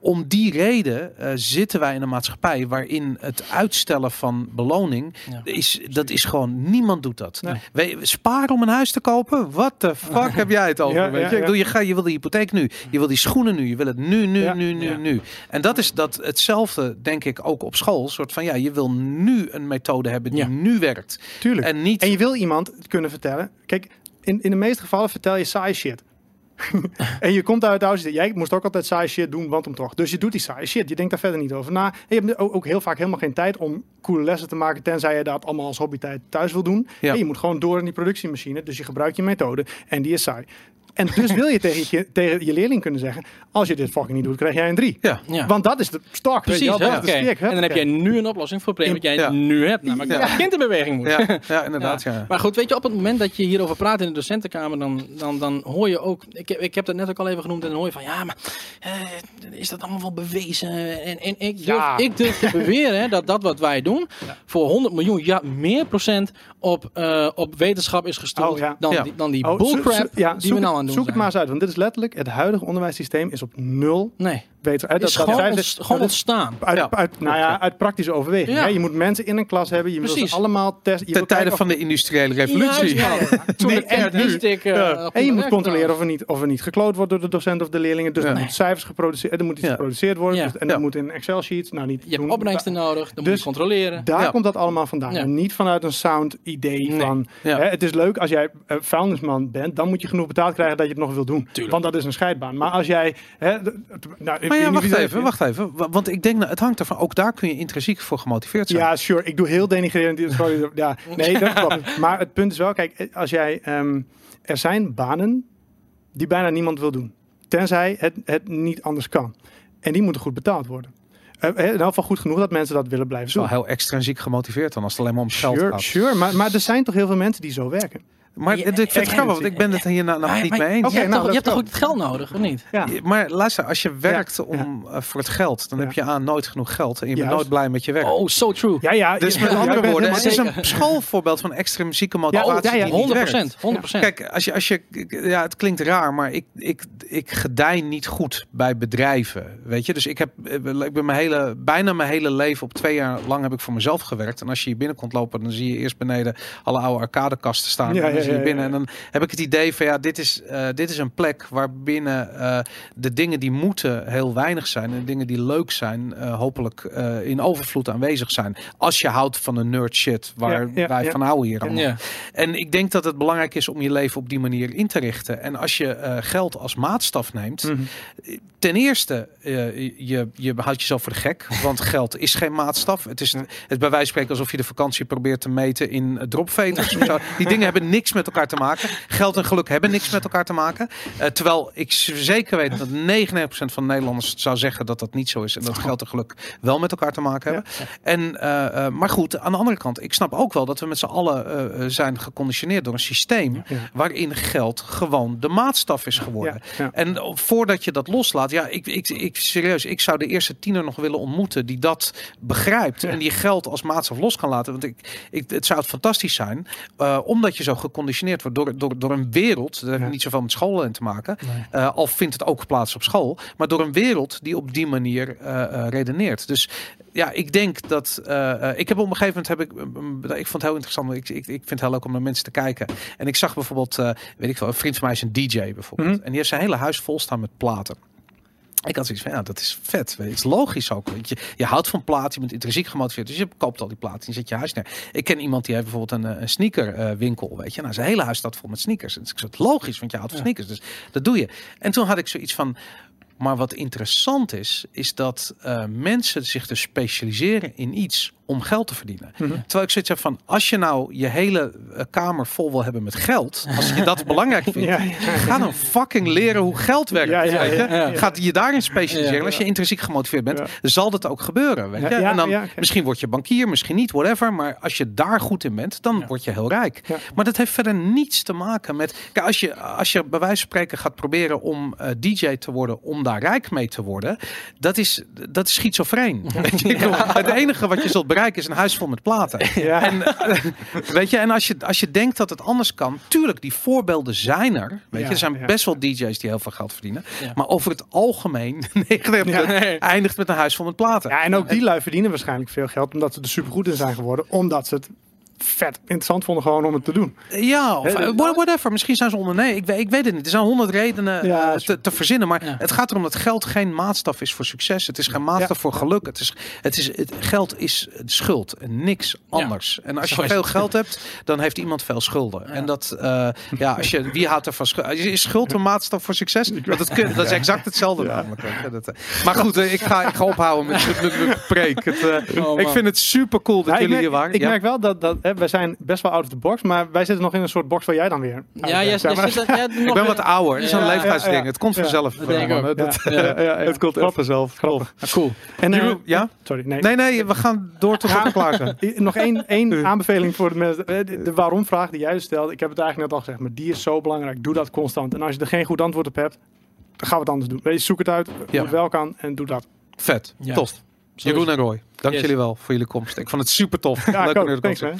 S2: Om die reden zitten wij in een maatschappij waarin het uitstellen van beloning
S3: Ja.
S2: is, dat is gewoon niemand doet dat.
S4: Nee.
S2: We, sparen om een huis te kopen? What the fuck <laughs> heb jij het over?
S4: Ja,
S2: weet je? Ik bedoel, je, gaat, je wil de hypotheek nu, je wil die schoenen nu, je wil het nu, nu, nu, nu, nu. En dat is dat hetzelfde, denk ik, ook op school. Soort van ja, je wil nu een methode hebben die nu werkt
S4: Tuurlijk.
S2: en niet.
S4: En je wil iemand kunnen vertellen. Kijk, in, in de meeste gevallen vertel je saai shit. <laughs> en je komt uit huis. Jij moest ook altijd saai shit doen, want om toch. Dus je doet die saai shit. Je denkt daar verder niet over na. En je hebt ook, ook heel vaak helemaal geen tijd om coole lessen te maken. Tenzij je dat allemaal als hobbytijd thuis wil doen.
S2: Ja.
S4: En je moet gewoon door in die productiemachine. Dus je gebruikt je methode. En die is saai. En dus <laughs> wil je tegen je, tegen je leerling kunnen zeggen: Als je dit fucking niet doet, krijg jij een 3.
S2: ja.
S3: Ja.
S4: Want dat is de stok. weet je
S3: Precies,
S4: wel, dat
S3: ja.
S4: is de stick?
S3: En dan heb jij nu een oplossing voor het probleem wat jij
S2: Ja.
S3: nu hebt. Namelijk
S2: Ja.
S3: dat het kind in beweging moet.
S2: Ja, <laughs> ja, inderdaad. Ja.
S3: Maar goed, weet je, op het moment dat je hierover praat in de docentenkamer, dan, dan, dan hoor je ook, ik, heb- ik heb dat net ook al even genoemd, en dan hoor je van, ja, maar eh, is dat allemaal wel bewezen? En, en ik, durf, ik durf te beweren hè, dat dat wat wij doen, <laughs> voor 100 miljoen, ja, meer procent op, eh, op wetenschap is gestoeld
S4: Oh, ja.
S3: dan,
S2: Ja.
S3: die, dan die
S4: Oh,
S3: bullcrap die we nou aan doen
S4: zoek het
S3: zijn.
S4: maar eens uit. Want dit is letterlijk het huidige onderwijssysteem is op nul
S3: Nee, het
S4: Dat,
S3: is
S4: dat
S3: gewoon, ontst- gewoon ontstaan.
S4: uit,
S2: Ja,
S4: uit, nou ja, uit praktische overweging.
S3: Ja.
S4: Je moet mensen in een klas hebben. Je moet
S3: Precies.
S4: ze allemaal testen. Je
S2: Ten tijde van de industriële revolutie.
S3: Toen
S4: Nee, en nu-
S3: eh,
S4: je moet controleren of er, niet, of er niet gekloot wordt door de docent of de leerlingen. Dus
S2: Ja.
S4: er moeten cijfers geproduceerd Er moet iets
S2: Ja.
S4: geproduceerd worden.
S3: Ja.
S4: Dus- en
S2: Ja.
S4: dat moet in Excel-sheets. Nou, niet
S3: Je hebt opbrengsten nodig, dan moet
S4: Dus
S3: je controleren.
S4: Daar
S2: Ja.
S4: komt dat allemaal vandaan.
S3: Ja.
S4: En niet vanuit een sound idee van... Het is leuk als jij uh, vuilnisman bent. Dan moet je genoeg betaald krijgen dat je het nog wil doen. Want dat is een scheidbaan. Maar als jij... Hè, nou, ik
S2: Maar ja, wacht even, wacht even. Wa- Want ik denk, nou, het hangt ervan. Ook daar kun je intrinsiek voor gemotiveerd zijn.
S4: Ja, sure. Ik doe heel denigrerend. <laughs> Ja, nee, dat <laughs> klopt. Maar het punt is wel, kijk, als jij... ehm, er zijn banen die bijna niemand wil doen. Tenzij het, het niet anders kan. En die moeten goed betaald worden. Eh, in elk geval goed genoeg dat mensen dat willen blijven
S2: is wel
S4: doen.
S2: heel extrinsiek gemotiveerd dan als het alleen maar om geld
S4: Sure,
S2: gaat.
S4: sure. Maar, maar er zijn toch heel veel mensen die zo werken.
S2: Maar
S3: Ja,
S2: ik vind het grappig, want ik ben het hier nou nog niet mee eens.
S4: Oké,
S3: je hebt,
S4: nou,
S3: toch, je
S4: dat
S3: hebt toch
S4: is
S3: ook het geld nodig, of niet?
S4: Ja.
S2: Maar luister, als je werkt om, eh, voor het geld, dan
S4: Ja.
S2: heb je aan nooit genoeg geld en je bent nooit blij met je werk.
S3: Oh, so true.
S4: Ja, ja.
S2: dus met andere woorden, het is een schoolvoorbeeld van extrinsieke
S3: Ja,
S2: motivatie
S3: oh, ja, ja,
S2: die niet
S3: 100
S2: werkt.
S3: 100%
S2: Kijk, als je, als je, ja, het klinkt raar, maar ik, ik, ik gedij niet goed bij bedrijven. Weet je, dus ik heb, ik ben mijn hele, bijna mijn hele leven op twee jaar lang heb ik voor mezelf gewerkt. En als je hier binnenkomt lopen, dan zie je eerst beneden alle oude arcadekasten staan.
S4: Ja, ja, ja,
S2: binnen. En dan heb ik het idee van ja, dit is, eh, dit is een plek waarbinnen eh de dingen die moeten heel weinig zijn. En de dingen die leuk zijn, eh, hopelijk in overvloed aanwezig zijn. Als je houdt van een nerd shit waar
S4: Ja,
S2: wij van houden hier allemaal.
S3: Ja.
S2: En ik denk dat het belangrijk is om je leven op die manier in te richten. En als je geld als maatstaf neemt,
S4: Mhm.
S2: ten eerste, je, je houdt jezelf voor de gek. Want geld is geen maatstaf. Het is het bij wijze van spreken alsof je de vakantie probeert te meten in dropveters. Die dingen hebben niks met elkaar te maken. Geld en geluk hebben niks met elkaar te maken. Eh, terwijl ik zeker weet dat 99% van de Nederlanders zou zeggen dat dat niet zo is. En dat geld en geluk wel met elkaar te maken hebben. En, eh, eh, maar goed, aan de andere kant, ik snap ook wel dat we met z'n allen zijn geconditioneerd door een systeem
S4: Ja.
S2: waarin geld gewoon de maatstaf is geworden. En voordat je dat loslaat, ja, ik, ik, ik serieus, ik zou de eerste tiener nog willen ontmoeten die dat begrijpt en die geld als maatstaf los kan laten. Want ik, ik, het zou het fantastisch zijn, omdat je zo geconditioneerd wordt door, door, door een wereld, dat heeft
S4: Ja.
S2: niet zoveel met scholen te maken, eh, al vindt het ook plaats op school, maar door een wereld die op die manier eh, eh, redeneert. Dus ja, ik denk dat ik heb op een gegeven moment heb ik, eh, ik vond het heel interessant. Ik, ik, ik vind het heel leuk om naar mensen te kijken. En ik zag bijvoorbeeld, weet ik wel, een vriend van mij is een DJ bijvoorbeeld,
S4: Mhm.
S2: en die heeft zijn hele huis vol staan met platen. Ik had zoiets van, ja, dat is vet. weet je. Het is logisch ook. weet Je, je houdt van platen, je bent intrinsiek gemotiveerd. Dus je koopt al die platen en je zet je huis neer. Ik ken iemand die heeft bijvoorbeeld een, eh, een sneakerwinkel, weet je. Nou, zijn hele huis staat vol met sneakers. En dus ik zei, logisch, want je houdt van sneakers. Dus dat doe je. En toen had ik zoiets van, maar wat interessant is, is dat eh, mensen zich dus specialiseren in iets om geld te verdienen.
S4: Mhm.
S2: Terwijl ik zoiets heb van, als je nou je hele eh, kamer vol wil hebben met geld, als je dat <laughs> belangrijk vindt,
S4: Ja, ja.
S2: ga dan fucking leren hoe geld werkt. Weet je. Gaat je daarin specialiseren. Als je intrinsiek gemotiveerd bent, zal dat ook gebeuren. Weet je? En dan misschien word je bankier, misschien niet, whatever. Maar als je daar goed in bent, dan word je heel rijk. Maar dat heeft verder niets te maken met. Kijk, als je, als je bij wijze van spreken gaat proberen om eh, DJ te worden, om daar rijk mee te worden, dat is, dat is schizofreen. <laughs> Het enige wat je zult bereiken is een huis vol met platen. <laughs>
S4: Ja.
S2: En, eh, weet je, en als je, als je denkt dat het anders kan, tuurlijk, die voorbeelden zijn er. Weet
S4: Ja,
S2: je, er zijn
S4: ja.
S2: best wel DJ's die heel veel geld verdienen.
S3: Ja.
S2: Maar over het algemeen <laughs> 99
S3: Ja.
S2: eindigt met een huis vol met platen.
S4: Ja, en ook die lui verdienen waarschijnlijk veel geld omdat ze er supergoed in zijn geworden. Omdat ze het vet interessant vonden gewoon om het te doen.
S2: Ja, of whatever. Misschien zijn ze ondernemer. Ik weet, ik weet het niet. Er zijn honderd redenen
S4: Ja,
S2: eh, te, te verzinnen. Maar
S3: Ja.
S2: het gaat erom dat geld geen maatstaf is voor succes. Het is geen maatstaf voor geluk. Het is, het is, het, geld is schuld en niks anders. En als je veel geld hebt, dan heeft iemand veel schulden. En dat, eh, ja, als je, wie houdt er van schuld? Is schuld een maatstaf voor succes? Want dat, dat is exact hetzelfde namelijk. eh. maar goed, ik, ga, ik ga ophouden met met- met met preek. Het, eh,
S3: Oh,
S2: ik vind het super cool dat
S4: ik
S2: jullie
S4: merk,
S2: hier waren.
S4: ik
S2: Ja.
S4: merk wel dat, dat hè, wij zijn best wel out of the box, maar wij zitten nog in een soort box waar jij dan weer.
S3: Ja,
S4: bent,
S3: jij,
S4: zeg
S3: jij
S4: maar.
S3: zit jij doet
S2: Ik
S3: nog
S2: ben
S3: weer-
S2: wat ouder. Het is een leeftijdsding.
S4: ja, ja.
S2: Het komt vanzelf.
S3: Dat denk ik ook.
S2: Dat-. <laughs> Het komt echt vanzelf.
S4: Grappig.
S3: Cool.
S4: En, eh,
S2: ja?
S4: Sorry, nee.
S2: Nee, nee, we gaan door tot we klaar zijn. <laughs>
S4: I- Nog één, één <laughs> aanbeveling voor de mensen. Eh, De, de waarom-vraag die jij stelt, ik heb het eigenlijk net al gezegd, maar die is zo belangrijk. Doe dat constant. En als je er geen goed antwoord op hebt, dan gaan we het anders doen. Weet je, zoek het uit, hoe
S2: Ja.
S4: het wel kan en doe dat.
S2: Vet.
S3: Ja.
S2: Jeroen en Roy, dank jullie wel voor jullie komst. Ik vond het super tof. <laughs>
S4: Ja, Leuke
S3: nerdculture.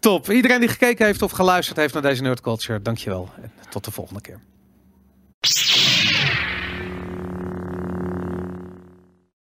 S2: Top. Iedereen die gekeken heeft of geluisterd heeft naar deze Nerd Culture, dankjewel. En tot de volgende keer.